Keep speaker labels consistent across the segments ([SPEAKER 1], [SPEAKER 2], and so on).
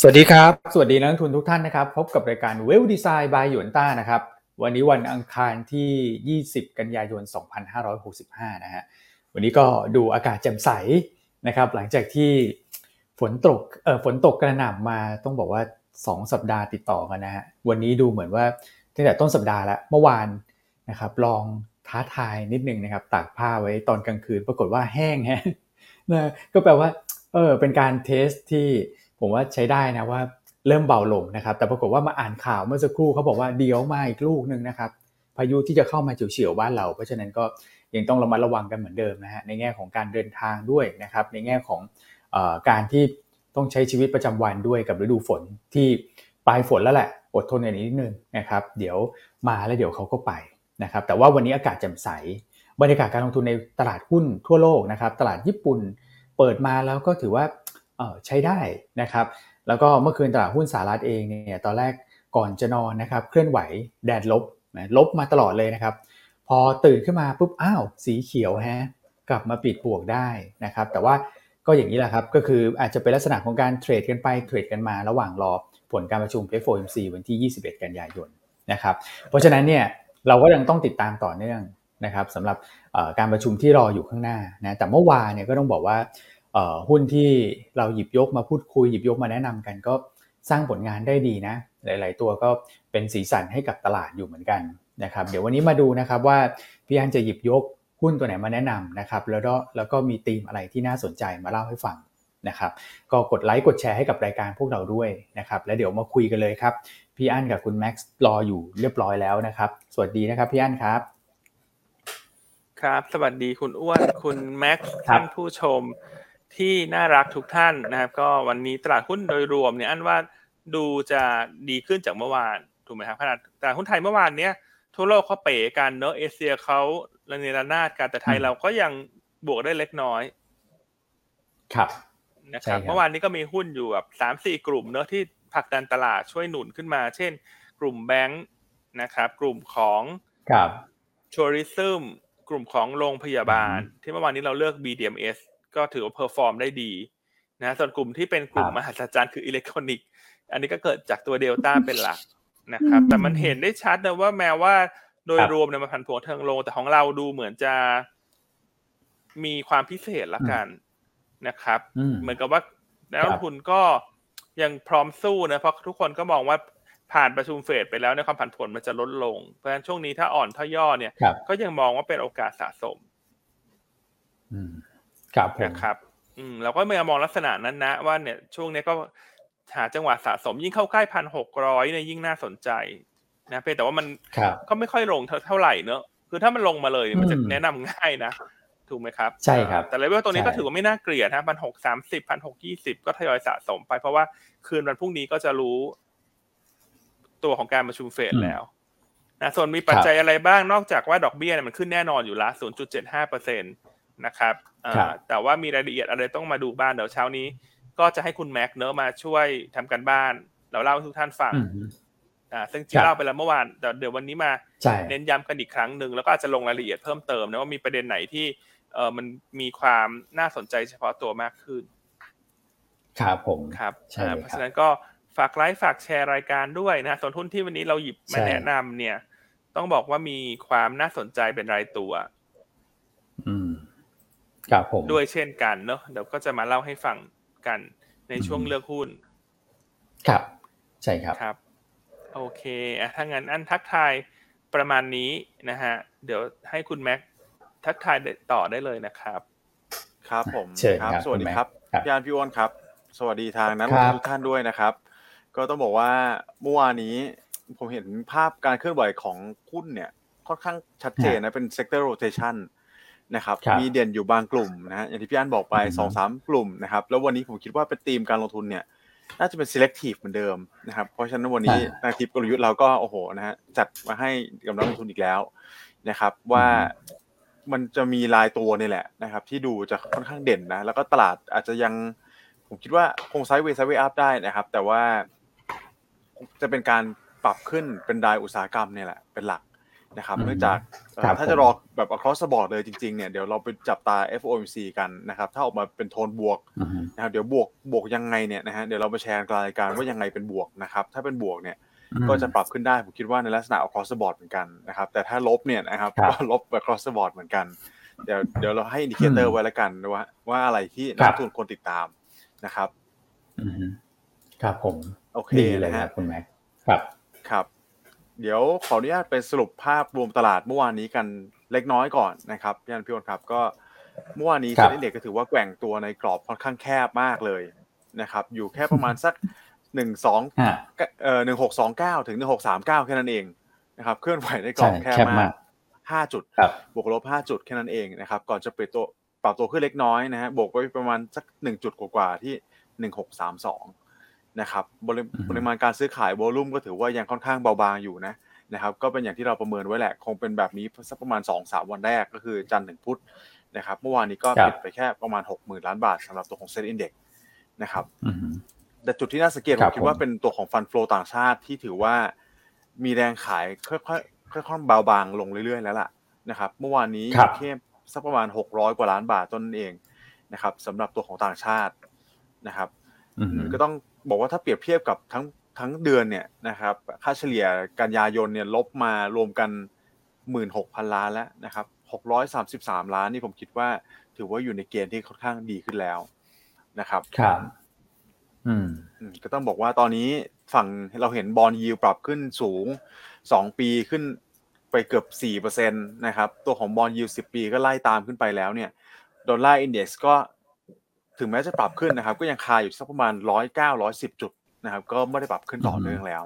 [SPEAKER 1] สวัสดีครับ สวัสดีนักลงทุนทุกท่านนะครับ พบกับรายการเวลดีไซน์บายหยวนต้านะครับ วันนี้วันอังคารที่ 20 กันยายน 2565 นะฮะ วันนี้ก็ดูอากาศแจ่มใสนะครับ หลังจากที่ฝนตก เอ่อ ฝนตกกระหน่ำมาต้องบอกว่า 2 สัปดาห์ติดต่อกันนะฮะ วันนี้ดูเหมือนว่าตั้งแต่ต้นสัปดาห์แล้วเมื่อวานนะครับ ลองท้าทายนิดนึงนะครับ ตากผ้าไว้ตอนกลางคืน ปรากฏว่าแห้งฮะนะก็แปลว่า เออ เป็นการเทสที่ ผมว่าใช้ได้นะว่าเริ่มเบาลงนะครับ แต่ปรากฏว่ามาอ่านข่าวเมื่อสักครู่เขาบอกว่าเดี๋ยวมาอีกลูกหนึ่งนะครับพายุที่จะเข้ามาเฉียวๆบ้านเรา เพราะฉะนั้นก็ยังต้องระมัดระวังกันเหมือนเดิมนะฮะในแง่ของการเดินทางด้วยนะครับในแง่ของอการที่ต้องใช้ชีวิตประจำวันด้วยกับฤดูฝนที่ปลายฝนแล้วแหละอดทนอย่างนี้นิดนึงนะครับ เดี๋ยวมาแล้วเดี๋ยวเขาก็ไปนะครับ แต่ว่าวันนี้อากาศแจ่มใส บรรยากาศการลงทุนในตลาดหุ้นทั่วโลกนะครับ ตลาดญี่ปุ่นเปิดมาแล้วก็ถือว่า ใช้ได้นะครับแล้วก็เมื่อคืนตลาดหุ้นสหรัฐเองเนี่ยตอนแรกก่อนจะนอนนะครับเคลื่อนไหวแดดลบนะลบมาตลอดเลยนะครับ พอตื่นขึ้นมาปุ๊บอ้าวสีเขียวฮะกลับมาปิดบวกได้นะครับแต่ว่าก็อย่างนี้แหละครับก็คืออาจจะเป็นลักษณะของการเทรดกันไปเทรดกันมาระหว่างรอผลการประชุม FOMC วันที่ 21 กันยายนนะครับเพราะฉะนั้นเนี่ยเราก็ยังต้องติดตามต่อเนื่องนะครับสำหรับการประชุมที่รออยู่ข้างหน้านะแต่เมื่อวานเนี่ยก็ต้องบอกว่า หุ้นที่เราหยิบยกมาพูดคุยหยิบยกมาแนะนำกันก็สร้างผลงานได้ดีนะ หลาย ๆ ตัวก็เป็นสีสันให้กับตลาดอยู่เหมือนกันนะครับเดี๋ยววันนี้มาดูนะครับว่าพี่อันจะหยิบยกหุ้นตัวไหนมาแนะนำนะครับแล้วก็แล้วก็มีธีมอะไรที่น่าสนใจมาเล่าให้ฟังนะครับก็กดไลค์กดแชร์ให้กับรายการพวกเราด้วยนะครับแล้วเดี๋ยวมาคุยกันเลยครับพี่อั้นกับคุณแม็กซ์รออยู่เรียบร้อยแล้วนะครับ สวัสดีนะครับพี่อั้นครับ
[SPEAKER 2] ครับ สวัสดีคุณอ้วนคุณแม็กซ์ท่านผู้ชม ที่น่ารักทุกท่านนะครับ ก็วันนี้ตลาดหุ้นโดยรวมเนี่ยอันว่าดูจะดีขึ้นจากเมื่อวานถูกไหมครับขนาดตลาดหุ้นไทยเมื่อวานเนี้ยทั่วโลกเขาเป๋กันเนอะเอเชียเขาระเนระนาดกันแต่ไทยเราก็ยังบวกได้เล็กน้อย
[SPEAKER 1] ครับ
[SPEAKER 2] นะครับเมื่อวานนี้ก็มีหุ้นอยู่แบบสามสี่กลุ่มเนอะที่ผลักดันตลาดช่วยหนุนขึ้นมา เช่น กลุ่มแบงค์นะครับ กลุ่มของ
[SPEAKER 1] ครับ
[SPEAKER 2] tourism กลุ่มของโรงพยาบาล ที่เมื่อวานนี้เราเลือก BDMS ก็ถือว่า perform ได้ดีนะส่วนกลุ่มที่เป็นกลุ่มมหัศจรรย์คืออิเล็กทรอนิกส์อันนี้ก็เกิดจากตัวเดลต้าเป็นหลักนะครับ แต่มันเห็นได้ชัดนะว่าแม้ว่าโดยรวมเนี่ยมันผันผวนเชิงลง แต่ของเราดูเหมือนจะมีความพิเศษละกันนะครับ เหมือนกับว่านักลงทุนก็ยังพร้อมสู้นะเพราะทุกคนก็มองว่าผ่านประชุมเฟดไปแล้วในความผันผวนมันจะลดลง เพราะฉะนั้นช่วงนี้ถ้าอ่อนถ้าย่อเนี่ย ก็ยังมองว่าเป็นโอกาสสะสม
[SPEAKER 1] ครับ
[SPEAKER 2] นะครับ อืมเราก็ไม่มองลักษณะนั้นนะ ว่าเนี่ยช่วงนี้ก็หาจังหวะสะสมยิ่งเข้าใกล้พันหกร้อยเนี่ยยิ่งน่าสนใจนะเพียงแต่ว่ามันก็ไม่ค่อยลงเท่าไหร่เนอะคือถ้ามันลงมาเลยมันจะแนะนำง่ายนะถูกไหมครับ
[SPEAKER 1] ใช่ครับ
[SPEAKER 2] แต่เลเวลตัวนี้ก็ถือว่าไม่น่าเกลียดนะพันหกสามสิบพันหกยี่สิบก็ทยอยสะสมไป เพราะว่าคืนวันพรุ่งนี้ก็จะรู้ ตัวของการประชุมเฟดแล้วนะส่วนมีปัจจัยอะไรบ้างนอกจากว่าดอกเบี้ยมันขึ้นแน่นอนอยู่ละศูนย์จุดเจ็ดห้าเปอร์เซ็นต นะครับแต่ว่ามีรายละเอียดอะไรต้องมาดูบ้านเดี๋ยวเช้านี้ ก็จะให้คุณแม็กเนอะมาช่วยทำกันบ้านเราเล่าให้ทุกท่านฟังอ่าซึ่งจีเล่าไปแล้วเมื่อวานแต่เดี๋ยววันนี้มาเน้นย้ำกันอีกครั้งหนึ่งแล้วก็อาจจะลงรายละเอียดเพิ่มเติมนะว่ามีประเด็นไหนที่เออมันมีความน่าสนใจเฉพาะตัวมากขึ้น
[SPEAKER 1] ครับผม
[SPEAKER 2] ครับเพราะฉะนั้นก็ฝากไลค์ฝากแชร์รายการด้วยนะส่วนทุนที่วันนี้เราหยิบมาแนะนำเนี่ย ต้องบอกว่ามีความน่าสนใจเป็นรายตัว
[SPEAKER 1] อืมครับผม
[SPEAKER 2] ด้วยเช่นกันเนาะเดี๋ยวก็จะมาเล่าให้ฟังกันในช่วงเลือกหุ้น
[SPEAKER 1] ครับ ใช่ครับ
[SPEAKER 2] ครับ โอเคอะถ้างั้นอันทักทายประมาณนี้นะฮะ เดี๋ยวให้คุณแม็กทักทายต่อได้เลยนะครับ
[SPEAKER 3] ครับผม
[SPEAKER 1] เชิญครับ
[SPEAKER 3] สวัสดีครับพี่อานพี่อ้นครับ สวัสดีทางนั้นทุกท่านด้วยนะครับ ก็ต้องบอกว่าเมื่อวานนี้ผมเห็นภาพการเคลื่อนไหวของหุ้นเนี่ย ค่อนข้างชัดเจนนะเป็น sector rotation นะครับมีเด่นอยู่บางกลุ่มนะฮะอย่างที่พี่อันบอกไปสองสามกลุ่มนะครับแล้ววันนี้ผมคิดว่าเป็นธีมการลงทุนเนี่ยน่าจะเป็น selective เหมือนเดิมนะครับเพราะฉะนั้นวันนี้นาทิปกลยุทธ์เราก็โอ้โหนะฮะจัดมาให้กับนักลงทุนอีกแล้วนะครับว่ามันจะมีรายตัวนี่แหละนะครับ ที่ดูจะค่อนข้างเด่นนะแล้วก็ตลาดอาจจะยังผมคิดว่าคง sideway sideway up ได้นะครับ แต่ว่าจะเป็นการปรับขึ้นเป็นรายอุตสาหกรรมเนี่ยแหละเป็นหลัก นะครับ
[SPEAKER 1] อืม
[SPEAKER 3] เนื่องจากเอ่อ
[SPEAKER 1] ครับ
[SPEAKER 3] ถ้าจะรอแบบ across the board เลยจริงๆเนี่ยเดี๋ยวเราไปจับตา FOMC กันนะครับ ถ้าออกมาเป็นโทนบวก
[SPEAKER 1] อืม
[SPEAKER 3] นะครับเดี๋ยวบวกบวกยังไงเนี่ยนะฮะเดี๋ยวเรามาแชร์กันกลางรายการว่ายังไงเป็นบวกนะครับถ้าเป็นบวกเนี่ยก็จะปรับขึ้นได้ผมคิดว่าในลักษณะ across the board เหมือนกันนะครับแต่ถ้าลบเนี่ยนะครับ
[SPEAKER 1] ครับ
[SPEAKER 3] ก็ลบ across the board เหมือนกัน เดี๋ยวเดี๋ยวเราให้ indicator อื
[SPEAKER 1] ม
[SPEAKER 3] ไว้แล้วกันว่าว่าอะไรที่
[SPEAKER 1] ครั
[SPEAKER 3] นั
[SPEAKER 1] บ
[SPEAKER 3] กลงทุนควรติดตามนะครับ
[SPEAKER 1] อืมครับผม
[SPEAKER 3] โอเค
[SPEAKER 1] ดีเลย
[SPEAKER 3] นะ
[SPEAKER 1] ค
[SPEAKER 3] ฮะ
[SPEAKER 1] รับคุณแม็กครับ
[SPEAKER 3] ครับ เดี๋ยวขออนุญาตไปสรุปภาพรวมตลาดเมื่อวานนี้กันเล็กน้อยก่อนนะครับพี่อันพี่อ้นครับก็เมื่อวานนี้
[SPEAKER 1] ครั
[SPEAKER 3] เซ็
[SPEAKER 1] บ
[SPEAKER 3] นเด็กก็ถือว่าแกว่งตัวในกรอบค่อนข้างแคบมากเลยนะครับ อยู่แค่ประมาณสักหนึ่งสอง
[SPEAKER 1] อ่า
[SPEAKER 3] เอ่อหนึ่งหกสองเก้าถึงหนึ่งหกสามเก้าแค่นั้นเองนะครับ เคลื่อนไหวในกรอบ
[SPEAKER 1] ใช่
[SPEAKER 3] แคบ
[SPEAKER 1] แคบ
[SPEAKER 3] มามา
[SPEAKER 1] กก
[SPEAKER 3] ห้าจุด
[SPEAKER 1] ครับ
[SPEAKER 3] บวกลบห้าจุดแค่นั้นเองนะครับ ก่อนจะปิดตัวปรับตัวขึ้นเล็กน้อยนะฮะบวกไปประมาณสักหนึ่งจุดกว่าๆที่หนึ่งหกสามสอง นะครับปริ
[SPEAKER 1] อือฮึ
[SPEAKER 3] ปริมาณการซื้อขายวอลุ่มก็ถือว่ายังค่อนข้างเบาบางอยู่นะนะครับก็เป็นอย่างที่เราประเมินไว้แหละ คงเป็นแบบนี้สักประมาณสองสามวันแรกก็คือจันทร์ถึงพุธนะครับเมื่อวานนี้ก็
[SPEAKER 1] ครับ
[SPEAKER 3] ปิดไปแค่ประมาณหกหมื่นล้านบาทสำหรับตัวของเซ็นอินเด็กนะครับ
[SPEAKER 1] อืม
[SPEAKER 3] แต่จุดที่น่าสังเกต
[SPEAKER 1] ค
[SPEAKER 3] ผ
[SPEAKER 1] รั
[SPEAKER 3] ม
[SPEAKER 1] บ
[SPEAKER 3] คิดว่า
[SPEAKER 1] ผม
[SPEAKER 3] เป็นตัวของฟันฟลอต่างชาติที่ถือว่ามีแรงขายค่อยๆค่อยๆเบาบางลงเรื่อยๆแล้วล่ะนะครับเมื่อวานนี้
[SPEAKER 1] ครับ
[SPEAKER 3] แค่สักประมาณ 600 กว่าล้านบาทต้นนเองนะครับสำหรับตัวของต่างชาตินะครับ
[SPEAKER 1] อืม
[SPEAKER 3] ก็ต้อง บอกว่าถ้าเปรียบเทียบกับทั้งทั้งเดือนเนี่ยนะครับค่าเฉลี่ยกันยายนเนี่ยลบมารวมกัน 16,000 ล้านแล้วนะครับ633 ล้านนี่ผมคิดว่า ถือว่าอยู่ในเกณฑ์ที่ค่อนข้างดีขึ้นแล้วนะครับ
[SPEAKER 1] ครับอืม
[SPEAKER 3] อืมก็ต้องบอกว่าตอนนี้ฝั่งเราเห็นบอลยิวปรับขึ้นสูง 2 ปีขึ้นไปเกือบ4%นะครับตัวของบอลยิว10 ปีก็ไล่ตามขึ้นไปแล้วเนี่ยดอลลาร์อินเด็กซ์ก็ ถึงแม้จะปรับขึ้นนะครับ ก็ยังคาอยู่สักประมาณ109 110จุดนะครับ ก็ไม่ได้ปรับขึ้นต่อเนื่องแล้ว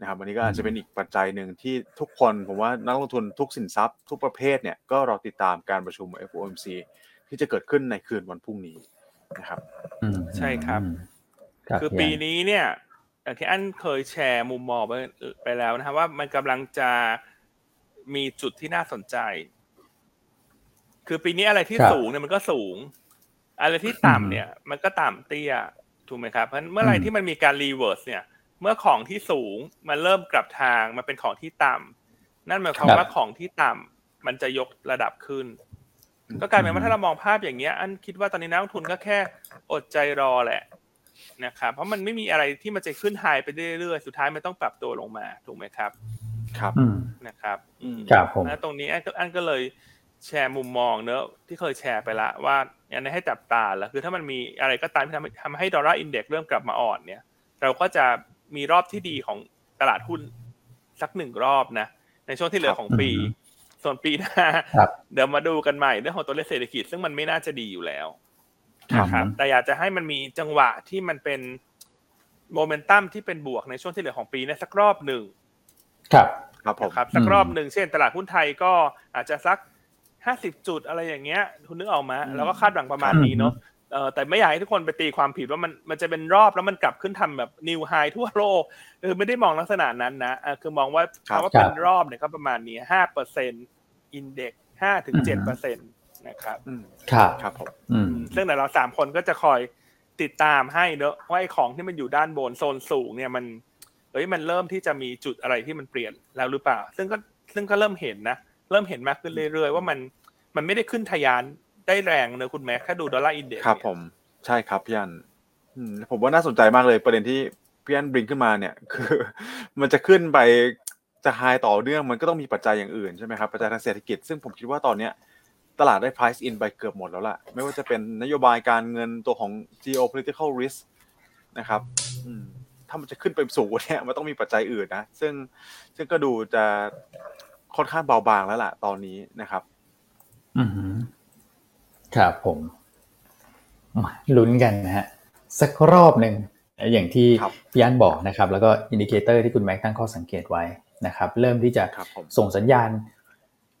[SPEAKER 3] นะครับวันนี้ก็อาจจะเป็นอีกปัจจัยหนึ่งที่ทุกคนผมว่านักลงทุนทุกสินทรัพย์ ทุกประเภทเนี่ยก็รอติดตามการประชุม FOMC ที่จะเกิดขึ้นในคืนวันพรุ่งนี้นะครับ
[SPEAKER 1] อืม
[SPEAKER 2] ใช่ครับ
[SPEAKER 1] รับ
[SPEAKER 2] คือ
[SPEAKER 1] พี่
[SPEAKER 2] ปี
[SPEAKER 1] น
[SPEAKER 2] นี้เนี่ยอย่างที่อันเคยแชร์มุมมองไปไปแล้วนะครับว่ามันกำลังจะมีจุดที่น่าสนใจ คือปีนี้อะไรที่
[SPEAKER 1] ครับ
[SPEAKER 2] สูงเนี่ยมันก็สูง อะไรที่ต่ำเนี่ยมันก็ต่ำเตี้ยถูกไหมครับเพราะฉะนั้นเมื่อไหร่
[SPEAKER 1] อืม
[SPEAKER 2] ที่มันมีการ reverse เนี่ยเมื่อของที่สูงมันเริ่มกลับทางมาเป็นของที่ต่ำนั่นหมายความ
[SPEAKER 1] ครับ
[SPEAKER 2] ว่าของที่ต่ำมันจะยกระดับขึ้น ก็กลายเป็นว่าถ้าเรามองภาพอย่างเงี้ย อันคิดว่าตอนนี้นักลงทุนก็แค่อดใจรอแหละนะครับเพราะมันไม่มีอะไรที่มันจะขึ้นไฮไปเรื่อยๆสุดท้ายมันต้องปรับตัวลงมาถูกไหมครับ
[SPEAKER 3] ครับ
[SPEAKER 1] อืม
[SPEAKER 2] นะครับอืม
[SPEAKER 1] ครับผม
[SPEAKER 2] แล้วตรงนี้อันก็อันก็เลย แชร์มุมมองเนอะที่เคยแชร์ไปละว่าอันนี้ให้จับตาแล้วคือถ้ามันมีอะไรก็ตามที่ทำให้ทำให้ดอลลาร์อินเด็กซ์เริ่มกลับมาอ่อนเนี่ย เราก็จะมีรอบที่ดีของตลาดหุ้นสักหนึ่งรอบนะ ในช่วงที่เหลือของปี
[SPEAKER 1] อืม
[SPEAKER 2] ส่วนปีหน้า
[SPEAKER 1] ครับ
[SPEAKER 2] เดี๋ยวมาดูกันใหม่เรื่องของตัวเลขเศรษฐกิจ ซึ่งมันไม่น่าจะดีอยู่แล้ว
[SPEAKER 1] ครับ
[SPEAKER 2] นะครับแต่อยากจะให้มันมีจังหวะที่มันเป็นโมเมนตัมที่เป็นบวกในช่วงที่เหลือของปีเนี้สักรอบหนึ่ง
[SPEAKER 1] ครับ
[SPEAKER 3] ครับผม
[SPEAKER 2] นะครับสัก
[SPEAKER 1] อืม
[SPEAKER 2] รอบหนึ่งเช่น ตลาดหุ้นไทยก็อาจจะสัก ห้าสิบจุดอะไรอย่างเงี้ยคุณนึกออกมา
[SPEAKER 3] อืม
[SPEAKER 2] แล้วก็คาดหวังประมาณนี้เนาะเออแต่ไม่อยากให้ทุกคนไปตีความผิดว่ามันมันจะเป็นรอบแล้วมันกลับขึ้นทำแบบนิวไฮทั่วโลกเออไม่ได้มองลักษณะนั้นนะเออคือมองว่า
[SPEAKER 3] ครับ
[SPEAKER 2] คำว่าเป็นรอบเนี่ยก็ประมาณนี้ห้าเปอร์เซ็นต์ index ห้าถึงเจ็ดเปอร์เซ็นต์นะครับ
[SPEAKER 3] อืม
[SPEAKER 1] ครับ
[SPEAKER 3] ครับผม
[SPEAKER 1] อืม
[SPEAKER 2] ซึ่งแต่เราสามคนก็จะคอยติดตามให้เนอะว่าไอ้ของที่มันอยู่ด้านบนโซนสูงเนี่ยมันเฮ้ยมันเริ่มที่จะมีจุดอะไรที่มันเปลี่ยนแล้วหรือเปล่า ซึ่งก็ซึ่งก็เริ่มเห็นนะ เริ่มเห็นมากขึ้นเรื่อยๆว่ามัน มันไม่ได้ขึ้นทะยานได้แรงเนอะคุณแม็กถ้าดู dollar index
[SPEAKER 3] ครับผมใช่ครับพี่อันผมว่าน่าสนใจมากเลยประเด็นที่พี่อันบริงขึ้นมาเนี่ย คือ มันจะขึ้นไปจะไฮต่อเนื่องมันก็ต้องมีปัจจัยอย่างอื่นใช่ไหมครับปัจจัยทางเศรษฐกิจ ซึ่งผมคิดว่าตอนเนี้ยตลาดได้ price in ไปเกือบหมดแล้วล่ะ ไม่ว่าจะเป็นนโยบายการเงินตัวของ geopolitical risk นะครับถ้ามันจะขึ้นไปสูงเนี่ยมันต้องมีปัจจัยอื่นนะ ซึ่งซึ่งก็ดูจะค่อนข้างเบาบางแล้วล่ะตอนนี้นะครับ
[SPEAKER 1] อืมครับผมมาลุ้นกันนะฮะ สักรอบหนึ่งอย่างที่
[SPEAKER 3] ครับ
[SPEAKER 1] พี่อันบอกนะครับ แล้วก็ indicator ที่คุณแม็กตั้งข้อสังเกตไว้นะครับ เริ่มที่จะ
[SPEAKER 3] ครับผม
[SPEAKER 1] ส่งสัญญาณ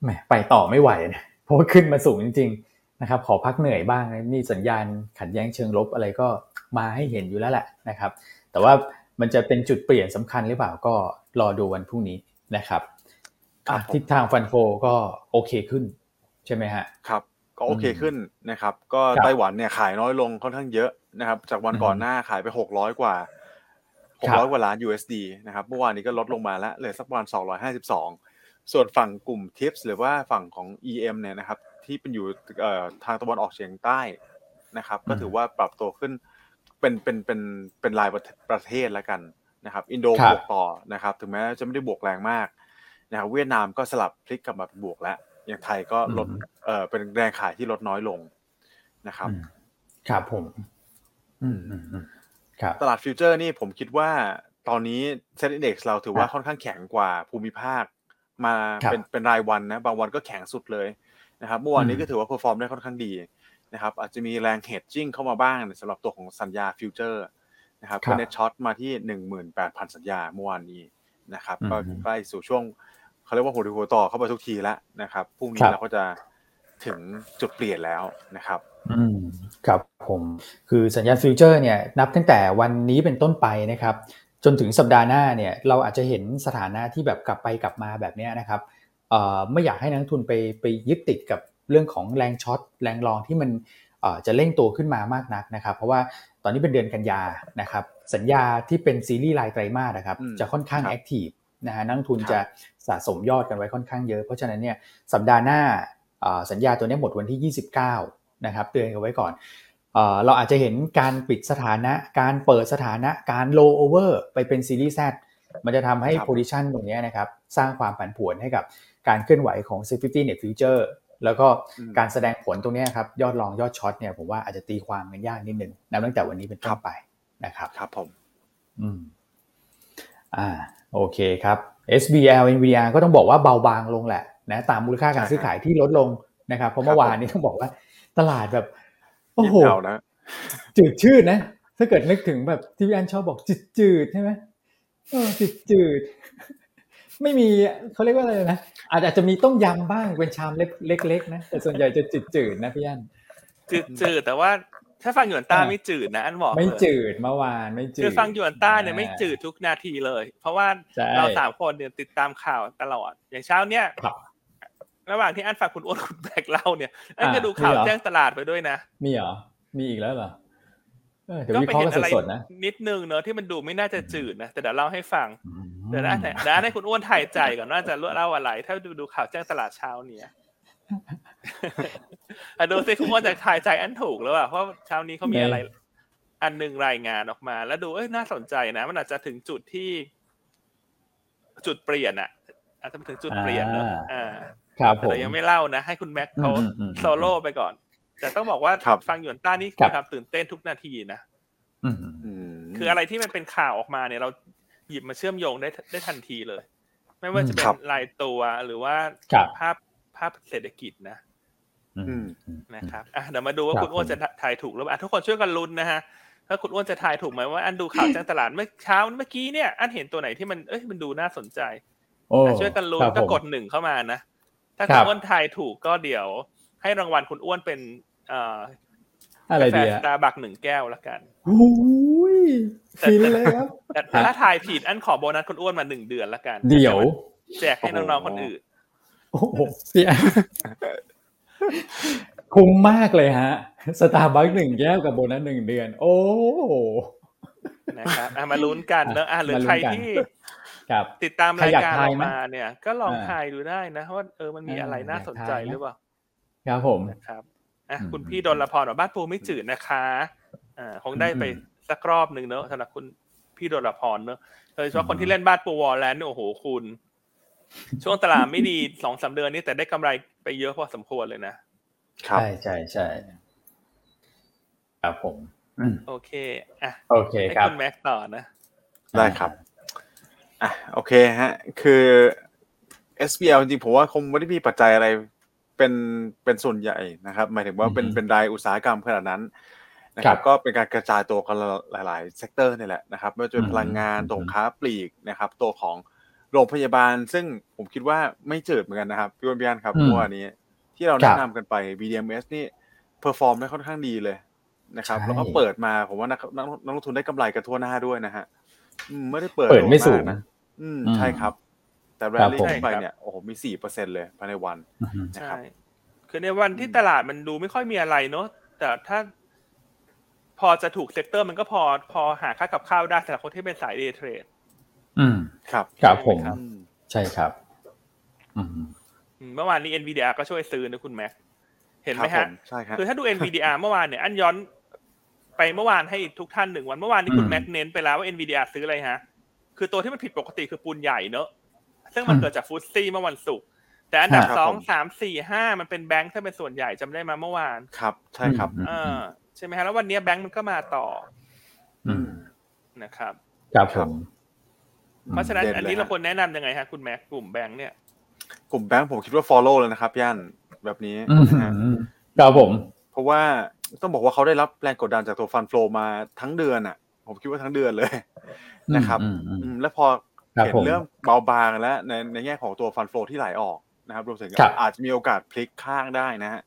[SPEAKER 1] แหมไปต่อไม่ไหวนะเพราะว่าขึ้นมาสูงจริง ๆ นะครับ ขอพักเหนื่อยบ้างนะนี่สัญญาณขัดแย้งเชิงลบอะไรก็มาให้เห็นอยู่แล้วแหละนะครับ แต่ว่ามันจะเป็นจุดเปลี่ยนสำคัญหรือเปล่าก็รอดูวันพรุ่งนี้นะครับ
[SPEAKER 3] ครับ
[SPEAKER 1] อะ
[SPEAKER 3] ผม
[SPEAKER 1] ทิศทางฟันโฟก็โอเคขึ้น ใช่ไหมฮะ
[SPEAKER 3] ครับก็โอเค
[SPEAKER 1] อืม
[SPEAKER 3] ขึ้นนะครับ ก็
[SPEAKER 1] ครับ
[SPEAKER 3] ไต้หวันเนี่ยขายน้อยลงค่อนข้างเยอะนะครับ จากวัน
[SPEAKER 1] อืม
[SPEAKER 3] ก่อนหน้าขายไปหกร้อยกว่าห
[SPEAKER 1] ค
[SPEAKER 3] ก
[SPEAKER 1] รั
[SPEAKER 3] ร้อย
[SPEAKER 1] บ
[SPEAKER 3] กว่าล้าน USD นะครับเมื่อวานนี้ก็ลดลงมาแล้วเหลือสักประมาณสองร้อยห้าสิบสองส่วนฝั่งกลุ่ม Tips หรือว่าฝั่งของ EM เนี่ยนะครับ ที่เป็นอยู่เอ่อทางตะวันออกเฉียงใต้นะครับ ก็ถือว่าปรับตัวขึ้นเป็นเป็นเป็นเป็นรายประเทศประเทศแล้วกันนะครับ อินโด
[SPEAKER 1] ครับ
[SPEAKER 3] บวกต่อนะครับ ถึงแม้จะไม่ได้บวกแรงมากนะครับเวียดนามก็สลับพลิกกลับมาเป็นบวกแล้ว อย่างไทยก็ลดเอ่อเป็นแรงขายที่ลดน้อยลงนะครับ
[SPEAKER 1] อืมครับผมอืมอืมอืมครับ
[SPEAKER 3] ตลาด future นี่ผมคิดว่าตอนนี้ SET Index เราถือว่า
[SPEAKER 1] ครับ
[SPEAKER 3] ค่อนข้างแข็งกว่าภูมิภาค มา
[SPEAKER 1] ครับ
[SPEAKER 3] เป็นเป็นรายวันนะ บางวันก็แข็งสุดเลยนะครับเมื่อวานนี้
[SPEAKER 1] อืม
[SPEAKER 3] ก็ถือว่า perform ได้ค่อนข้างดีนะครับ อาจจะมีแรง hedging เข้ามาบ้างสำหรับตัวของสัญญา future นะครับ
[SPEAKER 1] ครับ
[SPEAKER 3] ก็ net short มาที่หนึ่งหมื่นแปดพันสัญญาเมื่อวานนี้นะครับ
[SPEAKER 1] อืม
[SPEAKER 3] ก็ใกล้สู่ช่วง เขาเรียกว่าหัวเลี้ยวหัวต่อเข้าไปทุกทีแล้วนะครับพรุ่งนี้
[SPEAKER 1] ครับ
[SPEAKER 3] เราก็จะถึงจุดเปลี่ยนแล้วนะครับ
[SPEAKER 1] อืมครับผมคือสัญญา future เนี่ยนับตั้งแต่วันนี้เป็นต้นไปนะครับ จนถึงสัปดาห์หน้าเนี่ยเราอาจจะเห็นสถานะที่แบบกลับไปกลับมาแบบเนี้ยนะครับเอ่อไม่อยากให้นักลงทุนไปไปยึดติดกับเรื่องของแรง short แรง long ที่มันเอ่อจะเร่งตัวขึ้นมามากนักนะครับ เพราะว่าตอนนี้เป็นเดือนกันยานะครับ สัญญาที่เป็นซีรีส์รายไตรมาสนะครับ
[SPEAKER 3] อืม
[SPEAKER 1] จะค่อนข้าง
[SPEAKER 3] ครับ
[SPEAKER 1] แอคทีฟนะฮะนักลงทุน
[SPEAKER 3] ครับ
[SPEAKER 1] จะ สะสมยอดกันไว้ค่อนข้างเยอะ เพราะฉะนั้นเนี่ยสัปดาห์หน้าเอ่อสัญญาตัวนี้หมดวันที่ 29 นะครับเตือนกันไว้ก่อนเอ่อเราอาจจะเห็นการปิดสถานะ การเปิดสถานะ การโลโอเวอร์ไปเป็นซีรีส์ Z มันจะทำให้
[SPEAKER 3] ครับ
[SPEAKER 1] position ตรงเนี้ยนะครับ สร้างความผันผวนให้กับการเคลื่อนไหวของ Safety Net Future แล้วก็
[SPEAKER 3] อืม
[SPEAKER 1] การแสดงผลตรงเนี้ยครับ ยอดรองยอดช็อตเนี่ยผมว่าอาจจะตีความกันยากนิดนึงนับตั้งแต่วันนี้เป็นต้นไปนะครับ
[SPEAKER 3] ครับผม
[SPEAKER 1] อืม อ่า โอเคครับ SBL NVDR ก็ต้องบอกว่าเบาบางลงแหละนะตามมูลค่าการซื้อขายที่ลดลงนะครับเพราะเมื่อวานนี้ต้องบอกว่าตลาดแบบโอ้โห
[SPEAKER 3] ยิ้มเอานะ
[SPEAKER 1] จืดชืดนะ ถ้าเกิดนึกถึงแบบที่พี่อันชอบบอกจืดจืดๆใช่ไหมเออจืดจืดๆไม่มีเขาเรียกว่าอะไรนะอาจอาจจะมีต้มยำบ้างเป็นชามเล็กเล็กๆนะแต่ส่วนใหญ่จะจืดจืดๆนะพี่อัน
[SPEAKER 2] จืดจืดแต่ว่า ถ้าฟังหยวนต้า
[SPEAKER 1] อ่า
[SPEAKER 2] ไม่จืดนะอันบอก
[SPEAKER 1] ไม่
[SPEAKER 2] เลย
[SPEAKER 1] จืดเมื่อวานไม่จืด
[SPEAKER 2] คือฟังหยวนต้าเนี่ย
[SPEAKER 1] อ่า
[SPEAKER 2] ไม่จืดทุกนาทีเลย เพราะว่า
[SPEAKER 1] ใช่
[SPEAKER 2] เราสามคนเนี่ยติดตามข่าวตลอด อย่างเช้าเนี่ย
[SPEAKER 1] ครับ
[SPEAKER 2] ระหว่างที่อันฝากคุณอ้วนคุณแบกเล่าเนี่ยอัน
[SPEAKER 1] อ่า
[SPEAKER 2] ก็ดูข่าว
[SPEAKER 1] มีเหรอ
[SPEAKER 2] แจ้งตลาดไปด้วยนะ
[SPEAKER 1] มีเหรอมีอีกแล้วเหรอเออเดี๋ยว
[SPEAKER 2] ก็
[SPEAKER 1] วิ
[SPEAKER 2] ไป
[SPEAKER 1] เคราะห์
[SPEAKER 2] เห็
[SPEAKER 1] กันน
[SPEAKER 2] อะไร
[SPEAKER 1] สดๆนะ
[SPEAKER 2] นิดนึงเนอะที่มันดูไม่น่าจะจืดนะแต่เดี๋ยวเล่าให้ฟัง
[SPEAKER 1] อืม
[SPEAKER 2] เดี๋ยวนะเดี๋ยวนะให้คุณอ้วนถ่ายใจก่อนว่าจะเล่าอะไร ถ้าดูดูข่าวแจ้งตลาดเช้าเนี่ย อะดูสิคุณอ้วนจะถ่ายใจอันถูกแล้วอะเพราะเช้านี้เขามีอะไร อันหนึ่งรายงานออกมา แล้วดูเอ้ยน่าสนใจนะ มันอาจจะถึงจุดที่ จุดเปลี่ยนอะ อาจจะถึงจุดเปลี่ยนเนอะอ่า
[SPEAKER 1] ครับผม
[SPEAKER 2] แต่ยังไม่เล่านะ ให้คุณแม็กเขา
[SPEAKER 1] อืมอืมอืม
[SPEAKER 2] โซโล่ไปก่อน แต่ต้องบอกว่า
[SPEAKER 3] ครับ
[SPEAKER 2] ฟังหยวนต้านี่
[SPEAKER 1] ครั
[SPEAKER 2] คื
[SPEAKER 1] บ
[SPEAKER 2] อความตื่นเต้นทุกนาทีนะ
[SPEAKER 1] อืม
[SPEAKER 3] อืม
[SPEAKER 2] คืออะไรที่มันเป็นข่าวออกมาเนี่ย เราหยิบมาเชื่อมโยงได้ได้ทันทีเลย ไม่ว่าจะเป็
[SPEAKER 3] คนรับ
[SPEAKER 2] รายตัวหรือว่า
[SPEAKER 1] ครับ
[SPEAKER 2] ภาพภาพเศรษฐกิจนะ
[SPEAKER 1] อืม
[SPEAKER 3] อืม
[SPEAKER 1] อืม
[SPEAKER 2] นะครับอะเดี๋ยวมาดูว่า
[SPEAKER 1] ครับ
[SPEAKER 2] คุณอ้วน
[SPEAKER 1] ผม
[SPEAKER 2] จะทายถูกหรือเปล่าอะทุกคนช่วยกันลุ้นนะฮะถ้าคุณอ้วนจะทายถูกไหมว่าอันดูข่าวแจ้งตลาดเมื่อเช้าเมื่อกี้เนี่ยอันเห็นตัวไหนที่มันเอ้ยมันดูน่าสนใจ
[SPEAKER 1] โอ้
[SPEAKER 2] อะช่วยกันลุ้น
[SPEAKER 1] ครับ
[SPEAKER 2] ก็
[SPEAKER 1] ผม
[SPEAKER 2] กดหนึ่งเข้ามานะ ถ้า
[SPEAKER 1] ครั
[SPEAKER 2] คุณ
[SPEAKER 1] บ
[SPEAKER 2] อ้วนทายถูกก็เดี๋ยว ให้รางวัลคุณอ้วนเป็นเอ่อ
[SPEAKER 1] อะไร
[SPEAKER 2] กาแฟ
[SPEAKER 1] ดี
[SPEAKER 2] ส
[SPEAKER 1] อะ
[SPEAKER 2] ตาร์บัคหนึ่งแก้วละกัน
[SPEAKER 1] โอ้ยฟินเลยครับ
[SPEAKER 2] แต่แต่ถ้าทายผิดอันขอโบนัสคุณอ้วนมาหนึ่งเดือนละกัน
[SPEAKER 1] เดี๋ยว
[SPEAKER 2] แจกให้น้องๆคนอื่น
[SPEAKER 1] โอ้โหพี่อัน คุ้มมากเลยฮะสตาร์บัคหนึ่งแก้วกับโบนัสหนึ่งเดือน โอ้โห
[SPEAKER 2] นะครับอะมาลุ้นกันเนอะอะหรือ
[SPEAKER 1] มาลุ้น
[SPEAKER 2] ใคร
[SPEAKER 1] กัน
[SPEAKER 2] ที่
[SPEAKER 1] ครับ
[SPEAKER 2] ติดตาม
[SPEAKER 1] ใคร
[SPEAKER 2] ราย
[SPEAKER 1] อยาก
[SPEAKER 2] การ
[SPEAKER 1] ทาย
[SPEAKER 2] ออก
[SPEAKER 1] ไหม
[SPEAKER 2] มาเนี่ย ก็ลอง
[SPEAKER 1] อ่า
[SPEAKER 2] ทายดูได้นะว่าเออมันมี
[SPEAKER 1] อ่า
[SPEAKER 2] อะไรน่า
[SPEAKER 1] อยาก
[SPEAKER 2] สนใจ
[SPEAKER 1] ทายไหม
[SPEAKER 2] หรือเปล่า
[SPEAKER 1] ครับผม
[SPEAKER 2] นะครับอะ
[SPEAKER 1] อืม
[SPEAKER 2] คุณพี่ดลพรบอกบ้านปูไม่จืดนะคะอ่าคงได้ไป
[SPEAKER 1] อืม
[SPEAKER 2] สักรอบหนึ่งเนอะสำหรับคุณพี่ดลพรเนอะโดยเฉพาะคนที่เล่นบ้านปูวอลแลนด์เนี่ยโอ้โหคุณ ช่วงตลาดไม่ดีสองสามเดือนนี้แต่ได้กำไรไปเยอะพอสมควรเลยนะครับ
[SPEAKER 1] ใช่ใช่ใช่ครับผมอืม
[SPEAKER 2] โอเคอะ
[SPEAKER 1] โอเค
[SPEAKER 2] ให้
[SPEAKER 1] ครับ
[SPEAKER 2] คุณแม็กซ์ต่อนะ
[SPEAKER 3] ได้ครับอะโอเคฮะ คือ SBL จริงๆผมว่าคงไม่ได้มีปัจจัยอะไรเป็นเป็นส่วนใหญ่นะครับ หมายถึงว่าเป็น
[SPEAKER 1] อืม
[SPEAKER 3] เป็นรายอุตสาหกรรมขนาดนั้นนะค
[SPEAKER 1] ครั
[SPEAKER 3] รับ
[SPEAKER 1] บ
[SPEAKER 3] ก็เป็นการกระจายตัวกันหลาย ๆ sector นี่แหละนะครับไม่ว่าจะเป็น
[SPEAKER 1] อืม
[SPEAKER 3] พลังงาน
[SPEAKER 1] อืม
[SPEAKER 3] ตัวของค้าปลีกนะครับ ตัวของ โรงพยาบาล ซึ่งผมคิดว่าไม่จืดเหมือนกันนะครับพี่วันพี่อันครับ
[SPEAKER 1] อืม
[SPEAKER 3] เมื่อวานนี้ ที่เรา
[SPEAKER 1] ครั
[SPEAKER 3] แนะ
[SPEAKER 1] บ
[SPEAKER 3] นำกันไปครับ BDMS นี่ perform ได้ค่อนข้างดีเลยนะครับ
[SPEAKER 1] ใช่
[SPEAKER 3] แล้วก็เปิดมาผมว่านักนักนักลงทุนได้กำไรกันทั่วหน้าด้วยนะฮะอืมไม่ได้เปิด
[SPEAKER 1] เปิดไม่
[SPEAKER 3] โดด
[SPEAKER 1] สู
[SPEAKER 3] มากนะอืม
[SPEAKER 1] อืม
[SPEAKER 3] ใช่ครับ แต่แร
[SPEAKER 1] ครับผม
[SPEAKER 3] ขึ้นไปเนี่ยโอ้โหมีสี่เปอร์เซ็นเลยภายในวัน
[SPEAKER 1] อืม
[SPEAKER 3] นะ
[SPEAKER 2] ใช่
[SPEAKER 3] ครับ
[SPEAKER 2] คือในวันที่
[SPEAKER 3] อืม
[SPEAKER 2] ตลาดมันดูไม่ค่อยมีอะไรเนอะแต่ถ้าพอจะถูก sector มันก็พอพอหาค่ากับข้าวได้สำหรับคนที่เป็นสาย day trade
[SPEAKER 1] อืม
[SPEAKER 3] ครับ
[SPEAKER 1] ครับผม
[SPEAKER 2] ครับ
[SPEAKER 3] อืม
[SPEAKER 1] ใช่ครับอืม
[SPEAKER 2] อืมเมื่อวานนี้ NVDR ก็ช่วยซื้อนะคุณแม็กเห็นไหม
[SPEAKER 3] ครั
[SPEAKER 2] ฮะ
[SPEAKER 3] บผมใช่ครับ
[SPEAKER 2] คือถ้าดู NVDR เมื่อวานเนี่ยอันย้อนไปเมื่อวานให้ทุกท่านหนึ่งวันเมื่อวานนี้คุณ
[SPEAKER 1] อืม
[SPEAKER 2] แม็กเน้นไปแล้วว่า NVDR ซื้ออะไรฮะ คือตัวที่มันผิดปกติคือปูนใหญ่เนอะซึ่งมัน
[SPEAKER 1] อืม
[SPEAKER 2] เกิดจากฟุตซี่เมื่อวันศุกร์แต่อันดับ
[SPEAKER 3] ครับ
[SPEAKER 2] สอง
[SPEAKER 3] ผม
[SPEAKER 2] สามสี่ห้ามันเป็นแบงค์ถ้าเป็นส่วนใหญ่จำได้มาเมื่อวาน
[SPEAKER 3] ครับ ใช่ครับ
[SPEAKER 1] อืม
[SPEAKER 2] เออใช่ไหมฮะแล้ววันนี้แบงค์มันก็มาต่อ
[SPEAKER 1] อืม
[SPEAKER 2] นะครับ
[SPEAKER 1] ครับผม
[SPEAKER 2] เพราะฉะนั้น
[SPEAKER 3] เด่นเลย
[SPEAKER 2] อันนี้เรา
[SPEAKER 3] ฮะ
[SPEAKER 2] ควรแนะนำยังไงฮะคุณแม็กกลุ่มแบงค์เนี่ย
[SPEAKER 3] กลุ่มแบงก์ผมคิดว่า follow เลยนะครับย่านแบบนี้
[SPEAKER 1] อืม
[SPEAKER 3] นะฮะ
[SPEAKER 1] ครับผม
[SPEAKER 3] เพราะว่าต้องบอกว่าเขาได้รับแรงกดดันจากตัว fund flow มาทั้งเดือนอะ ผมคิดว่าทั้งเดือนเลยนะครับ
[SPEAKER 1] อืมอืม
[SPEAKER 3] อืม
[SPEAKER 1] อืม
[SPEAKER 3] แล้วพอ
[SPEAKER 1] ครับ
[SPEAKER 3] เห็น
[SPEAKER 1] ผม
[SPEAKER 3] เริ่มเบาบางแล้วในในแง่ของตัว fund flow ที่ไหลออกนะครับรวมถึง
[SPEAKER 1] ครับ
[SPEAKER 3] อาจจะมีโอกาสพลิกข้างได้นะฮะ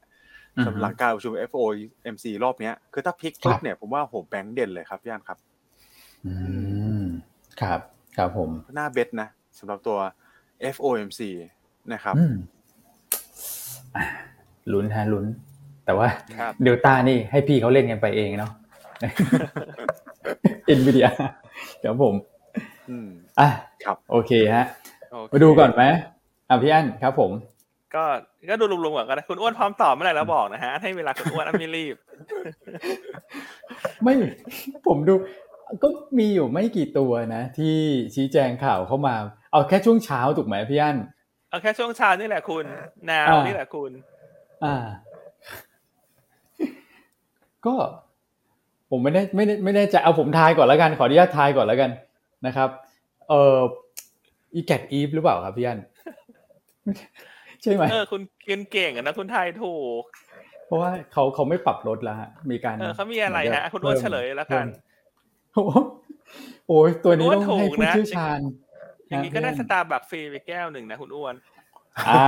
[SPEAKER 1] อืม
[SPEAKER 3] สำหรับหลังการประชุม FOMC รอบเนี้ย คือถ้าพลิก
[SPEAKER 1] ครับ
[SPEAKER 3] ปุ๊บเนี่ยผมว่าโหแบงค์เด่นเลยครับย่านครับ
[SPEAKER 1] อืม ครับ ครับผม
[SPEAKER 3] หน้าเบสนะสำหรับตัว FOMC นะครับ
[SPEAKER 1] อืมอะลุ้นฮะลุ้น แต่ว่า
[SPEAKER 2] ครับ
[SPEAKER 1] เดลต้านี่ให้พี่เขาเล่นกันไปเองเนาะอินวิเดียครับผม
[SPEAKER 3] อืม
[SPEAKER 1] อะ
[SPEAKER 3] ครับ
[SPEAKER 1] โอเคฮะ
[SPEAKER 2] โเค
[SPEAKER 1] มาดูก่อนไหมอะพี่อั้นครับ ผม
[SPEAKER 2] ก็ก็ดูรวมๆก่อนก็ได้คุณอ้วนพร้อมตอบเมื่อไหร่แล้วบอกนะฮะให้เวลาคุณอ้วนอันไม่รีบ
[SPEAKER 1] ไม่ ผมดู ก็มีอยู่ไม่กี่ตัวนะ ที่ชี้แจงข่าวเข้ามา เอาแค่ช่วงเช้าถูกไหมพี่อั้น
[SPEAKER 2] เอาแค่ช่วงเช้านี่แหละคุณนาว
[SPEAKER 1] อ่านี่
[SPEAKER 2] นี่แหละคุณ
[SPEAKER 1] อ่า ก็ผมไม่ได้ไม่ได้ไม่ได้จะเอาผมทายก่อนแล้วกัน ขออนุญาตทายก่อนแล้วกันนะครับ เอ่ออีแกตอีฟหรือเปล่าครับพี่อันใช่ไหม
[SPEAKER 2] เออคุณเก่งเก่งอะนะคุณทายถูก
[SPEAKER 1] เพราะว่าเขาเขาไม่ปรับลดแล้วฮะมีการ
[SPEAKER 2] เออเขามีอะไรฮะคุณอ้วนเฉลยแล้วกัน
[SPEAKER 1] โอ้โหโอ้ยตัวนี้
[SPEAKER 2] คุณอ้
[SPEAKER 1] ต้
[SPEAKER 2] ว
[SPEAKER 1] อนงให้
[SPEAKER 2] ถูก
[SPEAKER 1] ผู้
[SPEAKER 2] นะ
[SPEAKER 1] เชี่ยวชาญ
[SPEAKER 2] อย่างนี้ก็ได้ะสตาร์บัคฟรีไปแก้วหนึ่งนะคุณอ้วน
[SPEAKER 1] อ่า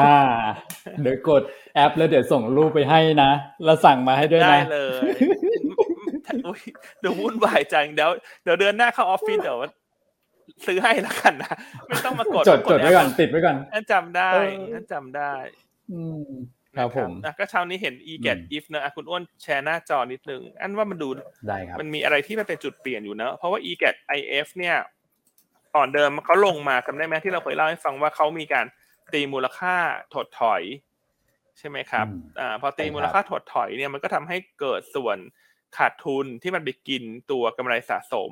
[SPEAKER 1] เดี๋ยวกดแอปแล้วเดี๋ยวส่งรูปไปให้นะ แล้วสั่งมาให้ด้วย
[SPEAKER 2] ได้
[SPEAKER 1] นะ
[SPEAKER 2] เลยอุ๊ยเดี๋ยววุ่นวายจังเดี๋ยวเดี๋ยวเดือนหน้าเข้าออฟฟิศเดี๋ยวซื้อให้แล้วกันนะ ไม่ต้องมากด
[SPEAKER 1] จดจดไว้ก่อน
[SPEAKER 2] แป
[SPEAKER 1] ติดไว้ก่อน
[SPEAKER 2] นั่นจำได้
[SPEAKER 1] เออ
[SPEAKER 2] นั่นจำได้
[SPEAKER 1] อืม ครับผม
[SPEAKER 2] นะก็เช้านี้เห็น e get
[SPEAKER 1] อืม
[SPEAKER 2] if นะอะคุณอ้วนแชร์หน้าจอนิดนึง อันว่ามันดู
[SPEAKER 1] ได้ครับ
[SPEAKER 2] มันมีอะไรที่มันเป็นจุดเปลี่ยนอยู่เนอะเพราะว่า e get if เนี่ยก่อนเดิมเขาลงมาจำได้ไหมที่เราเคยเล่าให้ฟังว่าเขามีการตีมูลค่าถดถอย ใช่ไหมครับ
[SPEAKER 1] อืม
[SPEAKER 2] อ่าพอตี
[SPEAKER 1] ใช่ครับ
[SPEAKER 2] มูลค่าถดถอยเนี่ยมันก็ทำให้เกิดส่วนขาดทุนที่มันไปกินตัวกำไรสะสม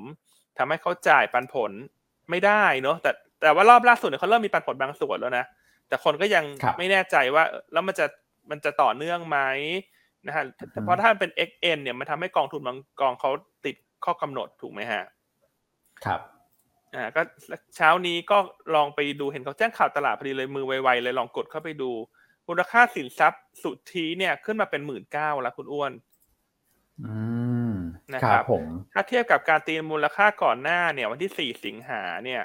[SPEAKER 2] ทำให้เขาจ่ายปันผลไม่ได้เนอะแต่แต่ว่ารอบล่าสุดเนี่ยเขาเริ่มมีปันผลบางส่วนแล้วนะแต่คนก็ยัง
[SPEAKER 1] ครับ
[SPEAKER 2] ไม่แน่ใจว่าเออแล้วมันจะ มันจะต่อเนื่องไหมนะฮะ
[SPEAKER 1] อืม
[SPEAKER 2] เพราะถ้ามันเป็น XN เนี่ยมันทำให้กองทุนบางกองเขาติดข้อกำหนดถูกไหมฮะ
[SPEAKER 1] ครับ
[SPEAKER 2] อ่าก็เช้านี้ก็ลองไปดูเห็นเขาแจ้งข่าวตลาดพอดีเลยมือไวๆเลยลองกดเข้าไปดูมูลค่าสินทรัพย์สุทธิเนี่ยขึ้นมาเป็นหมื่นเก้าแล้วคุณอ้วน
[SPEAKER 1] อืม
[SPEAKER 2] นะ
[SPEAKER 1] ค
[SPEAKER 2] ครั
[SPEAKER 1] รับบผม
[SPEAKER 2] ถ้าเทียบกับการตีมูลค่าก่อนหน้าเนี่ย วันที่สี่สิงหาเนี่ย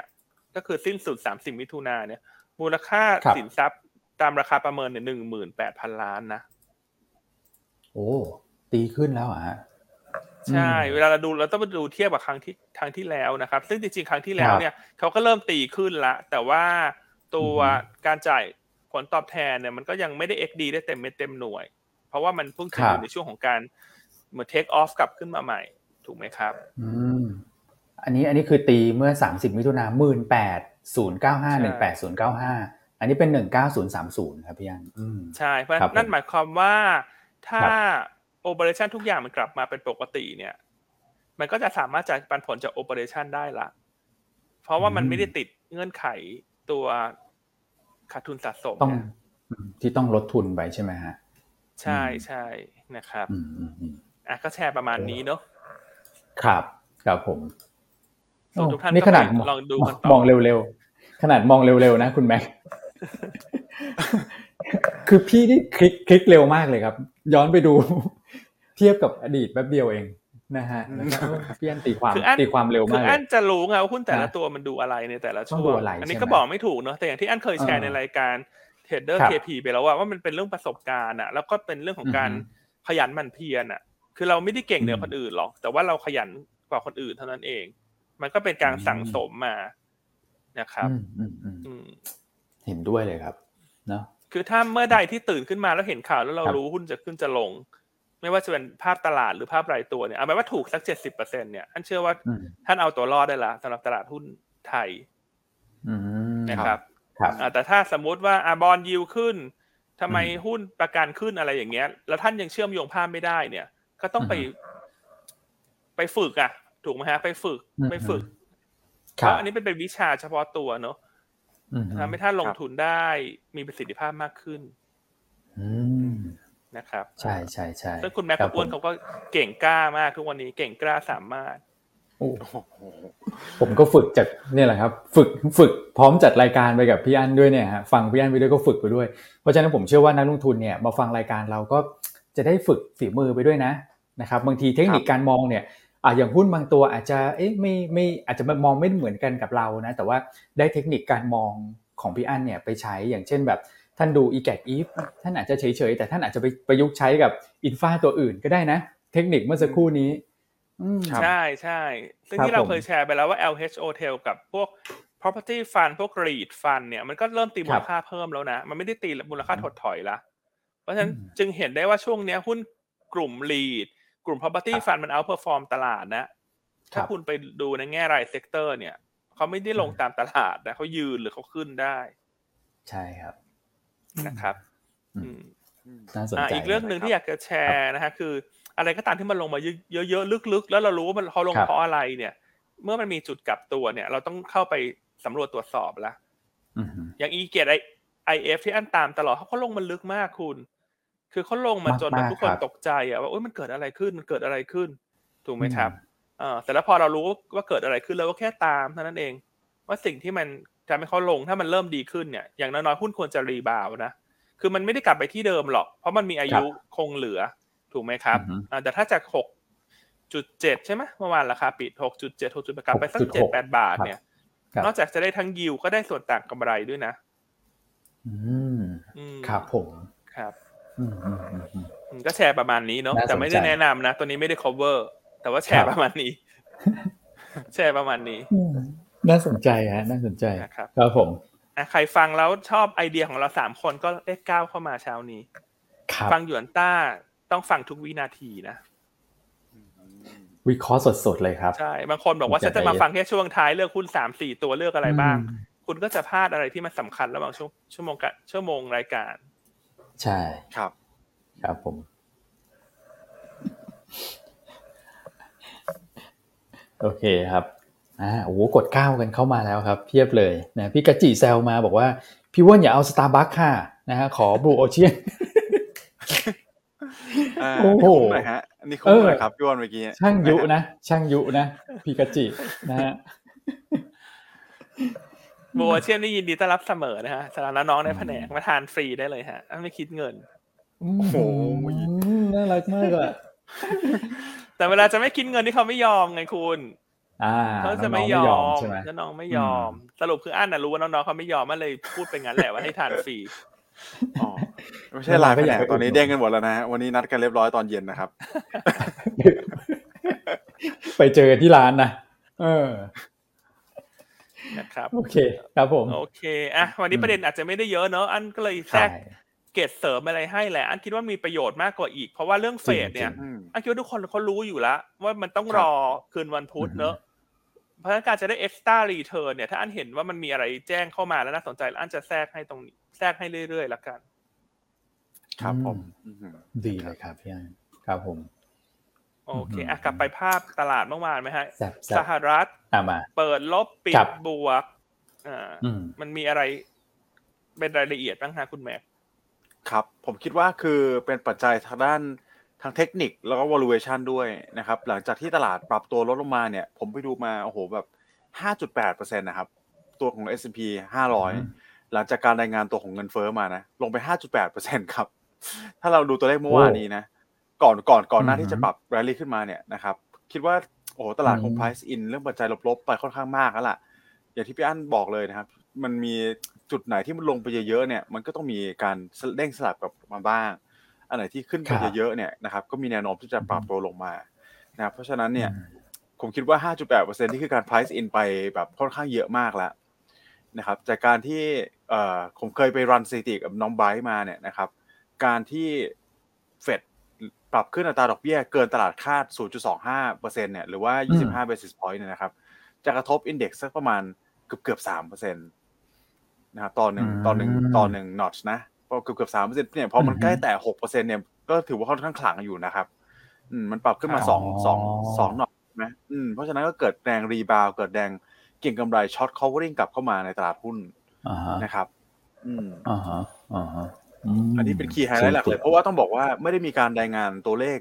[SPEAKER 2] ก็คือสิ้นสุดสามสิบมิถุนาเนี่ย มูลค่า
[SPEAKER 1] ครับ
[SPEAKER 2] สินทรัพย์ ตามราคาประเมินเนี่ยหนึ่งหมื่นแปดพันล้านนะ
[SPEAKER 1] โอ้ ตีขึ้นแล้วเหรอะฮะ
[SPEAKER 2] ใช่
[SPEAKER 1] อืม
[SPEAKER 2] เวลาเราดูเราต้องไปดูเทียบกับครั้งที่ครั้งที่แล้วนะครับ ซึ่งจริงๆ ครั้งที่แล้วเนี่ยเขาก็เริ่มตีขึ้นละ แต่ว่าตัว
[SPEAKER 1] อือฮึ
[SPEAKER 2] การจ่ายผลตอบแทนเนี่ยมันก็ยังไม่ได้ XD ได้เต็มเม็ดเต็มหน่วย เพราะว่ามันเพิ่งจะอยู่ในช่วงของการเหมือน take off กลับขึ้นมาใหม่ ถูกไหมครับ
[SPEAKER 1] อืม อันนี้อันนี้คือตีเมื่อสามสิบมิถุนาหมื่นแปดศูนย์เก้าห้าหนึ่งแปดศูนย์เก้าห้า อันนี้เป็นหนึ่งเก้าศูนย์สามศูนย์ครับพี่อันอืม
[SPEAKER 2] ใช่เพราะ
[SPEAKER 1] ครับผม
[SPEAKER 2] นั่นหมายความว่าถ้า
[SPEAKER 1] ครับ
[SPEAKER 2] โอเปอเรชันทุกอย่างมันกลับมาเป็นปกติเนี่ย มันก็จะสามารถจ่ายปันผลจากโอเปอเรชันได้ละ เพราะว่ามันไม่ได้ติดเงื่อนไขตัวขาดทุนสะสม
[SPEAKER 1] ต้อง
[SPEAKER 2] เนี่ย
[SPEAKER 1] อืมที่ต้องลดทุนไปใช่ไหมฮะ
[SPEAKER 2] ใช่ใช่นะครับ
[SPEAKER 1] อืมอืมอืม
[SPEAKER 2] อะก็แชร์ประมาณนี้เนาะ
[SPEAKER 1] ครับครับผม
[SPEAKER 2] ส่วนทุกท่าน
[SPEAKER 1] นี่
[SPEAKER 2] ก็
[SPEAKER 1] ขนาด
[SPEAKER 2] ไปลองดูกันต่อ
[SPEAKER 1] มองเร็วๆขนาดมองเร็วๆนะคุณแม็ก คือพี่นี่คลิกคลิกเร็วมากเลยครับ ย้อนไปดู เทียบกับอดีตแป๊บเดียวเองนะฮะแล้วก็พี่อันตีความ
[SPEAKER 2] คืออัน
[SPEAKER 1] ตีความเร็ว
[SPEAKER 2] คื
[SPEAKER 1] มา
[SPEAKER 2] อก
[SPEAKER 1] เล
[SPEAKER 2] อั
[SPEAKER 1] ย
[SPEAKER 2] นจะรู้ไงว่าหุ้นแต่ละ
[SPEAKER 1] นะ
[SPEAKER 2] ตัวมันดูอะไรในแต่ละช่ว
[SPEAKER 1] ง
[SPEAKER 2] ต้
[SPEAKER 1] อ
[SPEAKER 2] งดู
[SPEAKER 1] อะไร
[SPEAKER 2] อันนี้
[SPEAKER 1] ใช่ไหม
[SPEAKER 2] ก็บอกไม่ถูกเนาะแต่อย่างที่อันเคยแชร์
[SPEAKER 1] เออ
[SPEAKER 2] ในรายการเทรดเดอร์
[SPEAKER 1] ครับ
[SPEAKER 2] เคพีไปแล้วว่าว่ามันเป็นเรื่องประสบการณ์อะแล้วก็เป็นเรื่องของการ
[SPEAKER 1] อือฮึ
[SPEAKER 2] ขยันหมั่นเพียรอะคือเราไม่ได้เก่งเหนืออ
[SPEAKER 1] ม
[SPEAKER 2] คนอื่นหรอก แต่ว่าเราขยันกว่าคนอื่นเท่านั้นเอง มันก็เป็นการ
[SPEAKER 1] อืม
[SPEAKER 2] สั่งสมมานะครับ
[SPEAKER 1] อืมอืมอืม
[SPEAKER 2] อืม
[SPEAKER 1] เห็นด้วยเลยครับเนาะ
[SPEAKER 2] คือถ้าเมื่อใดที่ตื่นขึ้นมาแล้วเห็นข่าวแล้วเรา
[SPEAKER 1] ครับ
[SPEAKER 2] รู้หุ้นจะขึ้นจะลง ไม่ว่าจะเป็นภาพตลาดหรือภาพรายตัวเนี่ยเอาแปลว่าถูกสักเจ็ดสิบเปอร์เซ็นเนี่ยอันเชื่อว่า
[SPEAKER 1] อืม
[SPEAKER 2] ท่านเอาตัวรอดได้ละสำหรับตลาดหุ้นไทย
[SPEAKER 1] อืม
[SPEAKER 2] นะครับ
[SPEAKER 1] ครับ
[SPEAKER 2] อ่าแต่ถ้าสมมุติว่าอาบอลยิวขึ้นทำไมหุ้นประกันขึ้นอะไรอย่างเงี้ย แล้วท่านยังเชื่อมโยงภาพไม่ได้เนี่ย ก็ต้องไป ไปฝึกอะ ถูกไหมฮะ ไปฝึก
[SPEAKER 1] อืม
[SPEAKER 2] ไปฝึก
[SPEAKER 1] ค
[SPEAKER 2] เพ
[SPEAKER 1] รับ
[SPEAKER 2] ราะอันนี้เป็นเป็นวิชาเฉพาะตัวเนอะ
[SPEAKER 1] อืม
[SPEAKER 2] ทำให้ท่านลงทุนได้มีประสิทธิภาพมากขึ้น
[SPEAKER 1] อืม
[SPEAKER 2] นะครับ
[SPEAKER 1] ใช่ใช่ใช่
[SPEAKER 2] ซึ่งคุณแม็ก
[SPEAKER 1] รั
[SPEAKER 2] กับอ้วน
[SPEAKER 1] ผม
[SPEAKER 2] เขาก็เก่งกล้ามากทุกวันนี้เก่งกล้าสามารถ
[SPEAKER 1] โอ้
[SPEAKER 3] โอ้โห
[SPEAKER 1] ผมก็ฝึกจากเนี่ยแหละครับ ฝึกฝึกพร้อมจัดรายการไปกับพี่อันด้วยเนี่ยฮะฟังพี่อันไปด้วยก็ฝึกไปด้วย เพราะฉะนั้นผมเชื่อว่านักลงทุนเนี่ยมาฟังรายการเราก็จะได้ฝึกฝีมือไปด้วยนะนะครับบางทีเทคนิคการมองเนี่ย อะอย่างหุ้นบางตัวอาจจะเอ๊ะไม่ไม่อาจจะมองไม่เหมือนกันกับเรานะแต่ว่าได้เทคนิคการมองของพี่อันเนี่ยไปใช้อย่างเช่นแบบท่านดู e g a t e ท่านอาจจะเฉยๆแต่ท่านอาจจะไปประยุกต์ใช้กับinfra ตัวอื่นก็ได้นะ เทคนิคเมื่อสักครู่นี้อืม
[SPEAKER 3] ครับ
[SPEAKER 2] ใช่ใช่ซึ่ง
[SPEAKER 1] ครับ
[SPEAKER 2] ที่เรา
[SPEAKER 1] ผม
[SPEAKER 2] เคยแชร์ไปแล้วว่า LH Hotel กับพวก property fund พวก REIT fund เนี่ยมันก็เริ่มตีมูลค่าเพิ่มแล้วนะ มันไม่ได้ตีมูลค่าถดถอยละเพราะฉะนั้น
[SPEAKER 1] อืม
[SPEAKER 2] จึงเห็นได้ว่าช่วงเนี้ยหุ้นกลุ่ม REIT กลุ่ม property
[SPEAKER 1] ครับ
[SPEAKER 2] fund มัน outperform ตลาดนะ ถ้าคุณไปดูในแง่รายเซกเตอร์เนี่ย เขาไม่ได้ลงตามตลาดนะเขายืนหรือเขาขึ้นได้
[SPEAKER 1] ใช่ครับ
[SPEAKER 2] นะครับ
[SPEAKER 1] อืม
[SPEAKER 2] อืม
[SPEAKER 3] อืม
[SPEAKER 1] น่าสน
[SPEAKER 2] อ่า
[SPEAKER 1] ใจ
[SPEAKER 2] อีกเรื่องหนึ่ง
[SPEAKER 3] นะครับ
[SPEAKER 2] ที่อยากจะแชร์นะฮะคือ อะไรก็ตามที่มันลงมาเยอะๆลึกๆ แล้วเรารู้ว่ามันเขาลง
[SPEAKER 1] ครับ
[SPEAKER 2] เพราะอะไรเนี่ย เมื่อมันมีจุดกลับตัวเนี่ย เราต้องเข้าไปสำรวจตรวจสอบละ
[SPEAKER 1] อืม
[SPEAKER 2] อย่างอีเกียไอไอเอฟที่อันตามตลอดเขาเขาลงมันลึกมากคุณ คือเขาลงมาจนแบบ
[SPEAKER 1] มากๆ
[SPEAKER 2] ทุกคน
[SPEAKER 1] ครับ
[SPEAKER 2] ตกใจอะว่าโอ้ยมันเกิดอะไรขึ้นมันเกิดอะไรขึ้น ถูกไหม
[SPEAKER 1] อืม
[SPEAKER 2] ครับเออแต่แล้วพอเรารู้ว่าเกิดอะไรขึ้นเราก็แค่ตามเท่านั้นเอง ว่าสิ่งที่มันทำให้เขาลงถ้ามันเริ่มดีขึ้นเนี่ยอย่างน้อยๆหุ้นควรจะ rebound นะคือมันไม่ได้กลับไปที่เดิมหรอก เพราะมันมีอายุคงเหลือถูกไหมครับ
[SPEAKER 1] อือฮึ
[SPEAKER 2] อ่าแต่ถ้าจากหกจุดเจ็ดใช่ไหมเมื่อวานราคาปิดหกจุดเจ็ดหกจุดกลับไปสักเจ็ดแปดบาทเนี่ย
[SPEAKER 1] ครับ
[SPEAKER 2] นอกจากจะได้ทั้งยิวก็ได้ส่วนต่างกำไรด้วยนะ
[SPEAKER 1] อืม
[SPEAKER 2] อืม
[SPEAKER 1] ครับผม
[SPEAKER 2] ครับ
[SPEAKER 1] อืมอืมอืมอืม
[SPEAKER 2] อืมก็แชร์ประมาณนี้เนาะ
[SPEAKER 1] น่าสนใจ
[SPEAKER 2] แต่ไม่ได้แนะนำนะตัวนี้ไม่ได้ cover แต่ว่าแช
[SPEAKER 1] ครั
[SPEAKER 2] ร์
[SPEAKER 1] บ
[SPEAKER 2] ประมาณนี้ แชร์ประมาณนี้
[SPEAKER 1] อืมน่าสนใจฮะน่าสนใจ
[SPEAKER 2] นะครับ
[SPEAKER 1] ครับผม
[SPEAKER 2] อะใครฟังแล้วชอบไอเดียของเราสามคนก็เลขเก้าเข้ามาเช้านี้
[SPEAKER 1] ครับ
[SPEAKER 2] ฟังหยวนต้าต้องฟังทุกวินาทีนะ
[SPEAKER 1] วิเคราะห์สดๆเลยครับ
[SPEAKER 2] ใช่บางคนบอกว่า
[SPEAKER 1] จะ
[SPEAKER 2] ฉันจะมา
[SPEAKER 1] ได้
[SPEAKER 2] ฟังแค่ช่วงท้ายเลือกหุ้นสามสี่ตัวเลือกอะไรบ้าง
[SPEAKER 1] อืม
[SPEAKER 2] คุณก็จะพลาดอะไรที่มันสำคัญระหว่างชั่วชั่วโมงกะชั่วโมงรายการ
[SPEAKER 1] ใช่
[SPEAKER 3] ครับ
[SPEAKER 1] ครับผม โอเคครับอ่าโอ้โหกดก้าวกันเข้ามาแล้วครับ เพียบเลยนะพี่กะจิแซวมาบอกว่า พี่ว่านอย่าเอาสตาร์บัคค่ะนะฮะขอบลูโอเชียน
[SPEAKER 3] อ่า
[SPEAKER 1] โอ้โห
[SPEAKER 3] นี่คุ้มหน่อยฮะอันนี่คุ้มหน่อยครับพี่วอนเมื่อกี้
[SPEAKER 1] ช่างยุนะช่างยุนะพี่กะจินะฮะ
[SPEAKER 2] โบเชียนนี่ยินดีต้อนรับเสมอนะฮะสำหรับน้องๆในแผนกมาทานฟรีได้เลยฮะ ไม่คิดเงิน
[SPEAKER 1] โอ้โหน่ารักมากอะ
[SPEAKER 2] แต่เวลาจะไม่คิดเงินที่เขาไม่ยอมไงคุณ
[SPEAKER 1] อ่า
[SPEAKER 2] เขาจะ
[SPEAKER 1] น้
[SPEAKER 2] ไม่
[SPEAKER 1] องๆ
[SPEAKER 2] ยอม
[SPEAKER 1] ใช่ไหม
[SPEAKER 2] แล้วน้องไม่ยอม สรุปคืออันน่ะรู้ว่าน้องๆเขาไม่ยอมมันเลยพูดไปงั้นแหละว่าให้ทานฟรี
[SPEAKER 3] อ๋อไม่ใช่ไลน์แผนกตอนนี้เด้งกันหมดแล้วนะฮะวันนี้นัดกันเรียบร้อยตอนเย็นนะครับ
[SPEAKER 1] ไปเจอที่ร้านนะเออ
[SPEAKER 2] นะครับ
[SPEAKER 1] โอเคครับผม
[SPEAKER 2] โอเคอะวันนี้
[SPEAKER 1] อืม
[SPEAKER 2] ประเด็นอาจจะไม่ได้เยอะเนอะอันก็เลยแทร
[SPEAKER 1] ใช่
[SPEAKER 2] กเกตเสริมอะไรให้แหละ อันคิดว่ามีประโยชน์มากกว่าอีก เพราะว่าเรื่องเฟดเนี่ย
[SPEAKER 1] จริง
[SPEAKER 3] อืม
[SPEAKER 2] อันคิดว่าทุกคนเขารู้อยู่แล้ว ว่ามันต้อง
[SPEAKER 3] ครับ
[SPEAKER 2] รอคืนวันพุธเนอะเพราะฉะนั้นการจะได้ extra return เนี่ย ถ้าอันเห็นว่ามันมีอะไรแจ้งเข้ามาแล้วน่าสนใจอันจะแทรกให้ตรงนี้แทรกให้เรื่อยๆแล้วกัน
[SPEAKER 3] ครับผม
[SPEAKER 1] อืม
[SPEAKER 3] อืม
[SPEAKER 1] ดีเลยครับพี่อันครับผม
[SPEAKER 2] โอเค
[SPEAKER 1] อืม
[SPEAKER 2] อะกลับไปภาพตลาดเมื่อวานไหมฮะ
[SPEAKER 1] แซ่บแซ่
[SPEAKER 2] ส
[SPEAKER 1] บ
[SPEAKER 2] หรัฐ
[SPEAKER 1] อะมา
[SPEAKER 2] เปิดลบปิ
[SPEAKER 1] ครั
[SPEAKER 2] ด
[SPEAKER 1] บ
[SPEAKER 2] บวกอ่า
[SPEAKER 1] อืม
[SPEAKER 2] มันมีอะไรเป็นรายละเอียดบ้างฮะคุณแม็ก
[SPEAKER 3] ครับ ผมคิดว่าคือเป็นปัจจัยทางด้านทางเทคนิคแล้วก็ valuation ด้วยนะครับ หลังจากที่ตลาดปรับตัวลดลงมาเนี่ย ผมไปดูมา โอ้โห แบบ 5.8%นะครับ ตัวของ S&P 500 หลังจากการรายงานตัวของเงินเฟ้อมานะ ลงไป 5.8%ครับ ถ้าเราดูตัวเลขเมื่อวานนี้นะ ก่อนก่อนก่อนหน้าที่จะปรับ rally ขึ้นมาเนี่ยนะครับคิดว่าโอ้โหตลาดคง
[SPEAKER 1] อืม
[SPEAKER 3] price in เรื่องปัจจัยลบๆ ไปค่อนข้างมากแล้วล่ะ อย่างที่พี่อั้นบอกเลยนะครับ มันมีจุดไหนที่มันลงไปเยอะๆเนี่ย มันก็ต้องมีการเด้งสลับกลับมาบ้าง อันไหนที่ขึ้นไป
[SPEAKER 1] ครับ
[SPEAKER 3] เยอะๆเนี่ยนะครับ ก็มีแนวโน้มที่จะปรับตัวลงมานะครับ เพราะฉะนั้นเนี่ย
[SPEAKER 1] อืม
[SPEAKER 3] ผมคิดว่า 5.8%นี่คือการ price in ไปแบบค่อนข้างเยอะมากแล้วนะครับ จากการที่เอ่อผมเคยไปรันสถิติกับน้องไบรท์มาเนี่ยนะครับ การที่เฟด ปรับขึ้นอัตราดอกเบี้ยเกินตลาดคาด 0.25%เนี่ยหรือว่า 25 basis point เนี่ยนะครับ จะกระทบอินเด็กซ์สักประมาณเกือบเกือบ3%นนะครับต่อหนึ่ง
[SPEAKER 1] อืม
[SPEAKER 3] ต่อหนึ่งต่อหนึ่งนอตนะพอเกือบเกือบสามเปอร์เซ็นต์เนี่ยพอมัน
[SPEAKER 1] อืม
[SPEAKER 3] ใกล้แต่หกเปอร์เซ็นต์เนี่ยก็ถือว่าค่อนข้างขลังอยู่นะครับ อืมมันปรับขึ้นมา
[SPEAKER 2] ครับ
[SPEAKER 3] สอง
[SPEAKER 1] อ๋อ
[SPEAKER 3] สองสองนอตนะอืมเพราะฉะนั้นก็เกิดแรง rebound เกิดแรงเก่งกำไรช็อต covering กลับเข้ามาในตลาดหุ้น
[SPEAKER 1] อ่าฮะ
[SPEAKER 3] นะครับ อืม
[SPEAKER 1] อ่าฮะอ่าฮะม
[SPEAKER 3] อันนี้เป็น key highlight หลักเลย เพราะว่าต้องบอกว่าไม่ได้มีการรายงานตัวเลข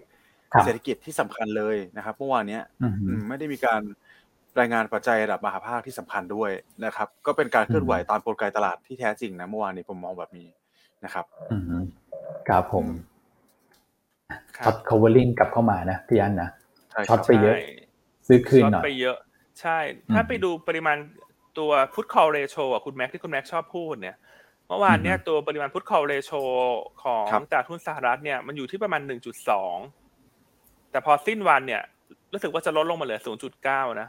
[SPEAKER 1] ครับ
[SPEAKER 3] เศรษฐกิจที่สำคัญเลยนะครับเมื่อวานเนี้ย
[SPEAKER 1] อืมฮึ
[SPEAKER 3] อืมไม่ได้มีการรายงานปัจจัยระดับมหภาคที่สำคัญด้วยนะครับ ก็เป็นการเคลื่อนไหว
[SPEAKER 1] อืม
[SPEAKER 3] ตามกลไกตลาดที่แท้จริงนะเมื่อวานนี้ผมมองแบบนี้นะครับ
[SPEAKER 1] อืมฮึครับผม
[SPEAKER 2] ครั
[SPEAKER 1] ช็อบต covering กลับเข้ามานะพี่อันนะ
[SPEAKER 3] ใช่ค
[SPEAKER 1] ช็อ
[SPEAKER 3] รั
[SPEAKER 1] ต
[SPEAKER 3] บ
[SPEAKER 1] ไปเยอะ
[SPEAKER 2] ใช่
[SPEAKER 1] ซื้อคืน
[SPEAKER 2] ช็อต
[SPEAKER 1] หน่อย
[SPEAKER 2] ไปเยอะ ใช่ ถ้า
[SPEAKER 1] อืม
[SPEAKER 2] ไปดูปริมาณตัว put call ratio อะคุณแม็กที่คุณแม็กชอบพูดเนี่ย เมื่อวานเนี่ย
[SPEAKER 1] อือฮึ
[SPEAKER 2] ตัวปริมาณ put call ratio ของ
[SPEAKER 3] ครับ
[SPEAKER 2] ตลาดหุ้นสหรัฐเนี่ยมันอยู่ที่ประมาณ 1.2 แต่พอสิ้นวันเนี่ย รู้สึกว่าจะลดลงมาเหลือ 0.9 นะ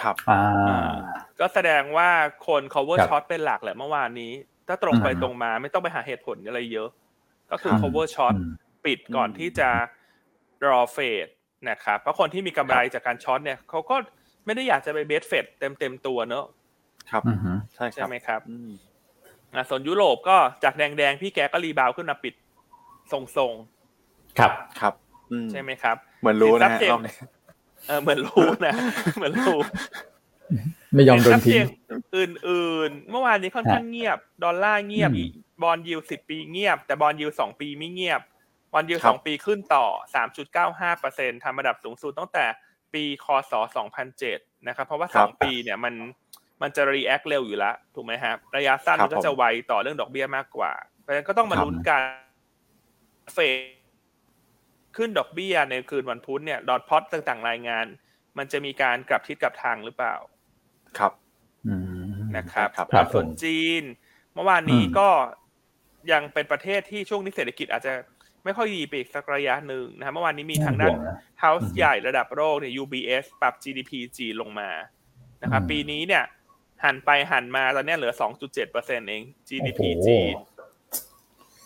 [SPEAKER 3] ครับ
[SPEAKER 1] อ่า
[SPEAKER 2] ก็แสดงว่าคน cover
[SPEAKER 1] ครับ
[SPEAKER 2] short เป็นหลักแหละเมื่อวานนี้ ถ้าตรงไป
[SPEAKER 1] อืม
[SPEAKER 2] ตรงมาไม่ต้องไปหาเหตุผลอะไรเยอะ ก็คือ
[SPEAKER 1] ครับ
[SPEAKER 2] cover short
[SPEAKER 1] อืม
[SPEAKER 2] ปิดก่อน
[SPEAKER 3] อืม
[SPEAKER 2] ที่จะรอเฟดนะครับเพราะคนที่มีกำไรจากการ short เนี่ยเขาก็ไม่ได้อยากจะไป bet เฟดเต็มเต็มๆตัวเนอะ
[SPEAKER 3] ครับ
[SPEAKER 1] อืมฮึ
[SPEAKER 3] ใช่ค
[SPEAKER 2] ใช่
[SPEAKER 3] รับ
[SPEAKER 2] ไหมครับ
[SPEAKER 3] อืม
[SPEAKER 2] อะส่วนยุโรปก็จากแดงๆ พี่แกก็ rebound ขึ้นมาปิดทรง
[SPEAKER 1] ครับ
[SPEAKER 3] ครับอืม
[SPEAKER 2] ๆใช่ไหมครับ
[SPEAKER 3] เหมือนรู้นะฮะ
[SPEAKER 2] สินทรัพย์เสี่ยง
[SPEAKER 3] รอบนี้
[SPEAKER 2] เออเหมือนรู้นะ เหมือนรู้
[SPEAKER 1] ไม่ยอมโดนทิ้ง
[SPEAKER 2] สิทรัพย์เสี่ยอื่นๆ เมื่อวานนี้ค่อนข้างเงียบ ดอลลาร์เงียบ
[SPEAKER 1] อืม
[SPEAKER 2] อีก bond yield สิบปีเงียบ แต่ bond yield สองปีไม่เงียบ bond yield
[SPEAKER 3] ครั
[SPEAKER 2] ส
[SPEAKER 3] บ
[SPEAKER 2] องปีขึ้นต่อสามจุดเก้าห้าเปอร์เซ็นทำระดับสูงสุดตั้งแต่ปีคศสองพันเจ็ดนะครับ เพราะว่าสองปีเนี่ยมัน มันจะ react เร็วอยู่แล้วถูกไหมครับระยะสั้น
[SPEAKER 3] ครับ
[SPEAKER 2] มันก็จะไวต่อเรื่องดอกเบี้ยมากกว่า เพราะฉะนั้นก็ต้องมา
[SPEAKER 1] ครับ
[SPEAKER 2] ลุ้นกันเฟดขึ้นดอกเบี้ยในคืนวันพุธเนี่ยดอทพอตต่างๆรายงาน มันจะมีการกลับทิศกลับทางหรือเปล่า
[SPEAKER 3] ครับ
[SPEAKER 1] อืม
[SPEAKER 2] นะครับ
[SPEAKER 3] ครับ
[SPEAKER 1] ครับ
[SPEAKER 2] ส่วน
[SPEAKER 1] ผม
[SPEAKER 2] จีน เมื่อวานนี้
[SPEAKER 1] อืม
[SPEAKER 2] ก็ยังเป็นประเทศที่ช่วงนี้เศรษฐกิจอาจจะไม่ค่อยดีไปอีกสักระยะหนึ่งนะครับเมื่อวานนี้มีทางด้าน
[SPEAKER 1] ห่วะ
[SPEAKER 2] House
[SPEAKER 1] อืม
[SPEAKER 2] ใหญ่ระดับโลกเนี่ย UBS ปรับ GDP จีนลงมานะครับ
[SPEAKER 1] อืม
[SPEAKER 2] ปีนี้เนี่ย หันไปหันมาตอนเนี้ยเหลือ 2.7เปอร์เซ็นเอง GDP
[SPEAKER 1] โอ้โห
[SPEAKER 2] จีน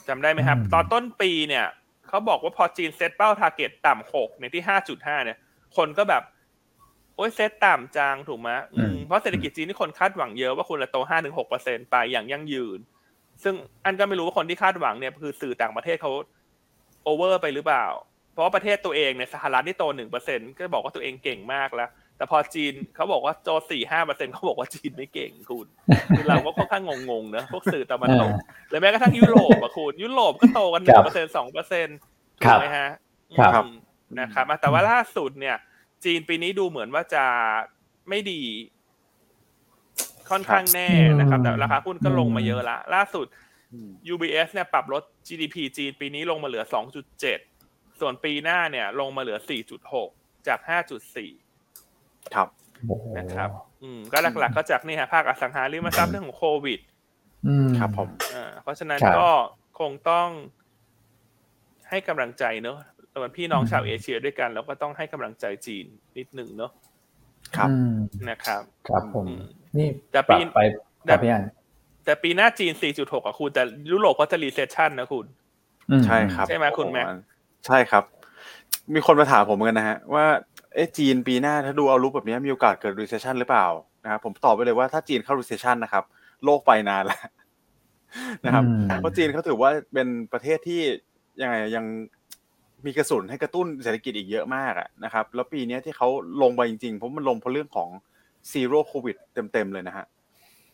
[SPEAKER 2] จำได้ไหมครับ
[SPEAKER 1] อืม
[SPEAKER 2] ตอนต้นปีเนี่ยเขาบอกว่าพอจีนเซตเป้า target ต่ำหกในที่ 5.5 เนี่ย คนก็แบบ โอ้ยเซตต่ำจังถูกไหมอืมเพราะเศรษฐกิจจีนที่คนคาดหวังเยอะว่าคุณจะโต 5-6เปอร์เซ็นไปอย่างยั่งยืน ซึ่งอันก็ไม่รู้ว่าคนที่คาดหวังเนี่ยคือสื่อต่างประเทศเขา over ไปหรือเปล่า เพราะว่าประเทศตัวเองในยสหรัฐที่โตหนึ่งเปอร์เซ็นก็บอกว่าตัวเองเก่งมากแล้ว แต่พอจีนเขาบอกว่าโตสี่ห้าเปอร์เซ็นเขาบอกว่าจีนไม่เก่งคุณคือเราก็ค่อนข้างงงๆนะพวกสื่อตะวันตกหรือแม้กระทั่งยุโรปอะคุณยุโรปก็โตกันหนึ่งเปอร์เซ็นสองเปอร์เซ็นถูกไหมฮะ
[SPEAKER 1] ครับ
[SPEAKER 2] อืมนะครับอะแต่ว่าล่าสุดเนี่ย จีนปีนี้ดูเหมือนว่าจะไม่ดี ค่อนข้างแน่นะครับ แต่ราคาหุ้นก็ลงมาเยอะละล่าสุด
[SPEAKER 3] อืม
[SPEAKER 2] UBS เนี่ยปรับลด GDP จีนปีนี้ลงมาเหลือ 2.7 ส่วนปีหน้าเนี่ย ลงมาเหลือ 4.6 จาก 5.4
[SPEAKER 3] ครับ
[SPEAKER 1] โอ้โห
[SPEAKER 2] นะครับ อืมก็หลักๆก็จากนี่ฮะภาคอสังหาริมทรัพย์เรื่องของโควิด
[SPEAKER 1] อืม
[SPEAKER 3] ครับผม
[SPEAKER 2] อ่าเพราะฉะนั้น
[SPEAKER 1] ครับ
[SPEAKER 2] ก็คงต้องให้กำลังใจเนอะเราเป็นพี่น้องชาว
[SPEAKER 1] อืม
[SPEAKER 2] เอเชียด้วยกัน แล้วก็ต้องให้กำลังใจจีนนิดหนึ่งเนอะ
[SPEAKER 3] ครับ
[SPEAKER 1] อืม
[SPEAKER 2] นะครับ
[SPEAKER 1] ครับผม
[SPEAKER 2] อืม
[SPEAKER 1] นี่
[SPEAKER 2] แต่
[SPEAKER 1] ป
[SPEAKER 2] ปี
[SPEAKER 1] รับไปครับพี่อัน
[SPEAKER 2] แต่ปีหน้าจีน 4.6อะคุณ แต่ยุโรปก็จะ recession นะคุณ
[SPEAKER 1] อื
[SPEAKER 3] ใช่ครับ
[SPEAKER 2] ใช่ไหมคุณแม็ก
[SPEAKER 3] ใช่ครับ มีคนมาถามผมเหมือนกันนะฮะ ว่า เอ๊ะจีนปีหน้าถ้าดูเอารูปแบบนี้มีโอกาสเกิด recession หรือเปล่านะครับผมตอบไปเลยว่าถ้าจีนเข้า recession นะครับ โลกไปนานแล้วนะครับ
[SPEAKER 1] อืม
[SPEAKER 3] เพราะจีนเขาถือว่าเป็นประเทศที่ยังไงยังมีกระสุนให้กระตุ้นเศรษฐกิจอีกเยอะมากอะนะครับ แล้วปีเนี้ยที่เขาลงไปจริงๆเพราะมันลงเพราะเรื่องของ zero covid เต็มๆเลยนะฮะ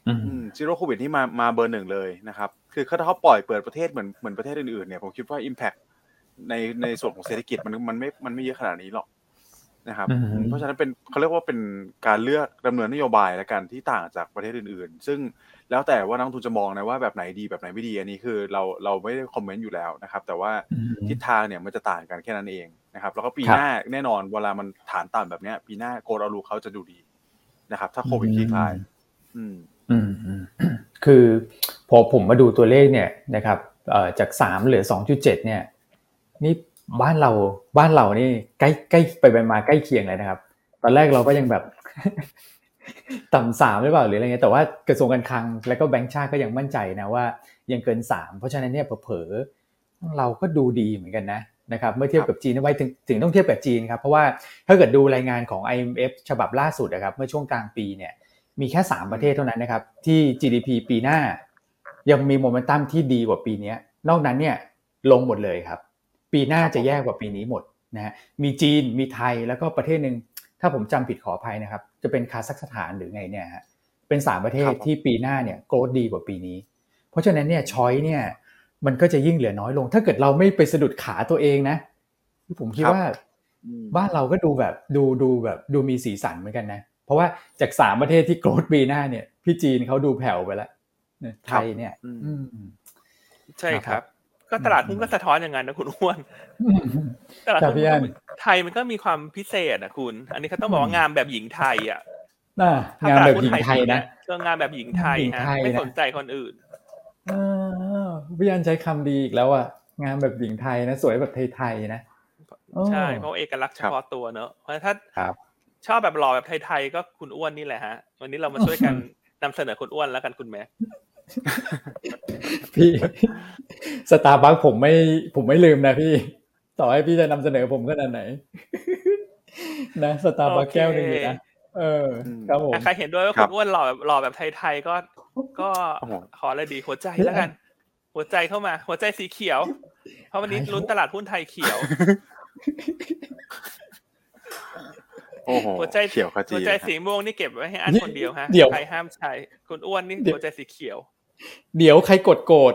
[SPEAKER 1] อืม
[SPEAKER 3] zero covid นี่มามาเบอร์หนึ่งเลยนะครับ คือถ้าเขาปล่อยเปิดประเทศเหมือนเหมือนประเทศอื่นๆเนี่ยผมคิดว่า Impact ในในส่วนของเศรษฐกิจมันมันไม่มันไม่เยอะขนาดนี้หรอก นะครับ
[SPEAKER 1] อืม
[SPEAKER 3] เพราะฉะนั้นเป็นเขาเรียกว่าเป็นการเลือกดำเนินนโยบายและกันที่ต่างจากประเทศอื่น ๆ ซึ่งแล้วแต่ว่านักลงทุนจะมองนะว่าแบบไหนดีแบบไหนไม่ดีอันนี้คือเราเราไม่ได้ comment อยู่แล้วนะครับ แต่ว่า
[SPEAKER 1] อืม
[SPEAKER 3] ทิศทางเนี่ยมันจะต่างกันแค่นั้นเองนะครับ แล้วก็ปี
[SPEAKER 1] ครับ
[SPEAKER 3] หน้าแน่นอนเวลามันฐานต่ำแบบเนี้ย ปีหน้าโกลอาลูเขาจะดูดีนะครับ ถ้าโควิดคลี่คลาย อืม
[SPEAKER 1] อืมอืมคือพอผมมาดูตัวเลขเนี่ยนะครับเอ่อจากสามเหลือสองจุดเจ็ดเนี่ย นี่ บ้านเราบ้านเรานี่ใกล้ใกล้ไปไปมาใกล้เคียงเลยนะครับ ตอนแรกเราก็ยังแบบต่ำสามหรือเปล่าหรืออะไรเงี้ยแต่ว่ากระทรวงการคลังแล้วก็แบงก์ชาติก็ยังมั่นใจนะว่ายังเกินสามเพราะฉะนั้นเนี่ยเผลอๆเราก็ดูดีเหมือนกันนะนะครับเมื่อเทียบกับจีนไว้ถึงถึงต้องเทียบกับจีนครับเพราะว่าถ้าเกิดดูรายงานของ IMF ฉบับล่าสุดนะครับเมื่อช่วงกลางปีเนี่ยมีแค่ 3 ประเทศเท่านั้นนะครับที่ GDP ปีหน้า ยังมีโมเมนตัมที่ดีกว่าปีนี้นอกนั้นเนี่ยลงหมดเลยครับ ปีหน้าจะแย่กว่าปีนี้หมดนะฮะมีจีนมีไทยแล้วก็ประเทศหนึ่งถ้าผมจำผิดขออภัยนะครับ จะเป็นคาซัคสถานหรือไงเนี่ยฮะเป็นสามประเทศที่ปีหน้าเนี่ยโกรดดีกว่าปีนี้ เพราะฉะนั้นเนี่ยช้อยเนี่ยมันก็จะยิ่งเหลือน้อยลง ถ้าเกิดเราไม่ไปสะดุดขาตัวเองนะผมคิดว่าบ้านเราก็ดูแบบดูดูแบบดูมีสีสันเหมือนกันนะ เพราะว่าจากสามประเทศที่โกรดปีหน้าเนี่ย พี่จีนเขาดูแผ่วไปแล้วไทยเนี่ยอืม
[SPEAKER 2] ใช่ครับ ก็ตลาดหุ้นก็สะท้อนอย่างนั้นนะคุณอ้วนตลาด
[SPEAKER 1] ครับ
[SPEAKER 2] หุ้
[SPEAKER 1] พี่อัน
[SPEAKER 2] นไทยมันก็มีความพิเศษนะคุณ อันนี้เขาต้องบอกว่างามแบบหญิงไทยอะ
[SPEAKER 1] น่ะงานแบบหญิงไทยนะ
[SPEAKER 2] ก็งานแบบหญิงไทย
[SPEAKER 1] หญิง
[SPEAKER 2] ฮะ
[SPEAKER 1] ไทยนะ
[SPEAKER 2] ไม่สนใจคนอื่น
[SPEAKER 1] เออพี่อันใช้คำดีอีกแล้วอะงานแบบหญิงไทยนะ สวยแบบไทยๆนะ
[SPEAKER 2] ใช่เพราะเอกลักษณ์เฉพาะตัวเนอะเพราะถ้า
[SPEAKER 1] ครับ
[SPEAKER 2] ชอบแบบหล่อแบบไทยๆก็คุณอ้วนนี่แหละฮะ วันนี้เรามาช่วยกันนำเสนอคุณอ้วนแล้วกันคุณแม่
[SPEAKER 1] พี่สตาร์บัคผมไม่ ผมไม่ลืมนะพี่ ต่อให้พี่จะนำเสนอผมขนาดไหน นะสตาร์บัค
[SPEAKER 2] โอเค
[SPEAKER 1] แก้วหนึ่งอยู่นะเออครับผม
[SPEAKER 2] ถ้าใครเห็นด้วยว่า
[SPEAKER 3] ครั
[SPEAKER 2] คุ
[SPEAKER 3] บ
[SPEAKER 2] ณอ้วนหล่อแบบหล่อแบบไทยๆก็ ก็
[SPEAKER 3] โอ้โห
[SPEAKER 2] ขออะไรดีหัวใจแล้วกัน หัวใจเข้ามา หัวใจสีเขียว เพราะวันนี้ลุ้นตลาดหุ้นไทยเขียว
[SPEAKER 3] โอ้โห
[SPEAKER 2] หัวใจ
[SPEAKER 3] เขียวขจี
[SPEAKER 2] หัวใจ
[SPEAKER 3] นะ
[SPEAKER 2] สีม่วงนี่เก็บไว้ให้อัน
[SPEAKER 1] นี่
[SPEAKER 2] คนเดียวฮะ
[SPEAKER 1] เดี๋ยว
[SPEAKER 2] ใครห้ามใช้คุณอ้วนนี่
[SPEAKER 1] เดี๋ยว
[SPEAKER 2] หัวใจสีเขียว
[SPEAKER 1] เดี๋ยวใครกดโกรธ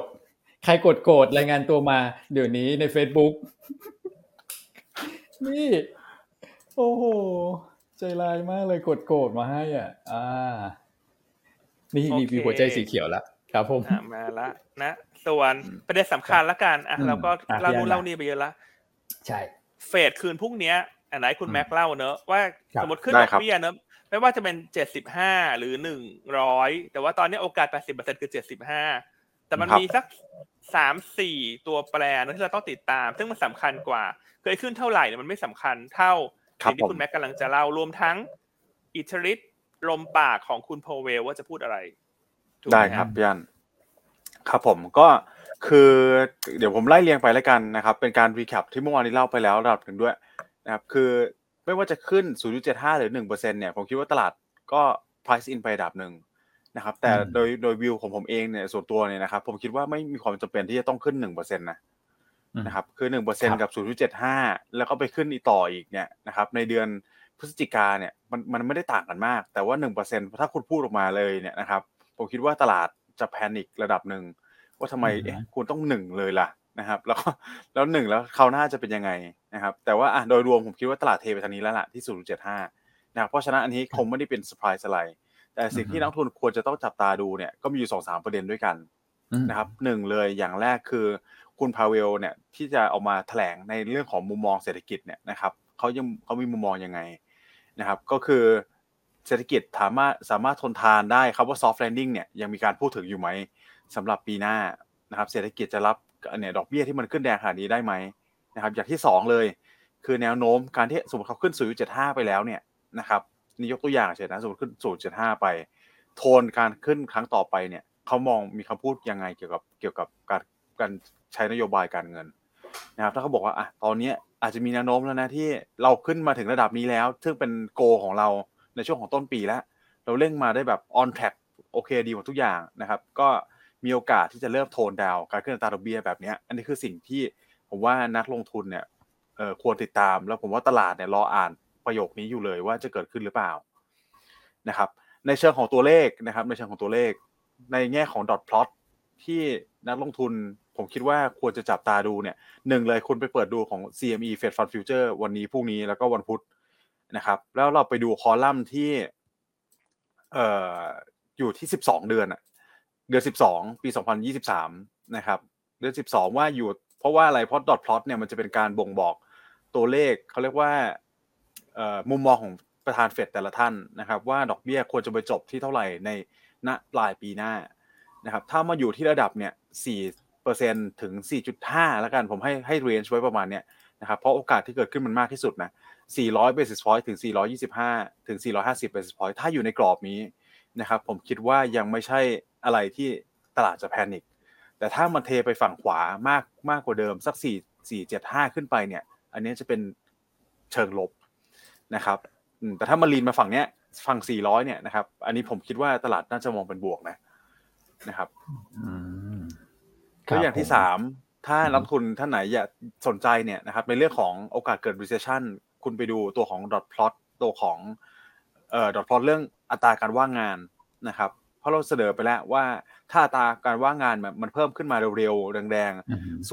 [SPEAKER 1] ใครกดโกรธรายงานตัวมา เดี๋ยวนี้ใน Facebook นี่ โอ้โห ใจร้ายมากเลยกดโกรธมาให้อะ อ่า นี่นี่
[SPEAKER 2] โอเค
[SPEAKER 1] มีหัวใจสีเขียวแล้วครับผม
[SPEAKER 2] อะมาละนะ ส่วนประเด็นสำคัญละกันอะ
[SPEAKER 1] อืม
[SPEAKER 2] เราก็
[SPEAKER 1] อะ
[SPEAKER 2] เล่า
[SPEAKER 1] พี่
[SPEAKER 2] นู่
[SPEAKER 1] อั
[SPEAKER 2] น
[SPEAKER 1] น
[SPEAKER 2] เล่านี่ไปเยอะละ
[SPEAKER 1] ใช่
[SPEAKER 2] เฟดคืนพรุ่งเนี้ยอันไหนคุณแม็กเล่าเนอะว่า
[SPEAKER 1] ครับ
[SPEAKER 2] สมมติขึ้น
[SPEAKER 3] ได้
[SPEAKER 2] ดอก
[SPEAKER 3] ครับ
[SPEAKER 2] เบี้ยเนอะ ไม่ว่าจะเป็นเจ็ดสิบห้าหรือหนึ่งร้อยแต่ว่าตอนนี้โอกาสแปดสิบเปอร์เซ็นคือเจ็ดสิบห้าแต่มัน
[SPEAKER 3] ครับ
[SPEAKER 2] มีสักสามสี่ตัวแปรนะที่เราต้องติดตาม ซึ่งมันสำคัญกว่า เคยขึ้นเท่าไหร่เนี่ยมันไม่สำคัญเท่า
[SPEAKER 3] ครับ
[SPEAKER 2] สิ่งที่คุณ
[SPEAKER 3] ผม
[SPEAKER 2] แม็กกำลังจะเล่ารวมทั้งอิทธิฤทธิ์ลมปากของคุณโพเวลว่าจะพูดอะไรถูกหม
[SPEAKER 3] ได้ครับพี่อันครับผมก็คือเดี๋ยวผมไล่เรียงไปแล้วกันนะครับ เป็นการรีแคปที่เมื่อวานนี้เล่าไปแล้วระดับหนึ่งด้วยนะครับ คือ ไม่ว่าจะขึ้น 0.75 หรือ 1%เนี่ย ผมคิดว่าตลาดก็ price in ไประดับหนึ่งนะครับ แต่
[SPEAKER 1] อืม
[SPEAKER 3] โดยโดยวิวของผมเองเนี่ยส่วนตัวเนี่ยนะครับ ผมคิดว่าไม่มีความจำเป็นที่จะต้องขึ้น 1%นะนะครับ คือหนึ่งเปอร์เซ็น
[SPEAKER 1] ครับ
[SPEAKER 3] กับศูนย์จุดเจ็ดห้าแล้วก็ไปขึ้นอีกต่ออีกเนี่ยนะครับ ในเดือนพฤศจิกาเนี่ยมันมันไม่ได้ต่างกันมาก แต่ว่าหนึ่งเปอร์เซ็นถ้าคุณพูดออกมาเลยเนี่ยนะครับ ผมคิดว่าตลาดจะแพนิคระดับหนึ่งว่าทำไม
[SPEAKER 1] อือฮึ
[SPEAKER 3] เอ๊ะคุณต้องหนึ่งเลยล่ะ นะครับ แล้วก็แล้วหนึ่งแล้วเขาวหน้าจะเป็นยังไงนะครับ แต่ว่าอะโดยรวมผมคิดว่าตลาดเทไปทางนี้แล้วล่ะที่ศูนย์จุดเจ็ดห้านะครับเพราะฉะนั้นอันนี้คงไม่ได้เป็นเซอร์ไพรส์อะไร แต่สิ่งที่นักลงทุนควรจะต้องจับตาดูเนี่ยก็มีอยู่สองสามประเด็นด้วยกัน
[SPEAKER 1] อืม
[SPEAKER 3] นะครับหนึ่งเลยอย่างแรกคือคุณพาเวลเนี่ยที่จะออกมาแถลงในเรื่องของมุมมองเศรษฐกิจเนี่ยนะครับเขายังเขามีมุมมองยังไงนะครับ ก็คือเศรษฐกิจสามารถสามารถทนทานได้ครับว่า soft landing เนี่ยยังมีการพูดถึงอยู่ไหมสำหรับปีหน้านะครับ เศรษฐกิจจะรับ เนี่ยดอกเบี้ยที่มันขึ้นแดงขนาดนี้ได้ไหมนะครับ อย่างที่สองเลย คือแนวโน้มการที่สมมติเขาขึ้น 0.75 ไปแล้วเนี่ยนะครับนี่ยกตัวอย่างเฉยนะสมมติขึ้น 0.75 ไป โทนการขึ้นครั้งต่อไปเนี่ยเขามองมีคำพูดยังไงเกี่ยวกับเกี่ยวกับการการใช้นโยบายการเงินนะครับถ้าเขาบอกว่าอะตอนนี้อาจจะมีแนวโน้มแล้วนะที่เราขึ้นมาถึงระดับนี้แล้ว ซึ่งเป็นโกของเราในช่วงของต้นปีแล้ว เราเร่งมาได้แบบ on track โอเคดีหมดทุกอย่างนะครับ ก็ มีโอกาสที่จะเริ่มโทนดาวการขึ้นอัตราดอกเบี้ยแบบนี้อันนี้คือสิ่งที่ผมว่านักลงทุนเนี่ยควรติดตาม แล้วผมว่าตลาดเนี่ยรออ่านประโยคนี้อยู่เลยว่าจะเกิดขึ้นหรือเปล่านะครับ ในเชิงของตัวเลขนะครับ ในเชิงของตัวเลข ในแง่ของ dot plot ที่นักลงทุนผมคิดว่าควรจะจับตาดูเนี่ยหนึ่งเลยคุณไปเปิดดูของ CME Fed Fund Future วันนี้พรุ่งนี้แล้วก็วันพุธนะครับ แล้วเราไปดูคอลัมน์ที่เอ่ออยู่ที่ 12 เดือนอะ เดือน12ปี2023นยี่สิบสามนะครับ เดือน12ว่าอยู่ เพราะว่าอะไรเพราะ dot plot เนี่ยมันจะเป็นการบ่งบอกตัวเลขเขาเรียกว่ามุมมองของประธานเฟดแต่ละท่านนะครับ ว่าดอกเบี้ยควรจะไปจบที่เท่าไหร่ในณปลายปีหน้านะครับถ้ามาอยู่ที่ระดับเนี่ย4%ถึง4.5แล้วกันผมให้ให้ range ไว้ประมาณเนี้ยนะครับเพราะโอกาสที่เกิดขึ้นมันมากที่สุดนะ400 basis point ถึง425ถึง450 basis point ถ้าอยู่ในกรอบนี้นะครับผมคิดว่ายังไม่ใช่ อะไรที่ตลาดจะแพนิคแต่ถ้ามันเทไปฝั่งขวามากมากกว่าเดิมสัก4 4 7 5ขึ้นไปเนี่ย อันนี้จะเป็นเชิงลบนะครับอืมแต่ถ้ามันลีนมาฝั่งเนี้ยฝั่ง400เนี่ยนะครับ อันนี้ผมคิดว่าตลาดน่าจะมองเป็นบวกนะนะครับ
[SPEAKER 1] อืม
[SPEAKER 3] แล้วอย่างที่
[SPEAKER 1] ครับผม
[SPEAKER 3] สามถ้า
[SPEAKER 1] อืม
[SPEAKER 3] นักทุนท่านไหนอยากสนใจเนี่ยนะครับ ในเรื่องของโอกาสเกิด recession คุณไปดูตัวของ dot plot ตัวของเอ่อ dot plot เรื่องอัตราการว่างงานนะครับ เพราะเราเสนอไปแล้วว่าถ้าอัตราการว่างงานมันมันเพิ่มขึ้นมาเร็วๆแดง
[SPEAKER 1] อืม
[SPEAKER 3] ๆ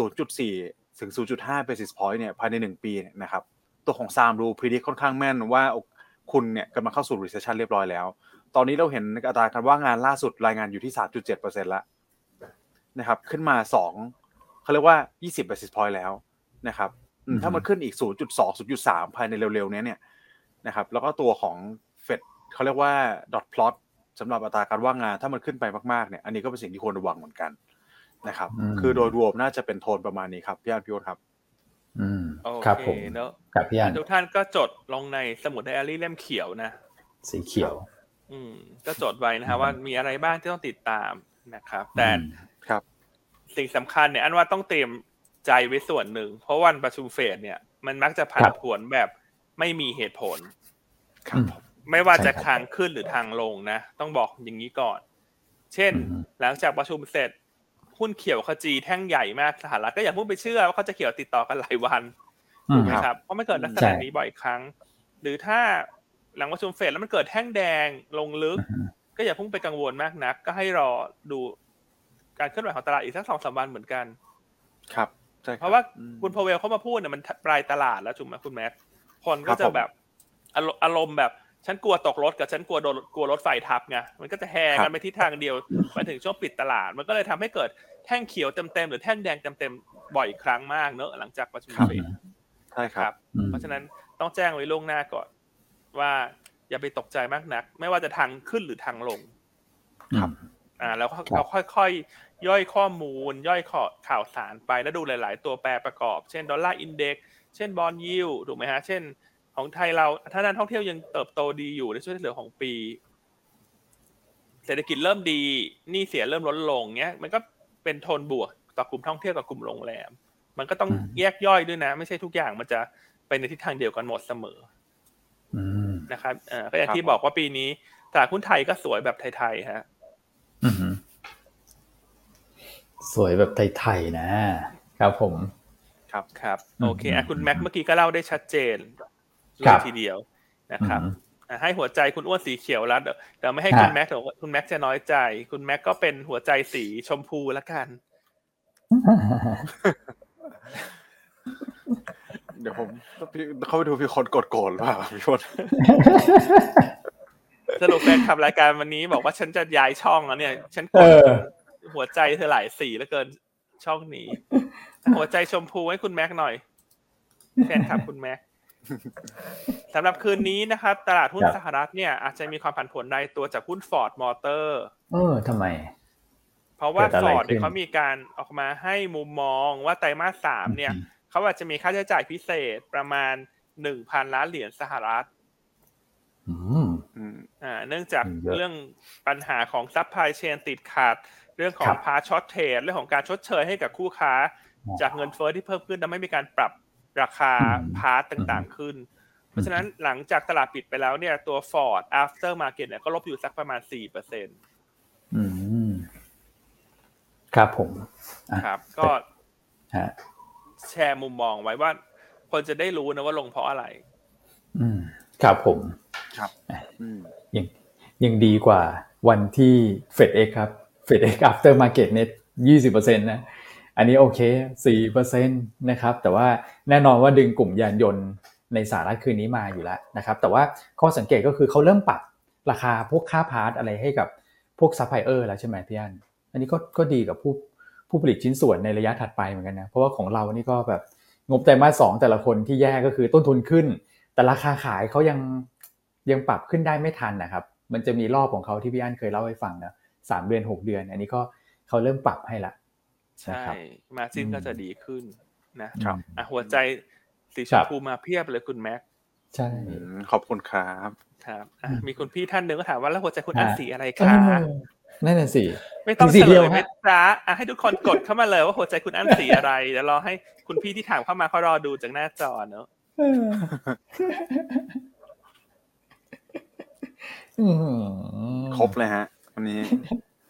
[SPEAKER 3] 0.4 ถึง 0.5 basis point เนี่ยภายใน 1 ปีเนี่ยนะครับ ตัวของ SAM ดู predict ค่อนข้างแม่นว่าคุณเนี่ยกำลังเข้าสู่ recession เรียบร้อยแล้ว ตอนนี้เราเห็นอัตราการว่างงานล่าสุดรายงานอยู่ที่ 3.7%แล้วนะครับ ขึ้นมา 2เขาเรียกว่า 20 basis point แล้วนะครับอืม
[SPEAKER 1] อืม
[SPEAKER 3] ถ้ามันขึ้นอีก 0.2 0.3 ภายในเร็วๆเนี้ยเนี่ยนะครับ แล้วก็ตัวของ Fed เขาเรียกว่า dot plot สำหรับอัตราการว่างงานถ้ามันขึ้นไปมากๆเนี่ยอันนี้ก็เป็นสิ่งที่ควรระวังเหมือนกันนะครับ
[SPEAKER 1] อืม
[SPEAKER 3] คือโดยรวมน่าจะเป็นโทนประมาณนี้ครับพี่อาร์พี่โอ๊ตครับ
[SPEAKER 1] อืม
[SPEAKER 2] โอ
[SPEAKER 1] ครับ
[SPEAKER 2] เค
[SPEAKER 1] ผม
[SPEAKER 2] เนอะ
[SPEAKER 1] กับพี่อัน
[SPEAKER 2] ทุกท่านก็จดลงในสมุดไดอารี่เล่มเขียวนะ
[SPEAKER 1] สีเขียว
[SPEAKER 2] อืม ก็จดไว้นะฮะว่ามีอะไรบ้างที่ต้องติดตามนะครับ แต่
[SPEAKER 1] อืม
[SPEAKER 3] ครับ
[SPEAKER 2] สิ่งสำคัญเนี่ย อันว่าต้องเตรียมใจไว้ส่วนหนึ่ง เพราะวันประชุมเฟดเนี่ย มันมักจะผัน
[SPEAKER 1] ครับ
[SPEAKER 2] ผวนแบบไม่มีเหตุผล
[SPEAKER 3] ครับ
[SPEAKER 2] ไม่ว่าจะ
[SPEAKER 1] ใช่ครับ
[SPEAKER 2] ทางขึ้นหรือทางลงนะ ต้องบอกอย่างนี้ก่อน เช่น
[SPEAKER 1] อืม
[SPEAKER 2] หลังจากประชุมเสร็จหุ้นเขียวขจีแท่งใหญ่มากสหรัฐก็อย่าเพิ่งไปเชื่อว่าเขาจะเขียวติดต่อกันหลายวัน
[SPEAKER 1] อื
[SPEAKER 2] ถู
[SPEAKER 1] ม
[SPEAKER 2] กไหม
[SPEAKER 3] ครับ
[SPEAKER 2] ครับเพราะมันเกิดลักษ
[SPEAKER 1] ใช่
[SPEAKER 2] ณะนี้บ่อยครั้ง หรือถ้าหลังประชุมเฟดแล้วมันเกิดแท่งแดงลงลึก
[SPEAKER 1] อืม
[SPEAKER 2] ก็อย่าเพิ่งไปกังวลมากนัก ก็ให้รอดูการเคลื่อนไหวของตลาดอีกสักสองสามวันเหมือนกัน
[SPEAKER 3] ครับใช่คบ
[SPEAKER 2] เพราะว่า
[SPEAKER 3] อืม
[SPEAKER 2] คุณพาวเวลเขามาพูดเนี่ยมันปลายตลาดแล้วถูกไหมคุณแม็กคน
[SPEAKER 3] ครั
[SPEAKER 2] ก็
[SPEAKER 3] บ
[SPEAKER 2] จะ
[SPEAKER 3] ผม
[SPEAKER 2] แบบอารมณ์อารมณ์แบบ ฉันกลัวตกรถกับฉันกลัวโดนกลัวรถไฟทับไงมันก็จะแห่
[SPEAKER 3] ครั
[SPEAKER 2] กับนไปทิศทางเดียวมาถึงช่วงปิดตลาด มันก็เลยทำให้เกิดแท่งเขียวเต็มๆหรือแท่งแดงเต็มๆบ่อยครั้งมากเนอะหลังจากประชุม
[SPEAKER 3] ครับ
[SPEAKER 2] เฟด
[SPEAKER 3] ใช่ค
[SPEAKER 2] ค
[SPEAKER 3] รั
[SPEAKER 2] รับบ
[SPEAKER 1] อืม
[SPEAKER 2] เพราะฉะนั้นต้องแจ้งไว้ล่วงหน้าก่อน ว่าอย่าไปตกใจมากนัก ไม่ว่าจะทางขึ้นหรือทางลง
[SPEAKER 3] ครับ
[SPEAKER 2] อ่า แล้วก็
[SPEAKER 1] ครับ
[SPEAKER 2] เราค่อยๆย่อยข้อมูล ย่อยข้อข่าวสารไปแล้วดูหลาย ๆ ตัวแปรประกอบ เช่นดอลลาร์อินเด็กเช่นบอลยิวถูกไหมฮะ เช่น ของไทยเราถ้านักท่องเที่ยวยังเติบโตดีอยู่ในช่วงที่เหลือของปี เศรษฐกิจเริ่มดีหนี้เสียเริ่มลดลงเงี้ย มันก็เป็นโทนบวกต่อกลุ่มท่องเที่ยวกับกลุ่มโรงแรม มันก็ต้อง
[SPEAKER 1] อืม
[SPEAKER 2] แยกย่อยด้วยนะ ไม่ใช่ทุกอย่างมันจะไปในทิศทางเดียวกันหมดเสมอ
[SPEAKER 1] อืม
[SPEAKER 2] นะครับเอ่อก็อย่าง
[SPEAKER 3] ครับ
[SPEAKER 2] ที่บอกว่าปีนี้ตลาดหุ้นไทยก็สวยแบบไทยๆฮะ
[SPEAKER 1] อืมสวยแบบไทยๆนะครับผม
[SPEAKER 3] ครับ
[SPEAKER 2] ครับ
[SPEAKER 1] อืม
[SPEAKER 2] โอเคอะคุณแม็กเมื่อกี้ก็เล่าได้ชัดเจน เล
[SPEAKER 1] ครั
[SPEAKER 2] ย
[SPEAKER 1] บ
[SPEAKER 2] ทีเดียวนะครับ
[SPEAKER 1] อืม
[SPEAKER 2] อะให้หัวใจคุณอ้วนสีเขียวแล้วเดี๋ยวเดี๋ยวไม่ให้
[SPEAKER 1] ฮะ
[SPEAKER 2] คุณแม็กเดี๋ยวคุณแม็กจะน้อยใจ คุณแม็กก็เป็นหัวใจสีชมพูละกัน
[SPEAKER 3] เดี๋ยวผมพี่เข้าไปดูพี่คนกดโกรธหรือเปล่าพี่พล
[SPEAKER 2] สรุปแฟนขับรายการวันนี้บอกว่าฉันจะย้ายช่องแล้วเนี่ย ฉันก
[SPEAKER 1] เอ
[SPEAKER 2] ด
[SPEAKER 1] อ
[SPEAKER 2] หัวใจเธอหลายสีแล้วเกินช่องนี้ หัวใจชมพูให้คุณแม็กหน่อยแฟนคลับคุณแม็ก สำหรับคืนนี้นะครับ ตลาดหุ้น
[SPEAKER 1] ครับ
[SPEAKER 2] สหรัฐเนี่ยอาจจะมีความผันผวนในตัวจากหุ้นฟอร์ดมอเตอร์
[SPEAKER 1] เออทำไม
[SPEAKER 2] เพราะว่า
[SPEAKER 1] เกิดอะไรฟ
[SPEAKER 2] อร์ดเนี่ย
[SPEAKER 1] ขึ้น
[SPEAKER 2] เขามีการออกมาให้มุมมองว่าไตรมาสสามเนี่ย
[SPEAKER 1] อืม
[SPEAKER 2] เขาอาจจะมีค่าใช้จ่ายพิเศษประมาณหนึ่งพันล้านเหรียญสหรัฐ
[SPEAKER 1] อืม
[SPEAKER 3] อืม
[SPEAKER 2] อ่า เนื่องจาก
[SPEAKER 1] เยอะ
[SPEAKER 2] เรื่องปัญหาของ supply chain ติดขัดเรื่องขอ
[SPEAKER 1] ค
[SPEAKER 2] ง
[SPEAKER 1] รับ
[SPEAKER 2] part shortage เรื่องของการชดเชยให้กับคู่ค้า
[SPEAKER 1] อ๋อ
[SPEAKER 2] จากเงินเฟ้อที่เพิ่มขึ้นทำให้มีการปรับ ราคา
[SPEAKER 1] อืม
[SPEAKER 2] part ต่างๆขึ้น เพราะฉะนั้นหลังจากตลาดปิดไปแล้วเนี่ยตัว Ford after market เนี่ยก็ลบอยู่สักประมาณ4%เปอร์เซ็นต์
[SPEAKER 1] อืมครับผมอะ
[SPEAKER 2] ครับ ก็
[SPEAKER 1] ฮะ
[SPEAKER 2] แชร์มุมมองไว้ว่าคนจะได้รู้นะว่าลงเพราะอะไร
[SPEAKER 1] อืมครับผม
[SPEAKER 3] อืม
[SPEAKER 1] ยังยังดีกว่าวันที่ FedEx ครับ FedEx after market เนี่ยยี่สิบเปอร์เซ็นต์นะ อันนี้โอเคสี่เปอร์เซ็นต์นะครับ แต่ว่าแน่นอนว่าดึงกลุ่มยานยนต์ในสหรัฐคืนนี้มาอยู่แล้วนะครับ แต่ว่าข้อสังเกตก็คือเขาเริ่มปรับราคาพวกค่า part อะไรให้กับพวกซัพพลายเออร์แล้วใช่ไหมพี่อันอันนี้ก็ก็ดีกับผู้ผู้ผลิตชิ้นส่วนในระยะถัดไปเหมือนกันนะ เพราะว่าของเรานี่ก็แบบงบไตรมาสสองแต่ละคนที่แย่ก็คือต้นทุนขึ้น แต่ราคาขายเขายังยังปรับขึ้นได้ไม่ทันนะครับ มันจะมีรอบของเขาที่พี่อันเคยเล่าให้ฟังนะสามเดือนหกเดือน อันนี้ก็เขาเริ่มปรับให้ละ
[SPEAKER 2] ใช่
[SPEAKER 1] นะครับ
[SPEAKER 2] มาซิน
[SPEAKER 1] อืม
[SPEAKER 2] ก็จะดีขึ้นนะครับ
[SPEAKER 1] อืม
[SPEAKER 2] อะหัวใจสีช
[SPEAKER 1] ครั
[SPEAKER 2] ม
[SPEAKER 1] บ
[SPEAKER 2] พูมาเพียบเลยคุณแม็ก
[SPEAKER 1] ใช่
[SPEAKER 3] อืมขอบคุณครับ
[SPEAKER 2] ครับอะ
[SPEAKER 1] อืม
[SPEAKER 2] มีคุณพี่ท่านหนึ่งก็ถามว่าแล้วหัวใจคุณ
[SPEAKER 1] ฮะ
[SPEAKER 2] อันสีอะไร
[SPEAKER 1] เอ
[SPEAKER 2] คะ
[SPEAKER 1] อนั่นน่ะสิ
[SPEAKER 2] ไม่ต้อง
[SPEAKER 1] สี
[SPEAKER 2] เฉ
[SPEAKER 1] เดี
[SPEAKER 2] ล
[SPEAKER 1] ยวยฮะ
[SPEAKER 2] ไหมจ้าอะให้ทุกคนกดเข้ามาเลยว่าหัวใจคุณอันสีอะไรเดี๋ยวรอให้คุณพี่ที่ถามเข้ามาเขารอดูจากหน้าจอเนอะ
[SPEAKER 1] เอออื้อหือ
[SPEAKER 3] ครบเลยฮะวันนี้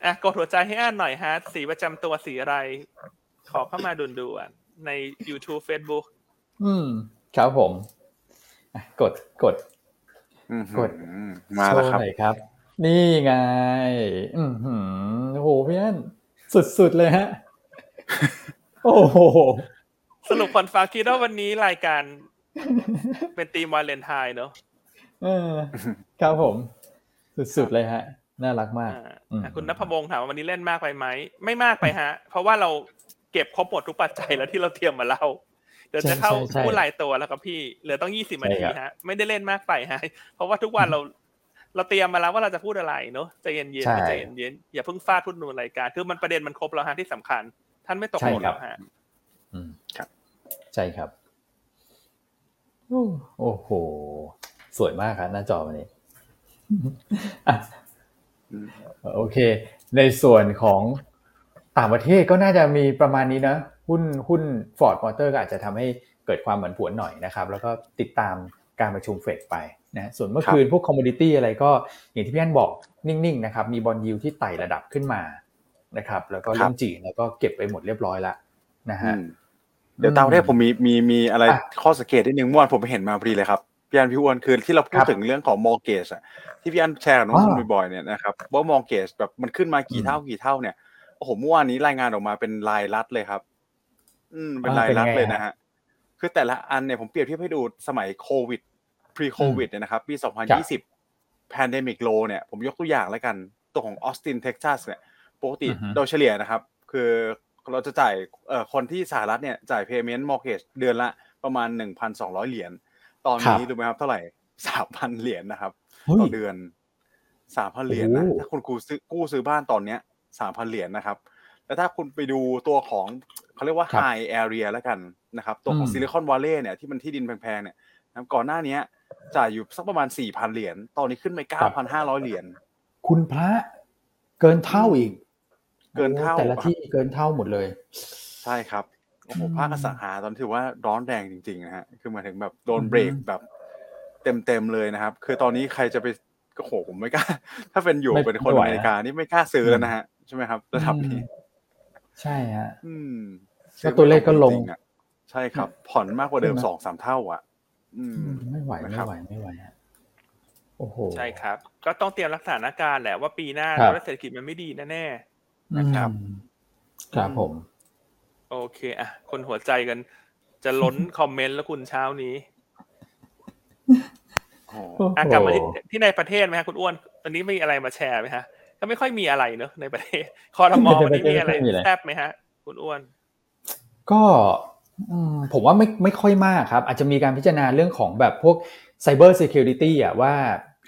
[SPEAKER 2] อะกดหัวใจให้อ่านหน่อยฮะ สีประจำตัวสีอะไร ขอเข้ามาด่วนๆใน YouTube Facebook
[SPEAKER 1] อืม ครับผมอะกดกด
[SPEAKER 3] อืม
[SPEAKER 1] กด
[SPEAKER 3] มาแล้วครับ
[SPEAKER 1] โชหน่อยครับ นี่ไง อือหือโอ้โหพี่อันสุดๆเลยฮะ โอ้โห
[SPEAKER 2] สรุปคนฟังคิดว่าวันนี้รายการเป็นตีมวาเลนไทน์เนอะ
[SPEAKER 1] เออครับผม สุดๆเลยฮะ น่ารักมาก
[SPEAKER 2] อ่า
[SPEAKER 1] อืม
[SPEAKER 2] อะคุณนภพงศ์ถามว่าวันนี้เล่นมากไปไหม ไม่มากไปฮะ เพราะว่าเราเก็บครบหมดทุกปัจจัยแล้วที่เราเตรียมมาเล่า เดี๋ยวจะเข้า
[SPEAKER 1] ใช่ใช่
[SPEAKER 2] พูดรายตัวแล้วครับพี่เหลือต้องยี่สิบนาที
[SPEAKER 1] ใช่ครับ
[SPEAKER 2] ฮะ ไม่ได้เล่นมากไปฮะ เพราะว่าทุกวันเรา เราเตรียมมาแล้วว่าเราจะพูดอะไรเนอะใจเย็นๆ
[SPEAKER 1] ใช่
[SPEAKER 2] ใจเย็นๆอย่าเพิ่งฟาดพูดนูนรายการคือมันประเด็นมันครบแล้วฮะที่สำคัญ ท่านไม่ตก
[SPEAKER 1] ใช่
[SPEAKER 2] หล่น
[SPEAKER 1] ครับ
[SPEAKER 2] แล้วฮะ
[SPEAKER 1] อืม
[SPEAKER 3] ครับ
[SPEAKER 1] ใช่ครับโอ้โอ้โห สวยมากครับหน้าจอวันนี้อะ
[SPEAKER 3] อืม
[SPEAKER 1] โอเค ในส่วนของต่างประเทศก็น่าจะมีประมาณนี้นะหุ้นหุ้น Ford Motor ก็อาจจะทำให้เกิดความเหมือนผวนหน่อยนะครับ แล้วก็ติดตามการประชุมเฟดไปนะส่วนเมื่อคืนพวกคอมมูนิตี้อะไรก็อย่างที่พี่อันบอกนิ่งๆนะครับมีบอลยิวที่ไต่ระดับขึ้นมานะครับแล้วก็
[SPEAKER 3] ครับ
[SPEAKER 1] เรื่องจีนแล้วก็เก็บไปหมดเรียบร้อยแล้วนะฮะ
[SPEAKER 3] อืมเดี๋ยวตามประเทศผมมีมีมีอะไร
[SPEAKER 1] อะ
[SPEAKER 3] ข้อสังเกตนิดนึงเมื่อวานผมไปเห็นมาพอดีเลยครับ พี่อันพี่อ้วนคือที่เราพู
[SPEAKER 1] ค
[SPEAKER 3] ด
[SPEAKER 1] รับ
[SPEAKER 3] ถึงเรื่องของมอร์เกจอะที่พี่อันแชร์กับน้อง
[SPEAKER 1] อ่า
[SPEAKER 3] คุณบ่อยๆเนี่ยนะครับว่ามอร์เกจแบบมันขึ้นมากี่
[SPEAKER 1] อืม
[SPEAKER 3] เท่ากี่เท่าเนี่ยโอ้โหเมื่อวานนี้รายงานออกมาเป็นลายลัดเลยครับ อืมเป็น
[SPEAKER 1] อ่า
[SPEAKER 3] ลายลัด
[SPEAKER 1] เป็นไง
[SPEAKER 3] เลยนะ
[SPEAKER 1] ฮะ
[SPEAKER 3] ฮะคือแต่ละอันเนี่ยผมเปรียบเทียบให้ดูสมัยโควิด pre โควิดเนี่ยนะครับปี 2020 pandemic low เนี่ยผมยกตัวอย่างแล้วกัน ตัวของออสตินเท็กซัสเนี่ยปกติ
[SPEAKER 1] อือฮึ
[SPEAKER 3] โดยเฉลี่ยนะครับ คือเราจะจ่ายเอ่อคนที่สหรัฐเนี่ยจ่าย payment mortgage เดือนละประมาณ 1,200 เหรียญ ตอนนี้
[SPEAKER 1] ครับ
[SPEAKER 3] รู้ไหมครับเท่าไหร่3,000เหรียญนะครับ
[SPEAKER 1] เฮ้ย
[SPEAKER 3] ต่อเดือน3,000เหรียญนะ
[SPEAKER 1] โอ้
[SPEAKER 3] ถ้าคุณกู้ซื้อกู้ซื้อบ้านตอนเนี้ย3,000เหรียญนะครับแล้วถ้าคุณไปดูตัวของเขาเรียกว่า
[SPEAKER 1] ครับ
[SPEAKER 3] high area แล้วกันนะครับ ตัวของ
[SPEAKER 1] อืม
[SPEAKER 3] Silicon Valley เนี่ยที่มันที่ดินแพงๆเนี่ยนะครับก่อนหน้าเนี้ยจ่ายอยู่สักประมาณ4,000เหรียญตอนนี้ขึ้นไป9,500เหรียญ
[SPEAKER 1] คุณพระเกินเท่าอีก
[SPEAKER 3] เกินเท่า
[SPEAKER 1] โอ้แต่ละที่เกินเท่าหมดเลย
[SPEAKER 3] ใช่ครับ โอ้โห
[SPEAKER 1] อืม
[SPEAKER 3] ภาคอสังหาตอนนี้ถือว่าร้อนแรงจริงๆนะฮะ คือหมายถึงแบบโดน
[SPEAKER 1] อืม
[SPEAKER 3] เบรกแบบเต็มๆเลยนะครับ คือตอนนี้ใครจะไปโอ้โหผมไม่กล้า ถ้าเป็นอยู่
[SPEAKER 1] ไม่
[SPEAKER 3] เป็นคน
[SPEAKER 1] ไม่ไหว
[SPEAKER 3] อเมริกานี่ไม่กล้าซื้อแล้วนะฮะ ใช่ไหมครับระดับนี้
[SPEAKER 1] ใช่ฮะ
[SPEAKER 3] อืม
[SPEAKER 1] แล้วตัวเลขก็ลง
[SPEAKER 3] จริๆอะใช่ครับ ผ่อนมากกว่าเดิม
[SPEAKER 1] ใช่ไหม
[SPEAKER 3] สองสามเท่า อะ อืม
[SPEAKER 1] ไม่ไหว
[SPEAKER 3] นะ
[SPEAKER 1] ไม่
[SPEAKER 3] ครับ
[SPEAKER 1] ไหวไม่ไหวฮะโอ้โห
[SPEAKER 2] ใช่ครับ ก็ต้องเตรียมรักษาอาการแหละว่าปีหน้า
[SPEAKER 1] ครับ
[SPEAKER 2] แล้วเศรษฐกิจมันไม่ดีแน่
[SPEAKER 3] นะครับ
[SPEAKER 1] อืมครับผม
[SPEAKER 2] ๆ โอเคอะคนหัวใจกัน จะล้นคอมเมนต์แล้วคุณเช้านี้
[SPEAKER 3] โอ้โห
[SPEAKER 2] อะกลับมาที่ที่ในประเทศไหมฮะคุณอ้วนตอนนี้มีอะไรมาแชร์ไหมฮะก็ไม่ค่อยมีอะไรเนอะในประเทศคอรมอวันนี้มีอะไร
[SPEAKER 1] ไม่มีอะไร
[SPEAKER 2] แซบไหมฮะ คุณอ้วน
[SPEAKER 1] ก็อืมผมว่าไม่ไม่ค่อยมากครับ อาจจะมีการพิจารณาเรื่องของแบบพวก Cyber Security อะว่า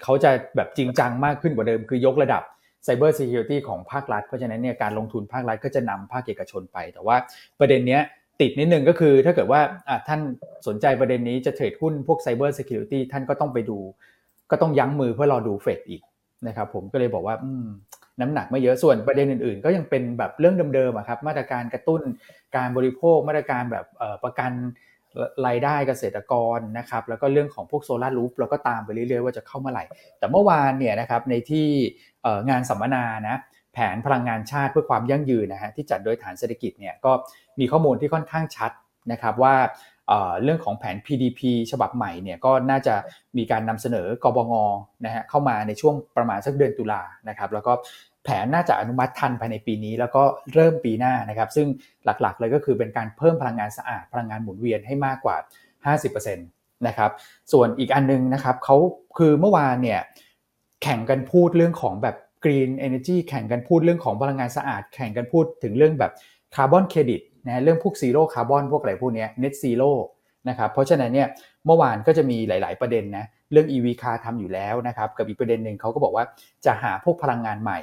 [SPEAKER 1] เขาจะแบบจริงจังมากขึ้นกว่าเดิมคือยกระดับ Cyber Security ของภาครัฐ เพราะฉะนั้นเนี่ยการลงทุนภาครัฐก็จะนำภาคเอกชนไป แต่ว่าประเด็นเนี้ยติดนิดนึงก็คือถ้าเกิดว่าท่านสนใจประเด็นนี้จะเทรดหุ้นพวก Cyber Security ท่านก็ต้องไปดู ก็ต้องยั้งมือเพื่อรอดูเฟดอีกนะครับผมก็เลยบอกว่าน้ำหนักไม่เยอะส่วนประเด็นอื่นๆ ก็ยังเป็นแบบเรื่องเดิมๆครับมาตรการกระตุ้นการบริโภคมาตรการแบบประกัน รายได้เกษตรกรนะครับแล้วก็เรื่องของพวกโซลารูฟเราก็ตามไปเรื่อยๆ ว่าจะเข้าเมื่อไหร่ แต่เมื่อวานเนี่ยนะครับในที่งานสัมมนานะแผนพลังงานชาติเพื่อความยั่งยืนนะฮะที่จัดโดยฐานเศรษฐกิจเนี่ยก็มีข้อมูลที่ค่อนข้างชัดนะครับว่าเอ่อเรื่องของแผน PDP ฉบับใหม่เนี่ยก็น่าจะมีการนำเสนอกบงนะฮะเข้ามาในช่วงประมาณสักเดือนตุลานะครับแล้วก็ แผนน่าจะอนุมัติทันภายในปีนี้ แล้วก็เริ่มปีหน้านะครับ ซึ่งหลักๆ เลยก็คือเป็นการเพิ่มพลังงานสะอาดพลังงานหมุนเวียนให้มากกว่า 50%นะครับ ส่วนอีกอันนึงนะครับเขาคือเมื่อวานเนี่ยแข่งกันพูดเรื่องของแบบ Green Energy แข่งกันพูดเรื่องของพลังงานสะอาด แข่งกันพูดถึงเรื่องแบบคาร์บอนเครดิตนะเรื่องพวก zero carbon พวกอะไรพวกเนี้ย net zero นะครับเพราะฉะนั้นเนี่ยเมื่อวานก็จะมีหลาย ๆ ประเด็นนะเรื่อง EV car ทำอยู่แล้วนะครับกับอีกประเด็นหนึ่งเขาก็บอกว่าจะหาพวกพลังงานใหม่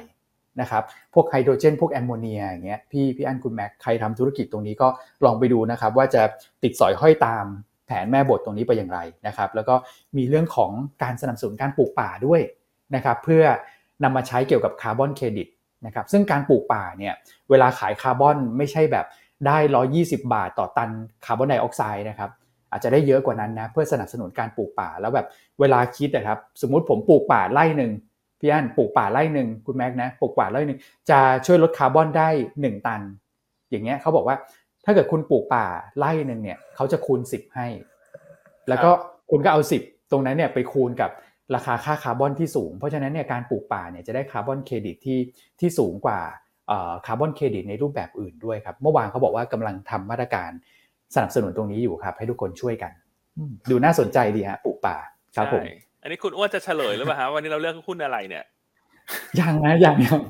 [SPEAKER 1] นะครับพวกไฮโดรเจน พวกแอมโมเนียอย่างเงี้ยพี่พี่อันคุณแม็กใครทำธุรกิจตรงนี้ก็ลองไปดูนะครับว่าจะติดสอยห้อยตามแผนแม่บทตรงนี้ไปอย่างไรนะครับแล้วก็มีเรื่องของการสนับสนุนการปลูกป่าด้วยนะครับเพื่อนำมาใช้เกี่ยวกับคาร์บอนเครดิตนะครับซึ่งการปลูกป่าเนี่ยเวลาขายคาร์บอนไม่ใช่แบบได้ 120 บาทต่อตันคาร์บอนไดออกไซด์นะครับอาจจะได้เยอะกว่านั้นนะเพื่อสนับสนุนการปลูกป่าแล้วแบบเวลาคิดนะครับสมมุติผมปลูกป่าไร่หนึ่ง พี่อันปลูกป่าไร่หนึ่งคุณแม็กนะปลูกป่าไร่หนึ่งจะช่วยลดคาร์บอนได้หนึ่งตัน อย่างเงี้ยเขาบอกว่าถ้าเกิดคุณปลูกป่าไร่หนึ่งเนี่ยเขาจะคูณสิบให้ แล้วก็คุณก็เอาสิบตรงนั้นเนี่ยไปคูณกับราคาค่าคาร์บอนที่สูง เพราะฉะนั้นเนี่ยการปลูกป่าเนี่ยจะได้คาร์บอนเครดิตที่ที่สูงกว่าคาร์บอนเครดิตในรูปแบบอื่นด้วยครับ เมื่อวานเขาบอกว่ากำลังทำมาตรการสนับสนุนตรงนี้อยู่ครับ ให้ทุกคนช่วยกัน ดูน่าสนใจดีฮะปลูกป่าครับผม
[SPEAKER 2] ใช่ อันนี้คุณอ้วนจะเฉลยหรือเปล่าฮะวันนี้เราเลือกหุ้นอะไรเนี่ย
[SPEAKER 1] ยังนะยังยัง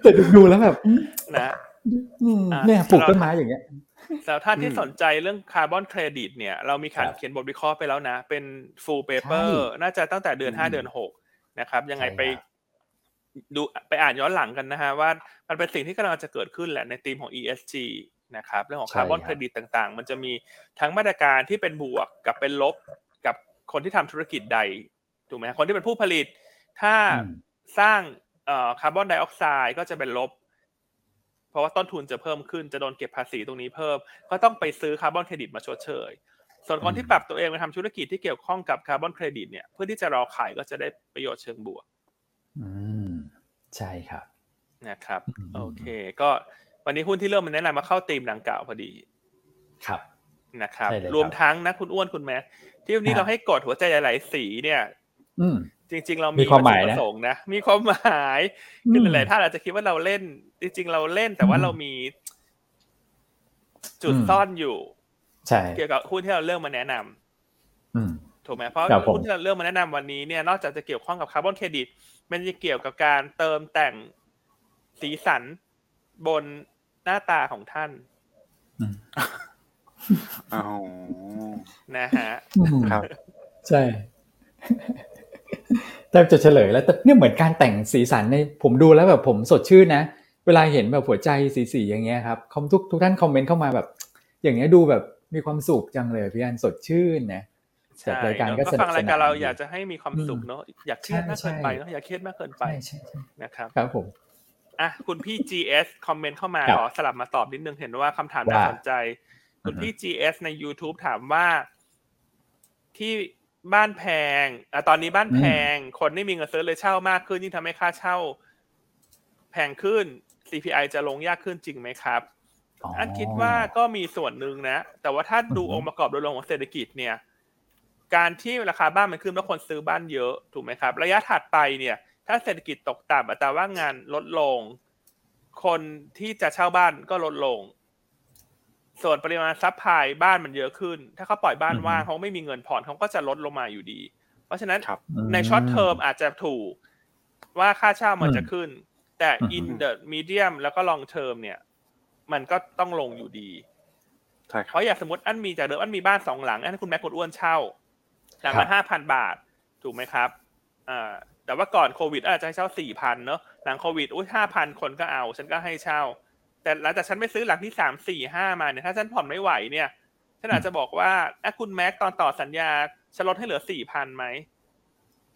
[SPEAKER 1] แต่ดูแล้วแบบอืม
[SPEAKER 2] นะ
[SPEAKER 1] อืม
[SPEAKER 2] อะ
[SPEAKER 1] เนี่ยปลูกต้นไม้อย่างเงี้ย
[SPEAKER 2] สำหรับท่านที่
[SPEAKER 3] อืม
[SPEAKER 2] สนใจเรื่องคาร์บอนเครดิตเนี่ย เรามีการ
[SPEAKER 1] ครับ
[SPEAKER 2] เขียนบทวิเคราะห์ไปแล้วนะ เป็น full paper
[SPEAKER 1] ใช่
[SPEAKER 2] น่าจะตั้งแต่เดือน
[SPEAKER 1] อืม
[SPEAKER 2] ห้าเดือนหกนะครับ ยังไง
[SPEAKER 1] ใช่
[SPEAKER 2] ไป
[SPEAKER 1] ครับ
[SPEAKER 2] ดูไปอ่านย้อนหลังกันนะฮะว่ามันเป็นสิ่งที่กำลังจะเกิดขึ้นแหละในธีมของ ESG นะครับเรื่องของคาร์บอนเครดิตต่างๆ มันจะมีทั้งมาตรการที่เป็นบวกกับเป็นลบกับคนที่ทำธุรกิจใด ถูกไหมคนที่เป็นผู้ผลิต ถ้า
[SPEAKER 1] อืม
[SPEAKER 2] สร้างเอ่อคาร์บอนไดออกไซด์ก็จะเป็นลบ เพราะว่าต้นทุนจะเพิ่มขึ้นจะโดนเก็บภาษีตรงนี้เพิ่ม ก็ต้องไปซื้อคาร์บอนเครดิตมาชดเชยส่วนคนที่ปรับตัวเองไปทำธุรกิจที่เกี่ยวข้องกับคาร์บอนเครดิตเนี่ยเพื่อที่จะรอขายก็จะได้ประโยชน์เชิงบวก
[SPEAKER 1] อืม ใช่ครับ
[SPEAKER 2] นะครับ
[SPEAKER 1] อืม
[SPEAKER 2] โอเค ก็วันนี้หุ้นที่เริ่มมันแนะนำมาเข้าธีมดังกล่าวพอดี
[SPEAKER 1] ครับ
[SPEAKER 2] นะครับ
[SPEAKER 1] ใช่เลยครับ
[SPEAKER 2] รวมทั้งนะคุณอ้วนคุณแม็กที่วันนี้
[SPEAKER 1] ฮะ
[SPEAKER 2] เราให้กดหัวใจหลาย ๆ สีเนี่ย
[SPEAKER 1] อืม
[SPEAKER 2] จริง ๆ เรา
[SPEAKER 1] มี
[SPEAKER 2] มี
[SPEAKER 1] ความหมาย
[SPEAKER 2] วัตถุป
[SPEAKER 1] นะ
[SPEAKER 2] ระสงค์นะ มีความหมายคือ
[SPEAKER 1] ม
[SPEAKER 2] หลายๆท่านอาจจะคิดว่าเราเล่น จริง ๆ เราเล่นแต่ว่า
[SPEAKER 1] อืม
[SPEAKER 2] เรามี จุด
[SPEAKER 1] อืม
[SPEAKER 2] ซ่อนอยู่
[SPEAKER 1] ใช่
[SPEAKER 2] เกี่ยวกับหุ้นที่เราเลือกมาแนะนำ
[SPEAKER 1] อืม
[SPEAKER 2] ถูกไหมเพราะ
[SPEAKER 1] ครับผม
[SPEAKER 2] หุ้นที่เราเลือกมาแนะนำวันนี้เนี่ยนอกจากจะเกี่ยวข้องกับคาร์บอนเครดิต มันจะเกี่ยวกับการเติมแต่งสีสันบนหน้าตาของท่าน
[SPEAKER 1] อืม
[SPEAKER 3] อ๋อ
[SPEAKER 2] นะฮะ
[SPEAKER 3] ครับ
[SPEAKER 1] ใช่ แทบจะเฉลยแล้วแต่เนี่ยเหมือนการแต่งสีสันในผมดูแล้วแบบผมสดชื่นนะ เวลาเห็นแบบหัวใจสีๆอย่างเงี้ยครับคอมทุกทุกท่านคอมเมนต์เข้ามาแบบ อย่างเงี้ยดูแบบมีความสุขจังเลยพี่อันสดชื่นนะ
[SPEAKER 2] ใช่
[SPEAKER 1] รายการ
[SPEAKER 2] เนอะ
[SPEAKER 1] ก็
[SPEAKER 2] ก็
[SPEAKER 1] สนุก
[SPEAKER 2] ฟังรายการ
[SPEAKER 1] สนาน
[SPEAKER 2] เรา
[SPEAKER 1] ดี
[SPEAKER 2] อยากจะให้มีความสุขเนอะอยากเครียดมาก
[SPEAKER 1] ใช่
[SPEAKER 2] เกินไป
[SPEAKER 1] ใช่
[SPEAKER 2] เนอะอยากเครียดมากเกินไป
[SPEAKER 1] ใช่ใช่ใช่
[SPEAKER 2] นะครับ
[SPEAKER 1] ครับผม
[SPEAKER 2] อะคุณพี่ GS คอมเมนต์เข้ามา
[SPEAKER 1] ครับ
[SPEAKER 2] ขอสลับมาตอบนิดนึงเห็นว่าคำถาม
[SPEAKER 1] ว่า
[SPEAKER 2] น่าสนใจ คุณ
[SPEAKER 1] อือฮึ
[SPEAKER 2] พี่ GS ใน YouTube ถามว่าที่ บ้านแพงอะตอนนี้บ้านแพง คนไม่มีเงินซื้อเลยเช่ามากขึ้นยิ่งทำให้ค่าเช่า แพงขึ้น CPI จะลงยากขึ้นจริงไหมครับอันคิดว่าก็มีส่วนหนึ่งนะ แต่ว่าถ้าดู
[SPEAKER 1] อือฮึ
[SPEAKER 2] องค์ประกอบโดยรวมของเศรษฐกิจเนี่ย การที่ราคาบ้านมันขึ้นแล้วคนซื้อบ้านเยอะถูกไหมครับ ระยะถัดไปเนี่ย ถ้าเศรษฐกิจตกต่ำอัตราว่างงานลดลง คนที่จะเช่าบ้านก็ลดลง ส่วนปริมาณ supply บ้านมันเยอะขึ้น ถ้าเขาปล่อยบ้าน
[SPEAKER 1] อือฮึ
[SPEAKER 2] ว่างเขาไม่มีเงินผ่อนเขาก็จะลดลงมาอยู่ดี เพราะฉะนั้น
[SPEAKER 3] ครับ
[SPEAKER 2] ใน short term อาจจะถูกว่าค่าเช่ามันจะขึ้น แต่
[SPEAKER 1] อือฮึ
[SPEAKER 2] in the medium แล้วก็ long term เนี่ย มันก็ต้องลงอยู่ดี
[SPEAKER 3] ใช่ครับ
[SPEAKER 2] ราะอย่างสมมติอันมีจากเดิมอันมีบ้านสองหลัง อันคุณแม็กคุณอ้วนเช่า หลัง
[SPEAKER 1] ครับ
[SPEAKER 2] ห้าพันบาท ถูกไหมครับอ่าแต่ว่าก่อนโควิดอาจจะให้เช่าสี่พันเนอะหลังโควิดอุ้ยห้าพันคนก็เอา ฉันก็ให้เช่า แต่หลังจากฉันไม่ซื้อหลังที่สามสี่ห้ามาเนี่ยถ้าฉันผ่อนไม่ไหวเนี่ยฉันอาจจะบอกว่าอะคุณแม็กตอนต่อสัญญาฉันลดให้เหลือสี่พันไหม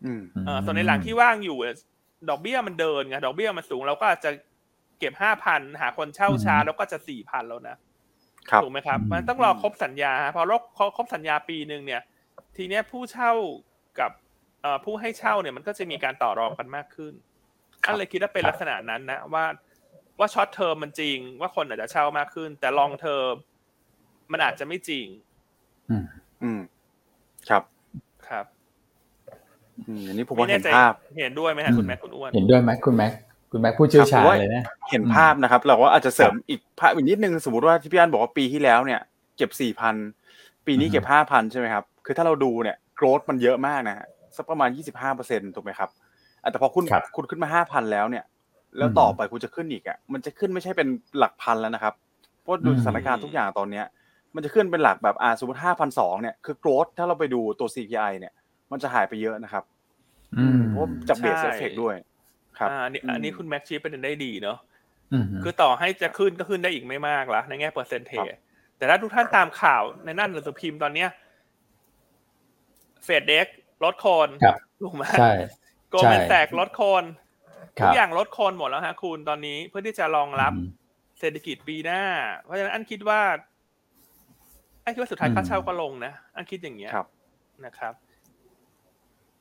[SPEAKER 3] อืม
[SPEAKER 2] เออส่วนในหลังที่ว่างอยู่อะดอกเบี้ยมันเดินไงดอกเบี้ยมันสูงเราก็อาจจะเก็บห้าพันหาคนเช่าช้า
[SPEAKER 1] อืม
[SPEAKER 2] แล้วก็จะสี่พันแล้วนะ
[SPEAKER 3] ครับ
[SPEAKER 2] ถูกไหมครับ
[SPEAKER 1] อืม
[SPEAKER 2] มันต้องรอครบสัญญาฮะพอรบครบสัญญาปีหนึ่งเนี่ย ทีเนี้ยผู้เช่ากับเอ่อผู้ให้เช่าเนี่ยมันก็จะมีการต่อรองกันมากขึ้น
[SPEAKER 3] ครับ
[SPEAKER 2] อันเลยคิดว่าเป็น
[SPEAKER 1] ครับ
[SPEAKER 2] ลักษณะนั้นนะว่า ว่า short term มันจริง ว่าคนอาจจะเช่ามากขึ้น แต่ long term มันอาจจะไม่จริง
[SPEAKER 1] อืม
[SPEAKER 3] อืม ครับ
[SPEAKER 2] ครับ
[SPEAKER 3] อืมอันนี้ผมว่า
[SPEAKER 2] ไม่แน่ใจ
[SPEAKER 3] เห็
[SPEAKER 2] แน่
[SPEAKER 3] น
[SPEAKER 2] ใจ
[SPEAKER 3] ภาพ
[SPEAKER 2] เห็นด้วยไหมฮะ
[SPEAKER 1] อืม
[SPEAKER 2] คุณแม็กคุณอ้วน
[SPEAKER 1] เห็นด้วยไหมคุณแม็กคุณแม็กผู้เชี่ยวชาญ
[SPEAKER 3] ครับ
[SPEAKER 1] เลยนะ
[SPEAKER 3] เห็น
[SPEAKER 1] อืม
[SPEAKER 3] ภาพนะครับ เราก็อาจจะเสริมอีกภาพอีกนิดนึง สมมติว่าที่พี่อันบอกว่าปีที่แล้วเนี่ย เก็บสี่พัน ปีนี้
[SPEAKER 1] อือฮึ
[SPEAKER 3] เก็บห้าพันใช่ไหมครับ คือถ้าเราดูเนี่ยโกรธมันเยอะมากนะฮะสักประมาณยี่สิบห้าเปอร์เซ็นต์ถูกไหมครับอะแต่พอคุณ
[SPEAKER 1] ครับ
[SPEAKER 3] คุณขึ้นมาห้าพันแล้วเนี่ย แล้ว
[SPEAKER 1] อืม
[SPEAKER 3] ต่อไปคุณจะขึ้นอีกอะมันจะขึ้นไม่ใช่เป็นหลักพันแล้วนะครับเพราะดู
[SPEAKER 1] อืม
[SPEAKER 3] สถานการณ์ทุกอย่างตอนเนี้ย มันจะขึ้นเป็นหลักแบบอ่าสมมติห้าพันสองเนี่ยคือโกรธถ้าเราไปดูตัว CPI เนี่ย มันจะหายไปเยอะนะครับ
[SPEAKER 1] อืม
[SPEAKER 3] เพราะว่าจากเบส
[SPEAKER 2] ใช่
[SPEAKER 3] เอฟเฟกด้วย ครับ
[SPEAKER 2] อ่าอันนี้อันนี้คุณแม็กชี้ประเด็นได้ดีเนาะ
[SPEAKER 1] อืม
[SPEAKER 2] คือต่อให้จะขึ้นก็ขึ้นได้อีกไม่มากละในแง่เปอร์เซนเท
[SPEAKER 3] ครั
[SPEAKER 2] จ
[SPEAKER 3] บ
[SPEAKER 2] แต่ถ้าทุกท่านตามข่าวในหนั่นหนังสือพิมพ์ตอนเนี้ยเฟดเด็กลดโคน
[SPEAKER 1] ครับ
[SPEAKER 2] ถูกไหม
[SPEAKER 1] ใช่
[SPEAKER 2] โกลแมน
[SPEAKER 1] ใช่
[SPEAKER 2] แสกลดโคน
[SPEAKER 1] ค
[SPEAKER 2] ทุ
[SPEAKER 1] รั
[SPEAKER 2] ก
[SPEAKER 1] บ
[SPEAKER 2] อย่างลดโคนหมดแล้วฮะคุณตอนนี้เพื่อที่จะรองรับ
[SPEAKER 1] อืม
[SPEAKER 2] เศรษฐกิจปีหน้า เพราะฉะนั้นอันคิดว่าอันคิดว่าสุดท้าย
[SPEAKER 1] อืม
[SPEAKER 2] ค่าเช่าก็ลงนะอันคิดอย่างเงี้ย
[SPEAKER 3] ครับ
[SPEAKER 2] นะครับ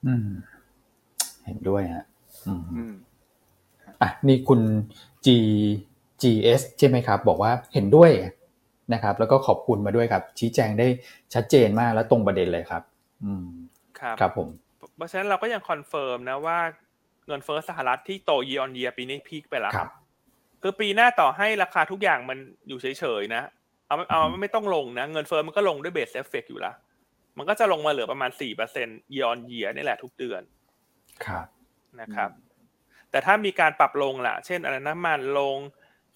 [SPEAKER 1] อืม เห็นด้วยฮะอืม
[SPEAKER 3] อืม
[SPEAKER 1] อะนี่คุณ G GS ใช่ไหมครับ บอกว่าเห็นด้วยนะครับ แล้วก็ขอบคุณมาด้วยครับ ชี้แจงได้ชัดเจนมากและตรงประเด็นเลยครับ อืม
[SPEAKER 2] ครับ
[SPEAKER 1] ครับผม
[SPEAKER 2] เพราะฉะนั้นเราก็ยัง confirm นะว่า เงินเฟ้อสหรัฐที่โต year on year ปีนี้ peak ไปแล้ว
[SPEAKER 1] ครับ
[SPEAKER 2] คือปีหน้าต่อให้ราคาทุกอย่างมันอยู่เฉยๆนะ เอาเอา
[SPEAKER 1] อืม
[SPEAKER 2] ไม่ต้องลงนะ เงินเฟ้อมันก็ลงด้วย base effect อยู่ละมันก็จะลงมาเหลือประมาณ4% year on year นี่แหละทุกเดือน
[SPEAKER 1] ครับ
[SPEAKER 2] นะครับ แต่ถ้ามีการปรับลงล่ะ เช่นอะไรน้ำมันลง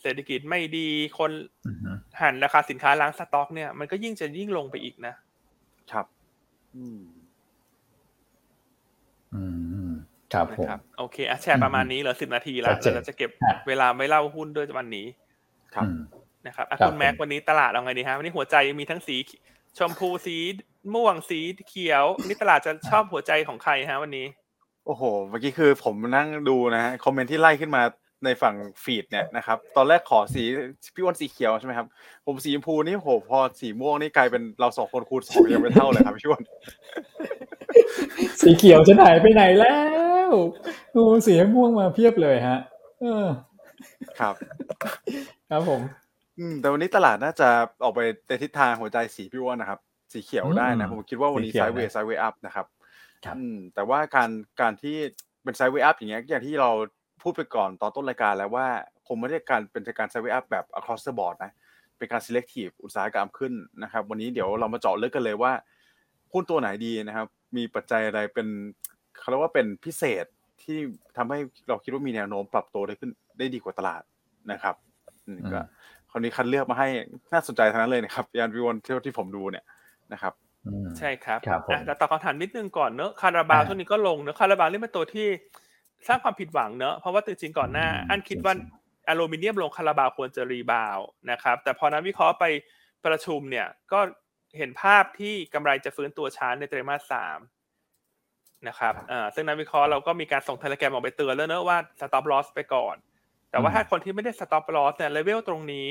[SPEAKER 2] เศรษฐกิจไม่ดีคน
[SPEAKER 1] อือฮึ
[SPEAKER 2] หันราคาสินค้าล้างสต็อกเนี่ยมันก็ยิ่งจะยิ่งลงไปอีกนะ
[SPEAKER 3] ครับ อืม
[SPEAKER 1] อืม ครับผม
[SPEAKER 2] นะครับโอเคอะแชร์ประมาณนี้เหลือสิบนาทีละ
[SPEAKER 1] ชัดเจน
[SPEAKER 2] แล้วเราจะเก็บ
[SPEAKER 1] ฮะ
[SPEAKER 2] เวลาไม่เล่าหุ้นด้วยวันนี้
[SPEAKER 3] ครับ
[SPEAKER 1] อืม
[SPEAKER 2] นะครับอะ
[SPEAKER 1] ครับ
[SPEAKER 2] คุณแม็ก
[SPEAKER 1] ผม
[SPEAKER 2] วันนี้ตลาดเอาไงดีฮะวันนี้หัวใจมีทั้งสีชมพูสีม่วงสีเขียวนี่ตลาดจะชอบหัวใจของใครฮะวันนี้
[SPEAKER 3] โอ้โห เมื่อกี้คือผมนั่งดูนะฮะคอมเมนต์ที่ไล่ขึ้นมาในฝั่งฟีดเนี่ยนะครับ ตอนแรกขอสีพี่อ้วนสีเขียวใช่ไหมครับ ผมสีชมพูนี่โหพอสีม่วงนี่กลายเป็นเราสองคนคูณสองยังไม่เท่าเลยครับพี่อ้วน
[SPEAKER 1] สีเขียวจะหายไปไหนแล้วโอ้สีม่วงมาเพียบเลยฮะเออ
[SPEAKER 3] ครับ
[SPEAKER 1] ครับผม
[SPEAKER 3] อืม แต่วันนี้ตลาดน่าจะออกไปในทิศทางหัวใจสีพี่อ้วนนะครับ สีเขียวได้นะ
[SPEAKER 1] อืม
[SPEAKER 3] ผมคิดว่าวันนี้
[SPEAKER 1] สีเขี
[SPEAKER 3] ไซ
[SPEAKER 1] ยว
[SPEAKER 3] sideway
[SPEAKER 1] นะ
[SPEAKER 3] sideway up นะครับ
[SPEAKER 1] ครับ
[SPEAKER 3] อืม แต่ว่าการการที่เป็น sideway up อย่างเงี้ยอย่างที่เราพูดไปก่อนตอนต้นรายการแล้วว่าคงไม่ได้การเป็นการ sideway up แบบ across the board นะเป็นการ selective อุตสาหกรรมขึ้นนะครับ วันนี้เดี๋ยวเรามาเจาะลึกกันเลยว่าหุ้นตัวไหนดีนะครับ มีปัจจัยอะไรเป็นเขาเรียกว่าเป็นพิเศษที่ทำให้เราคิดว่ามีแนวโน้มปรับตัวได้ขึ้นได้ดีกว่าตลาดนะครับอืมก็
[SPEAKER 1] อืม
[SPEAKER 3] คราวนี้คัดเลือกมาให้น่าสนใจทั้งนั้นเลยนะครับยานวิวอนที่ที่ผมดูเนี่ยนะครับ
[SPEAKER 1] อืม
[SPEAKER 2] ใช่ครับ
[SPEAKER 1] ครับผม
[SPEAKER 2] อะแต่ตอบคำถามนิดนึงก่อนเนอะคาราบาว
[SPEAKER 1] อ่า
[SPEAKER 2] ช่วงนี้ก็ลงเนอะคาราบาวนี่เป็นตัวที่สร้างความผิดหวังเนอะเพราะว่าจริงๆก่อนหน้า
[SPEAKER 1] อืม
[SPEAKER 2] อันคิดว่า
[SPEAKER 1] จริง
[SPEAKER 2] อลูมิเนียมลงคาราบาวควรจะ rebound นะครับแต่พอนักวิเคราะห์ไปประชุมเนี่ยก็ เห็นภาพที่กำไรจะฟื้นตัวช้าในไตรมาสสามนะครับอ่าซึ่งนักวิเคราะห์เราก็มีการส่งเทเลแกรมออกไปเตือนแล้วเนอะว่า stop loss ไปก่อน แต่ว่า
[SPEAKER 1] อืม
[SPEAKER 2] ถ้าคนที่ไม่ได้ stop loss เนี่ยเลเวลตรงนี้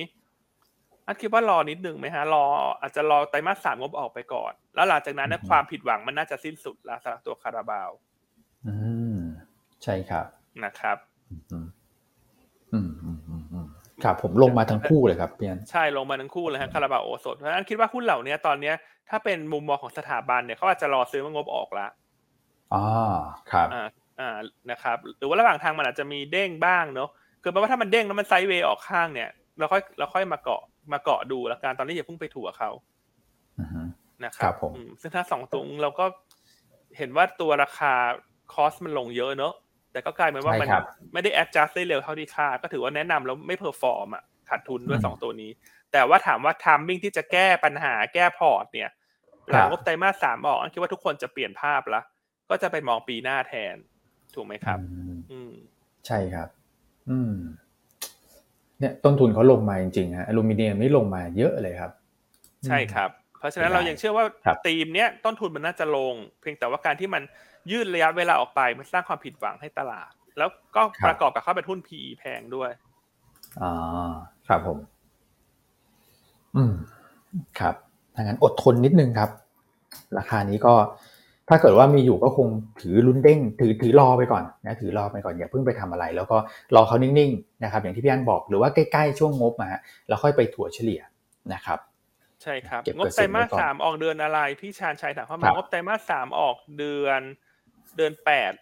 [SPEAKER 2] อันคิดว่ารอนิดหนึ่งไหมฮะรออาจจะรอไตรมาสสามงบออกไปก่อน แล้วหลังจากนั้นเนย
[SPEAKER 1] อืม
[SPEAKER 2] ความผิดหวังมันน่าจะสิ้นสุดแล้วสำหรับตัวคาราบาว
[SPEAKER 1] อืมใช่ครับ
[SPEAKER 2] นะครับ
[SPEAKER 1] อืมอืมอืมอืมอืม ครับผมลงมาทั้งคู่เลยครับพี่อัน
[SPEAKER 2] ใช่ลงมาทั้งคู่เลยฮะคาราบาวโอสดเพราะฉะนั้นคิดว่าหุ้นเหล่านี้ตอนเนี้ยถ้าเป็นมุมมองของสถาบันเนี่ยเขาอาจจะรอซื้อเมื่องบออกละ
[SPEAKER 1] อ่าครับ
[SPEAKER 2] อ่าอ่านะครับหรือว่าระหว่างทางมันอาจจะมีเด้งบ้างเนอะคือแปลว่าถ้ามันเด้งแล้วมันไซด์เวย์ออกข้างเนี่ยเราค่อยเราค่อยมาเกาะมาเกาะดูแล้วกันตอนนี้อย่าเพิ่งไปถั่วเขา
[SPEAKER 1] อือฮึ
[SPEAKER 2] นะค
[SPEAKER 1] ครั
[SPEAKER 2] รับบ
[SPEAKER 1] ผม
[SPEAKER 2] อืมซึ่งถ้าสองตัวเราก็เห็นว่าตัวราคาคอสมันลงเยอะเนอะ แต่ก็กลายเป็นว่ามัน
[SPEAKER 1] ใช่ครับ
[SPEAKER 2] ไม่ได้ adjust ได้เร็วเท่าที่คาดก็ถือว่าแนะนำแล้วไม่ perform อะขาดทุนด้วย
[SPEAKER 1] อืม
[SPEAKER 2] สองตัวนี้ แต่ว่าถามว่า timing ที่จะแก้ปัญหาแก้พอร์ตเนี่ยหลัง
[SPEAKER 1] ครับ
[SPEAKER 2] งบไตรมาสสามออกอันคิดว่าทุกคนจะเปลี่ยนภาพละก็จะไปมองปีหน้าแทน ถูกไหมครับ
[SPEAKER 1] อืม
[SPEAKER 2] อืม
[SPEAKER 1] ใช่ครับ อืม เนี่ยต้นทุนเขาลงมาจริงๆฮะอลูมิเนียมนี่ลงมาเยอะเลยครับ
[SPEAKER 2] ใช่ครับ เพราะฉะนั้น
[SPEAKER 1] ได้
[SPEAKER 2] เรายังเชื่อว่า
[SPEAKER 1] ครับ
[SPEAKER 2] ธีมเนี้ยต้นทุนมันน่าจะลง เพียงแต่ว่าการที่มันยืดระยะเวลาออกไปมันสร้างความผิดหวังให้ตลาด แล้วก็ประกอบกับเข้าเป็นหุ้น PE แพงด้วย
[SPEAKER 1] อ่าครับผม อืม ครับถ้างั้นอดทนนิดนึงครับ ราคานี้ก็ถ้าเกิดว่ามีอยู่ก็คงถือลุ้นเด้ง ถือถือรอไปก่อนนะถือรอไปก่อนอย่าเพิ่งไปทำอะไร แล้วก็รอเขานิ่งๆนะครับ อย่างที่พี่อันบอกหรือว่าใกล้ๆช่วงงบมาฮะแล้วค่อยไปถั่วเฉลี่ยนะครับ
[SPEAKER 2] ใช่ครับ
[SPEAKER 1] เก็บ
[SPEAKER 2] งบ
[SPEAKER 1] เปอร์
[SPEAKER 2] ไต
[SPEAKER 1] เซ็
[SPEAKER 2] ร
[SPEAKER 1] นต์
[SPEAKER 2] มา
[SPEAKER 1] ไว้
[SPEAKER 2] ส
[SPEAKER 1] ก่อน
[SPEAKER 2] สามออกเดือนอะไร พี่ชาญชัยถามเข้า
[SPEAKER 1] ค
[SPEAKER 2] มา
[SPEAKER 1] รับ
[SPEAKER 2] งบไตรมาสสามออกเดือน เดือนแปด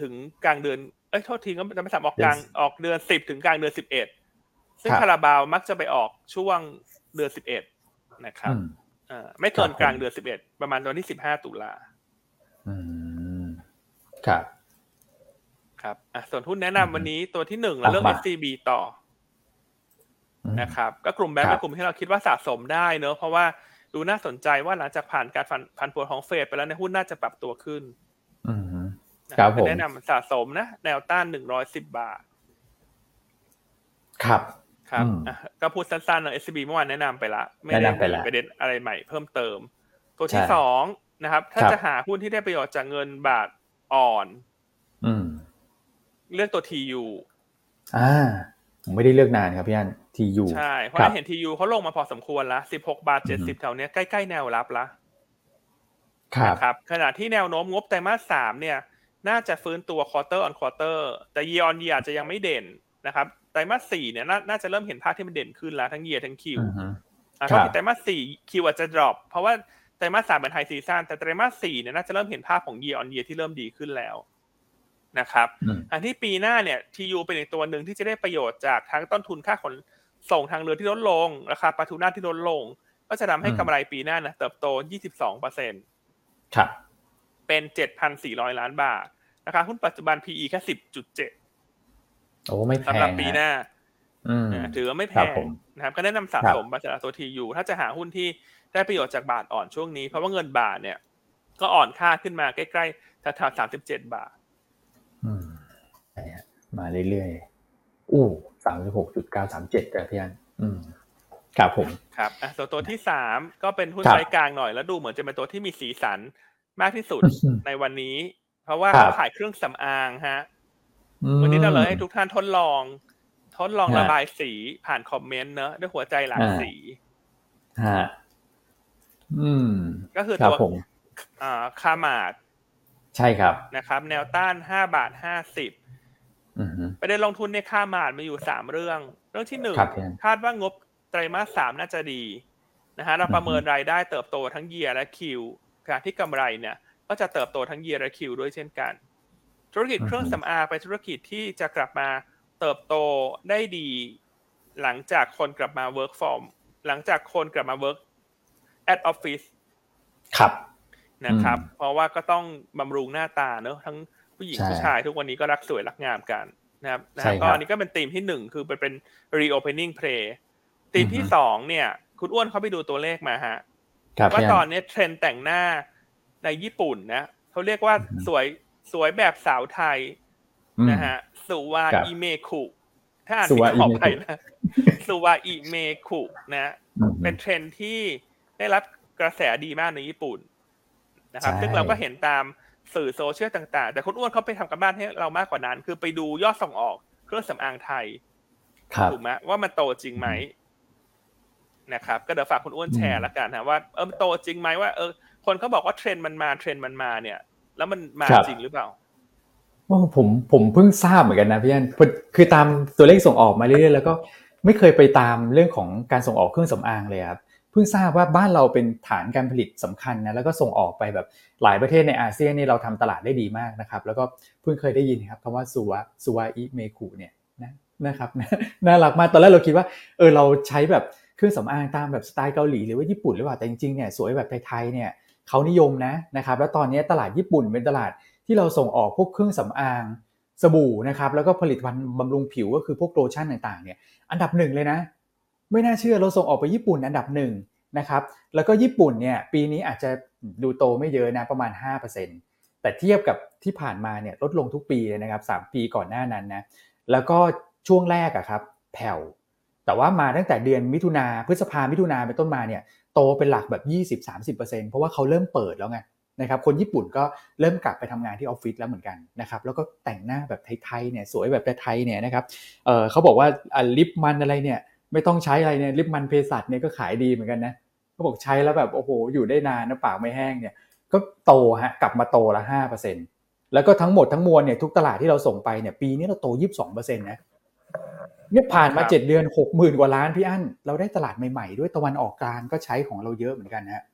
[SPEAKER 2] ถึงกลางเดือนเอ้ยโทษทีก็ไตรมาสสามออกกลางออกเดือนสิบถึงกลางเดือนสิบเอ็ดซึ่ง
[SPEAKER 1] ครับ
[SPEAKER 2] คาราบาวมักจะไปออกช่วงเดือนสิบเอ็ดนะครับ
[SPEAKER 1] อืม
[SPEAKER 2] อ่าไม่เกิน
[SPEAKER 1] ครับผม
[SPEAKER 2] กลางเดือนสิบเอ็ดประมาณวันที่สิบห้าตุลา
[SPEAKER 1] อืมครับ
[SPEAKER 2] ครับอะส่วนหุ้นแนะนำ
[SPEAKER 1] อืม
[SPEAKER 2] วันนี้ตัวที่หนึ่งเราเลือก
[SPEAKER 1] อะมา
[SPEAKER 2] SCB ต่อ
[SPEAKER 1] อืม
[SPEAKER 2] นะครับก็กลุ่มแบงก์
[SPEAKER 1] ครั
[SPEAKER 2] เป็
[SPEAKER 1] บ
[SPEAKER 2] นกลุ่มที่เราคิดว่าสะสมได้เนอะเพราะว่าดูน่าสนใจว่าหลังจากผ่านการผันผันผวนของเฟดไปแล้วในยหุ้นน่าจะปรับตัวขึ้น
[SPEAKER 1] อืม
[SPEAKER 2] นะครับ
[SPEAKER 1] ผม
[SPEAKER 2] แนะนำสะสมนะ แนวต้านหนึ่งร้อยสิบบาท
[SPEAKER 1] ครับ
[SPEAKER 2] ครับ
[SPEAKER 1] อืม
[SPEAKER 2] อะก็พูดสั้นๆเนอะ SCB เมื่อวานแนะนำไปละไม่
[SPEAKER 1] แนะ
[SPEAKER 2] ได้
[SPEAKER 1] นำไป
[SPEAKER 2] มี
[SPEAKER 1] ละ
[SPEAKER 2] ประเด็นอะไรใหม่เพิ่มเติม ตัวที่
[SPEAKER 1] ใช่
[SPEAKER 2] สองนะครับ ถ้า
[SPEAKER 1] ครับ
[SPEAKER 2] จะหาหุ้นที่ได้ประโยชน์จากเงินบาทอ่อน
[SPEAKER 1] อืม
[SPEAKER 2] เลือกตัว TU
[SPEAKER 1] อ่าผมไม่ได้เลือกนานครับพี่อัน ทียู
[SPEAKER 2] ใช่ เพราะ
[SPEAKER 1] ครับ
[SPEAKER 2] เห็น TU เขาลงมาพอสมควรละ16บาท
[SPEAKER 1] อือฮึ
[SPEAKER 2] 70แถวเนี้ยใกล้ๆแนวรับละ
[SPEAKER 1] ครับ
[SPEAKER 2] นะครับขณะที่แนวโน้มงบไตรมาสสามเนี่ย น่าจะฟื้นตัว quarter on quarter แต่ year on year อาจจะยังไม่เด่นนะครับไตรมาสสี่เนี่ยนาน่าจะเริ่มเห็นภาพที่มันเด่นขึ้นแล้วทั้ง year ทั้ง Q
[SPEAKER 1] อือฮึ
[SPEAKER 2] อะ
[SPEAKER 1] ครับ
[SPEAKER 2] ถ้าปิดไตรมาสสี่ Q อาจจะ drop เพราะว่าไตรมาสสามเป็น high season แต่ไตรมาสสี่เนี่ยน่าจะเริ่มเห็นภาพของ year on year ที่เริ่มดีขึ้นแล้วนะครับ
[SPEAKER 1] อืม
[SPEAKER 2] อันที่ปีหน้าเนี่ย TU เป็นอีกตัวหนึ่งที่จะได้ประโยชน์จากทั้งต้นทุนค่าขน ส่งทางเรือที่ลดลง ราคาปลาทูน่าที่ลดลง ก็จะทำให้
[SPEAKER 1] อืม
[SPEAKER 2] กำไรปีหน้านะเติบโต 22เปอร์เซ็น
[SPEAKER 1] ครับ
[SPEAKER 2] เป็น 7,400 ล้านบาทราคาหุ้นปัจจุบัน PE แค่ 10.7
[SPEAKER 1] โอ้ ไม่แพ
[SPEAKER 2] สำหรับ
[SPEAKER 1] ง
[SPEAKER 2] ปีห
[SPEAKER 1] นะ
[SPEAKER 2] น้า
[SPEAKER 1] อืม
[SPEAKER 2] นะถือว่าไม่แพ
[SPEAKER 1] ครับ
[SPEAKER 2] ง
[SPEAKER 1] ผม
[SPEAKER 2] นะครับ ก็แนะนำสะ
[SPEAKER 1] ครับ
[SPEAKER 2] สมบาสตัว TU ถ้าจะหาหุ้นที่ได้ประโยชน์จากบาทอ่อนช่วงนี้ เพราะว่าเงินบาทเนี่ย ก็อ่อนค่าขึ้นมาใกล้ๆแถวๆ37 บาท
[SPEAKER 1] อืมใช่ฮะมาเรื่อยๆอู้ สามสิบหกจุดเก้าสามเจ็ดแต่พี่อันอืมครับผม
[SPEAKER 2] ครับอะส่วนตัวที่สามก็เป็นหุ้น
[SPEAKER 1] ครับ
[SPEAKER 2] ไซส์กลางหน่อยแล้วดูเหมือนจะเป็นตัวที่มีสีสันมากที่สุด
[SPEAKER 1] อืม
[SPEAKER 2] ในวันนี้ เพราะว่า
[SPEAKER 1] ครับ
[SPEAKER 2] เขาขายเครื่องสำอางฮะ
[SPEAKER 1] อืม
[SPEAKER 2] วันนี้เราเลยให้ทุกท่านทดลอง ทดลอง
[SPEAKER 1] ฮะ
[SPEAKER 2] ระบายสีผ่านคอมเมนต์เนอะด้วยหัวใจหลาก
[SPEAKER 1] อ่า
[SPEAKER 2] สี
[SPEAKER 1] ฮะอืม
[SPEAKER 2] ก็คือ
[SPEAKER 1] ครั
[SPEAKER 2] ตั
[SPEAKER 1] บ
[SPEAKER 2] ว
[SPEAKER 1] ผม
[SPEAKER 2] อ่าคามาด
[SPEAKER 1] ใช่ครับ
[SPEAKER 2] นะครับ แนวต้านห้าบาทห้าสิบ
[SPEAKER 1] อือฮึ
[SPEAKER 2] ประเด็นลงทุนในค่ามาดมาอยู่สามเรื่อง เรื่องที่หนึ่ง
[SPEAKER 1] ครับพี่อัน
[SPEAKER 2] คาดว่างบไตรมาสสามน่าจะดีนะฮะเราประเมินรายได้เติบโตทั้งเยียและคิวการที่กำไรเนี่ย ก็จะเติบโตทั้งเยียและคิวด้วยเช่นกัน ธุรกิจเครื่องสำอางเป็นธุรกิจที่จะกลับมาเติบโตได้ดี หลังจากคนกลับมา work from หลังจากคนกลับมา work at office
[SPEAKER 1] ครับ
[SPEAKER 2] นะครับ
[SPEAKER 1] อืม
[SPEAKER 2] เพราะว่าก็ต้องบำรุงหน้าตาเนอะทั้ง ผู้หญิง
[SPEAKER 1] ใช่
[SPEAKER 2] ผู้ชายทุกวันนี้ก็รักสวยรักงามกันนะครับนะ
[SPEAKER 1] ใช่
[SPEAKER 2] ฮะ
[SPEAKER 1] ครับ
[SPEAKER 2] ก็อันนี้ก็เป็นธีมที่หนึ่งคือเป็นเป็น reopening play ธีมที่
[SPEAKER 1] อือฮึ
[SPEAKER 2] สองเนี่ย คุณอ้วนเขาไปดูตัวเลขมาฮะ
[SPEAKER 1] ครับ
[SPEAKER 2] ว่า
[SPEAKER 1] พี่
[SPEAKER 2] ต
[SPEAKER 1] อั
[SPEAKER 2] อน
[SPEAKER 1] น
[SPEAKER 2] นี้เทรนด์แต่งหน้าในญี่ปุ่นนะเขาเรียกว่า
[SPEAKER 1] อือฮึ
[SPEAKER 2] สวยสวยแบบสาวไทย
[SPEAKER 1] อืม
[SPEAKER 2] นะฮะสุวา
[SPEAKER 1] ครับ
[SPEAKER 2] อิเมคุถ้าอ่าน
[SPEAKER 1] สุ
[SPEAKER 2] ผิด
[SPEAKER 1] วา
[SPEAKER 2] ขอ
[SPEAKER 1] อิเมคุ
[SPEAKER 2] ไปนะสุวาอิเมคุนะ
[SPEAKER 1] อืม
[SPEAKER 2] เป็นเทรนด์ที่ได้รับกระแสดีมากในญี่ปุ่นนะครับ
[SPEAKER 1] ใช่
[SPEAKER 2] ซึ่งเราก็เห็นตาม สื่อโซเชียลต่างๆ แต่คุณอ้วนเขาไปทำกันบ้านให้เรามากกว่านั้น คือไปดูยอดส่งออกเครื่องสำอางไทย
[SPEAKER 1] ครับ
[SPEAKER 2] ถูกไหมว่ามันโตจริงไหมนะครับ ก็เดี๋ยวฝากคุณอ้วนแช
[SPEAKER 1] อื
[SPEAKER 2] ร์
[SPEAKER 1] ม
[SPEAKER 2] ละกันนะว่าเออมันโตจริงไหมว่าเออ คนเขาบอกว่าเทรนด์มันมาเทรนด์มันมาเนี่ย แล้วมันมา
[SPEAKER 1] ครับ
[SPEAKER 2] จริงหรือเปล่า
[SPEAKER 1] ว่าผมผมเพิ่งทราบเหมือนกันนะพี่อันคือคือตามตัวเลขส่งออกมาเรื่อยๆแล้วก็ไม่เคยไปตามเรื่องของการส่งออกเครื่องสำอางเลยครับ เพิ่งทราบว่าบ้านเราเป็นฐานการผลิตสำคัญนะแล้วก็ส่งออกไปแบบหลายประเทศในอาเซียนนี่เราทำตลาดได้ดีมากนะครับ แล้วก็เพิ่งเคยได้ยินครับคำว่าซูวะซูวะอิเมคุเนี่ยนะนะครับน่ารักมากตอนแรกเราคิดว่าเออเราใช้แบบเครื่องสำอางตามแบบสไตล์เกาหลีหรือว่าญี่ปุ่นหรือเปล่าแต่จริงๆเนี่ยสวยแบบไทยๆเนี่ยเขานิยมนะนะครับ แล้วตอนนี้ตลาดญี่ปุ่นเป็นตลาดที่เราส่งออกพวกเครื่องสำอางสบู่นะครับแล้วก็ผลิตภัณฑ์บำรุงผิวก็คือพวกโลชั่นต่างๆเนี่ยอันดับหนึ่งเลยนะ ไม่น่าเชื่อเราส่งออกไปญี่ปุ่นอันดับหนึ่งนะครับแล้วก็ญี่ปุ่นเนี่ยปีนี้อาจจะดูโตไม่เยอะนะประมาณ 5%แต่เทียบกับที่ผ่านมาเนี่ยลดลงทุกปีเลยนะครับ 3 ปีก่อนหน้านั้นนะแล้วก็ช่วงแรกอะครับแผ่วแต่ว่ามาตั้งแต่เดือนมิถุนาพฤษภามิถุนาเป็นต้นมาเนี่ยโตเป็นหลักแบบ 20-30%เพราะว่าเขาเริ่มเปิดแล้วไงนะครับคนญี่ปุ่นก็เริ่มกลับไปทำงานที่ออฟฟิศแล้วเหมือนกันนะครับแล้วก็แต่งหน้าแบบไทยๆเนี่ยสวยแบบไทยๆเนี่ยนะครับเเขาบอกว่าลิปมันอะไรเนี่ย ไม่ต้องใช้อะไรเนี่ยลิปมันเภสัชเนี่ยก็ขายดีเหมือนกันนะเขาบอกใช้แล้วแบบโอ้โหอยู่ได้นานนะปากไม่แห้งเนี่ยก็โตฮะกลับมาโตละห้าเปอร์เซ็นแล้วก็ทั้งหมดทั้งมวลเนี่ยทุกตลาดที่เราส่งไปเนี่ยปีนี้เราโตยี่สิบสองเปอร์เซ็นต์นะเนี่ยผ่านมา
[SPEAKER 2] ครับ
[SPEAKER 1] เจ็ดเดือนหกหมื่นกว่าล้านพี่อั้นเราได้ตลาดใหม่ๆ ด้วยตะวันออกกลางก็ใช้ของเราเยอะเหมือนกันนะฮะ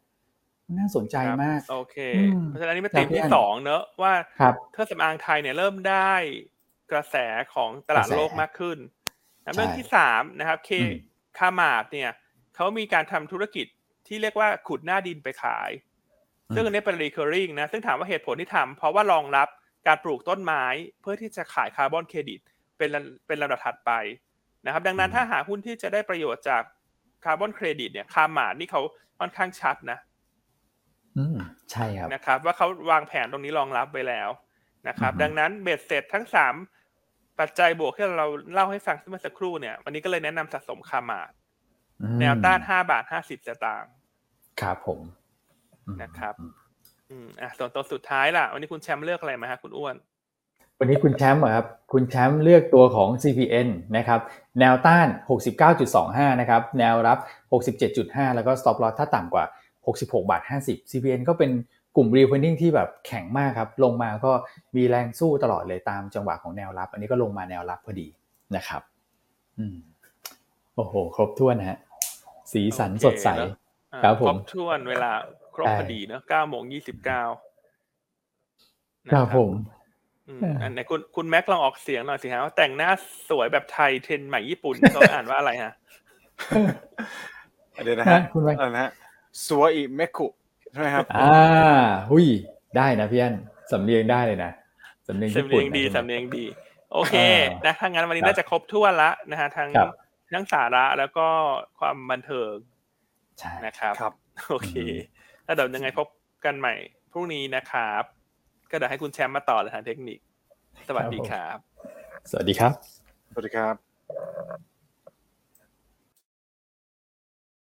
[SPEAKER 1] น่าสนใจ
[SPEAKER 2] ครับ
[SPEAKER 1] มาก
[SPEAKER 2] โอเค
[SPEAKER 1] อืม
[SPEAKER 2] เพราะฉะนั้นนี่เป็น
[SPEAKER 1] ครับ
[SPEAKER 2] ธีม
[SPEAKER 1] พี่
[SPEAKER 2] ที่
[SPEAKER 1] อั้น
[SPEAKER 2] สองเนอะว่า
[SPEAKER 1] ครับ
[SPEAKER 2] เครื่องสำอางไทยเนี่ยเริ่มได้กระแสของตลาด
[SPEAKER 1] กระแส
[SPEAKER 2] โลกมากขึ้นนะ
[SPEAKER 1] ใช่
[SPEAKER 2] เรื่องที่สามนะครับ เค
[SPEAKER 1] อืม
[SPEAKER 2] คามาดเนี่ยเขามีการทำธุรกิจที่เรียกว่าขุดหน้าดินไปขาย ซึ่งอันนี้เป็น recurring นะ ซึ่งถามว่าเหตุผลที่ทำเพราะว่ารองรับการปลูกต้นไม้เพื่อที่จะขายคาร์บอนเครดิต เป็นระเป็นลำดับถัดไปนะครับ ดังนั้น
[SPEAKER 1] อืม
[SPEAKER 2] ถ้าหาหุ้นที่จะได้ประโยชน์จากคาร์บอนเครดิตเนี่ยคามาดนี่เขาค่อนข้างชัดนะ
[SPEAKER 1] อืมใช่ครับ
[SPEAKER 2] นะครับ ว่าเขาวางแผนตรงนี้รองรับไว้แล้วนะครับ
[SPEAKER 1] อือฮึ
[SPEAKER 2] ดังนั้นเบ็ดเสร็จทั้งสาม ปัจจัยบวกที่เราเล่าให้ฟังเมื่อสักครู่เนี่ย วันนี้ก็เลยแนะนำสะสมคามาด
[SPEAKER 1] อืม
[SPEAKER 2] แนวต้านห้าบาทห้าสิบสตางค์
[SPEAKER 1] ครับผมอืม
[SPEAKER 2] นะครับ อืมอะส่วนตัวสุดท้ายล่ะ วันนี้คุณแชมป์เลือกอะไรมาฮะคุณอ้วน
[SPEAKER 1] วันนี้คุณแชมป์เหรอครับคุณแชมป์เลือกตัวของ CPN นะครับ แนวต้าน 69.25 นะครับ แนวรับ 67.5 แล้วก็ stop loss ถ้าต่ำกว่า 66บาท50 CPN ก็เป็น กลุ่ม reopening ที่แบบแข็งมากครับ ลงมาก็มีแรงสู้ตลอดเลยตามจังหวะของแนวรับ อันนี้ก็ลงมาแนวรับพอดีนะครับ อืมโอ้โห ครบถ้วนนะฮะ สีสันสดใส
[SPEAKER 2] โอเคเนอะอ่า
[SPEAKER 1] ครับผม
[SPEAKER 2] ครบถ้วนเวลาครบ
[SPEAKER 1] ใช่
[SPEAKER 2] พอดีเนอะเก้าโมงยี่สิบเก้า
[SPEAKER 1] ครับผม
[SPEAKER 2] อืม
[SPEAKER 1] เอออั
[SPEAKER 2] อันไหนคุณคุณแม็กลองออกเสียงหน่อยสิฮะว่าแต่งหน้าสวยแบบไทยเทรนด์ใหม่ญี่ปุ่นเขาอ่านว่าอะไรฮะ
[SPEAKER 3] เดี๋ยวนะ
[SPEAKER 1] ฮะ
[SPEAKER 3] ฮะ
[SPEAKER 1] คุณไว้
[SPEAKER 3] อะไรนะฮะซัวอิเมคุ ใช่ไหมครับ
[SPEAKER 1] อ่า หุยได้นะพี่อันสำเนียงได้เลยนะสำเนียง
[SPEAKER 2] สำ
[SPEAKER 1] ญี่ปุ่
[SPEAKER 2] เนี
[SPEAKER 1] น
[SPEAKER 2] ยงดี
[SPEAKER 1] นะ
[SPEAKER 2] สำเนียงดี โอเค
[SPEAKER 1] อ่า
[SPEAKER 2] นะถ้างั้นวันนี้
[SPEAKER 1] ครับ
[SPEAKER 2] น่าจะครบถ้วนละนะฮะทั้ง
[SPEAKER 1] ครับ
[SPEAKER 2] ทั้งสาระแล้วก็ความบันเทิง
[SPEAKER 1] ใช่
[SPEAKER 2] นะครับ
[SPEAKER 3] ครับ
[SPEAKER 2] โอเคแล้วเดี๋ยวยังไงพบกันใหม่พรุ่งนี้นะครับ ก็เดี๋ยวให้คุณแชมป์มาต่อเลยทางเทคนิค สวัสดีครับ
[SPEAKER 1] สวัสดีครับ
[SPEAKER 3] สวัสดีครับ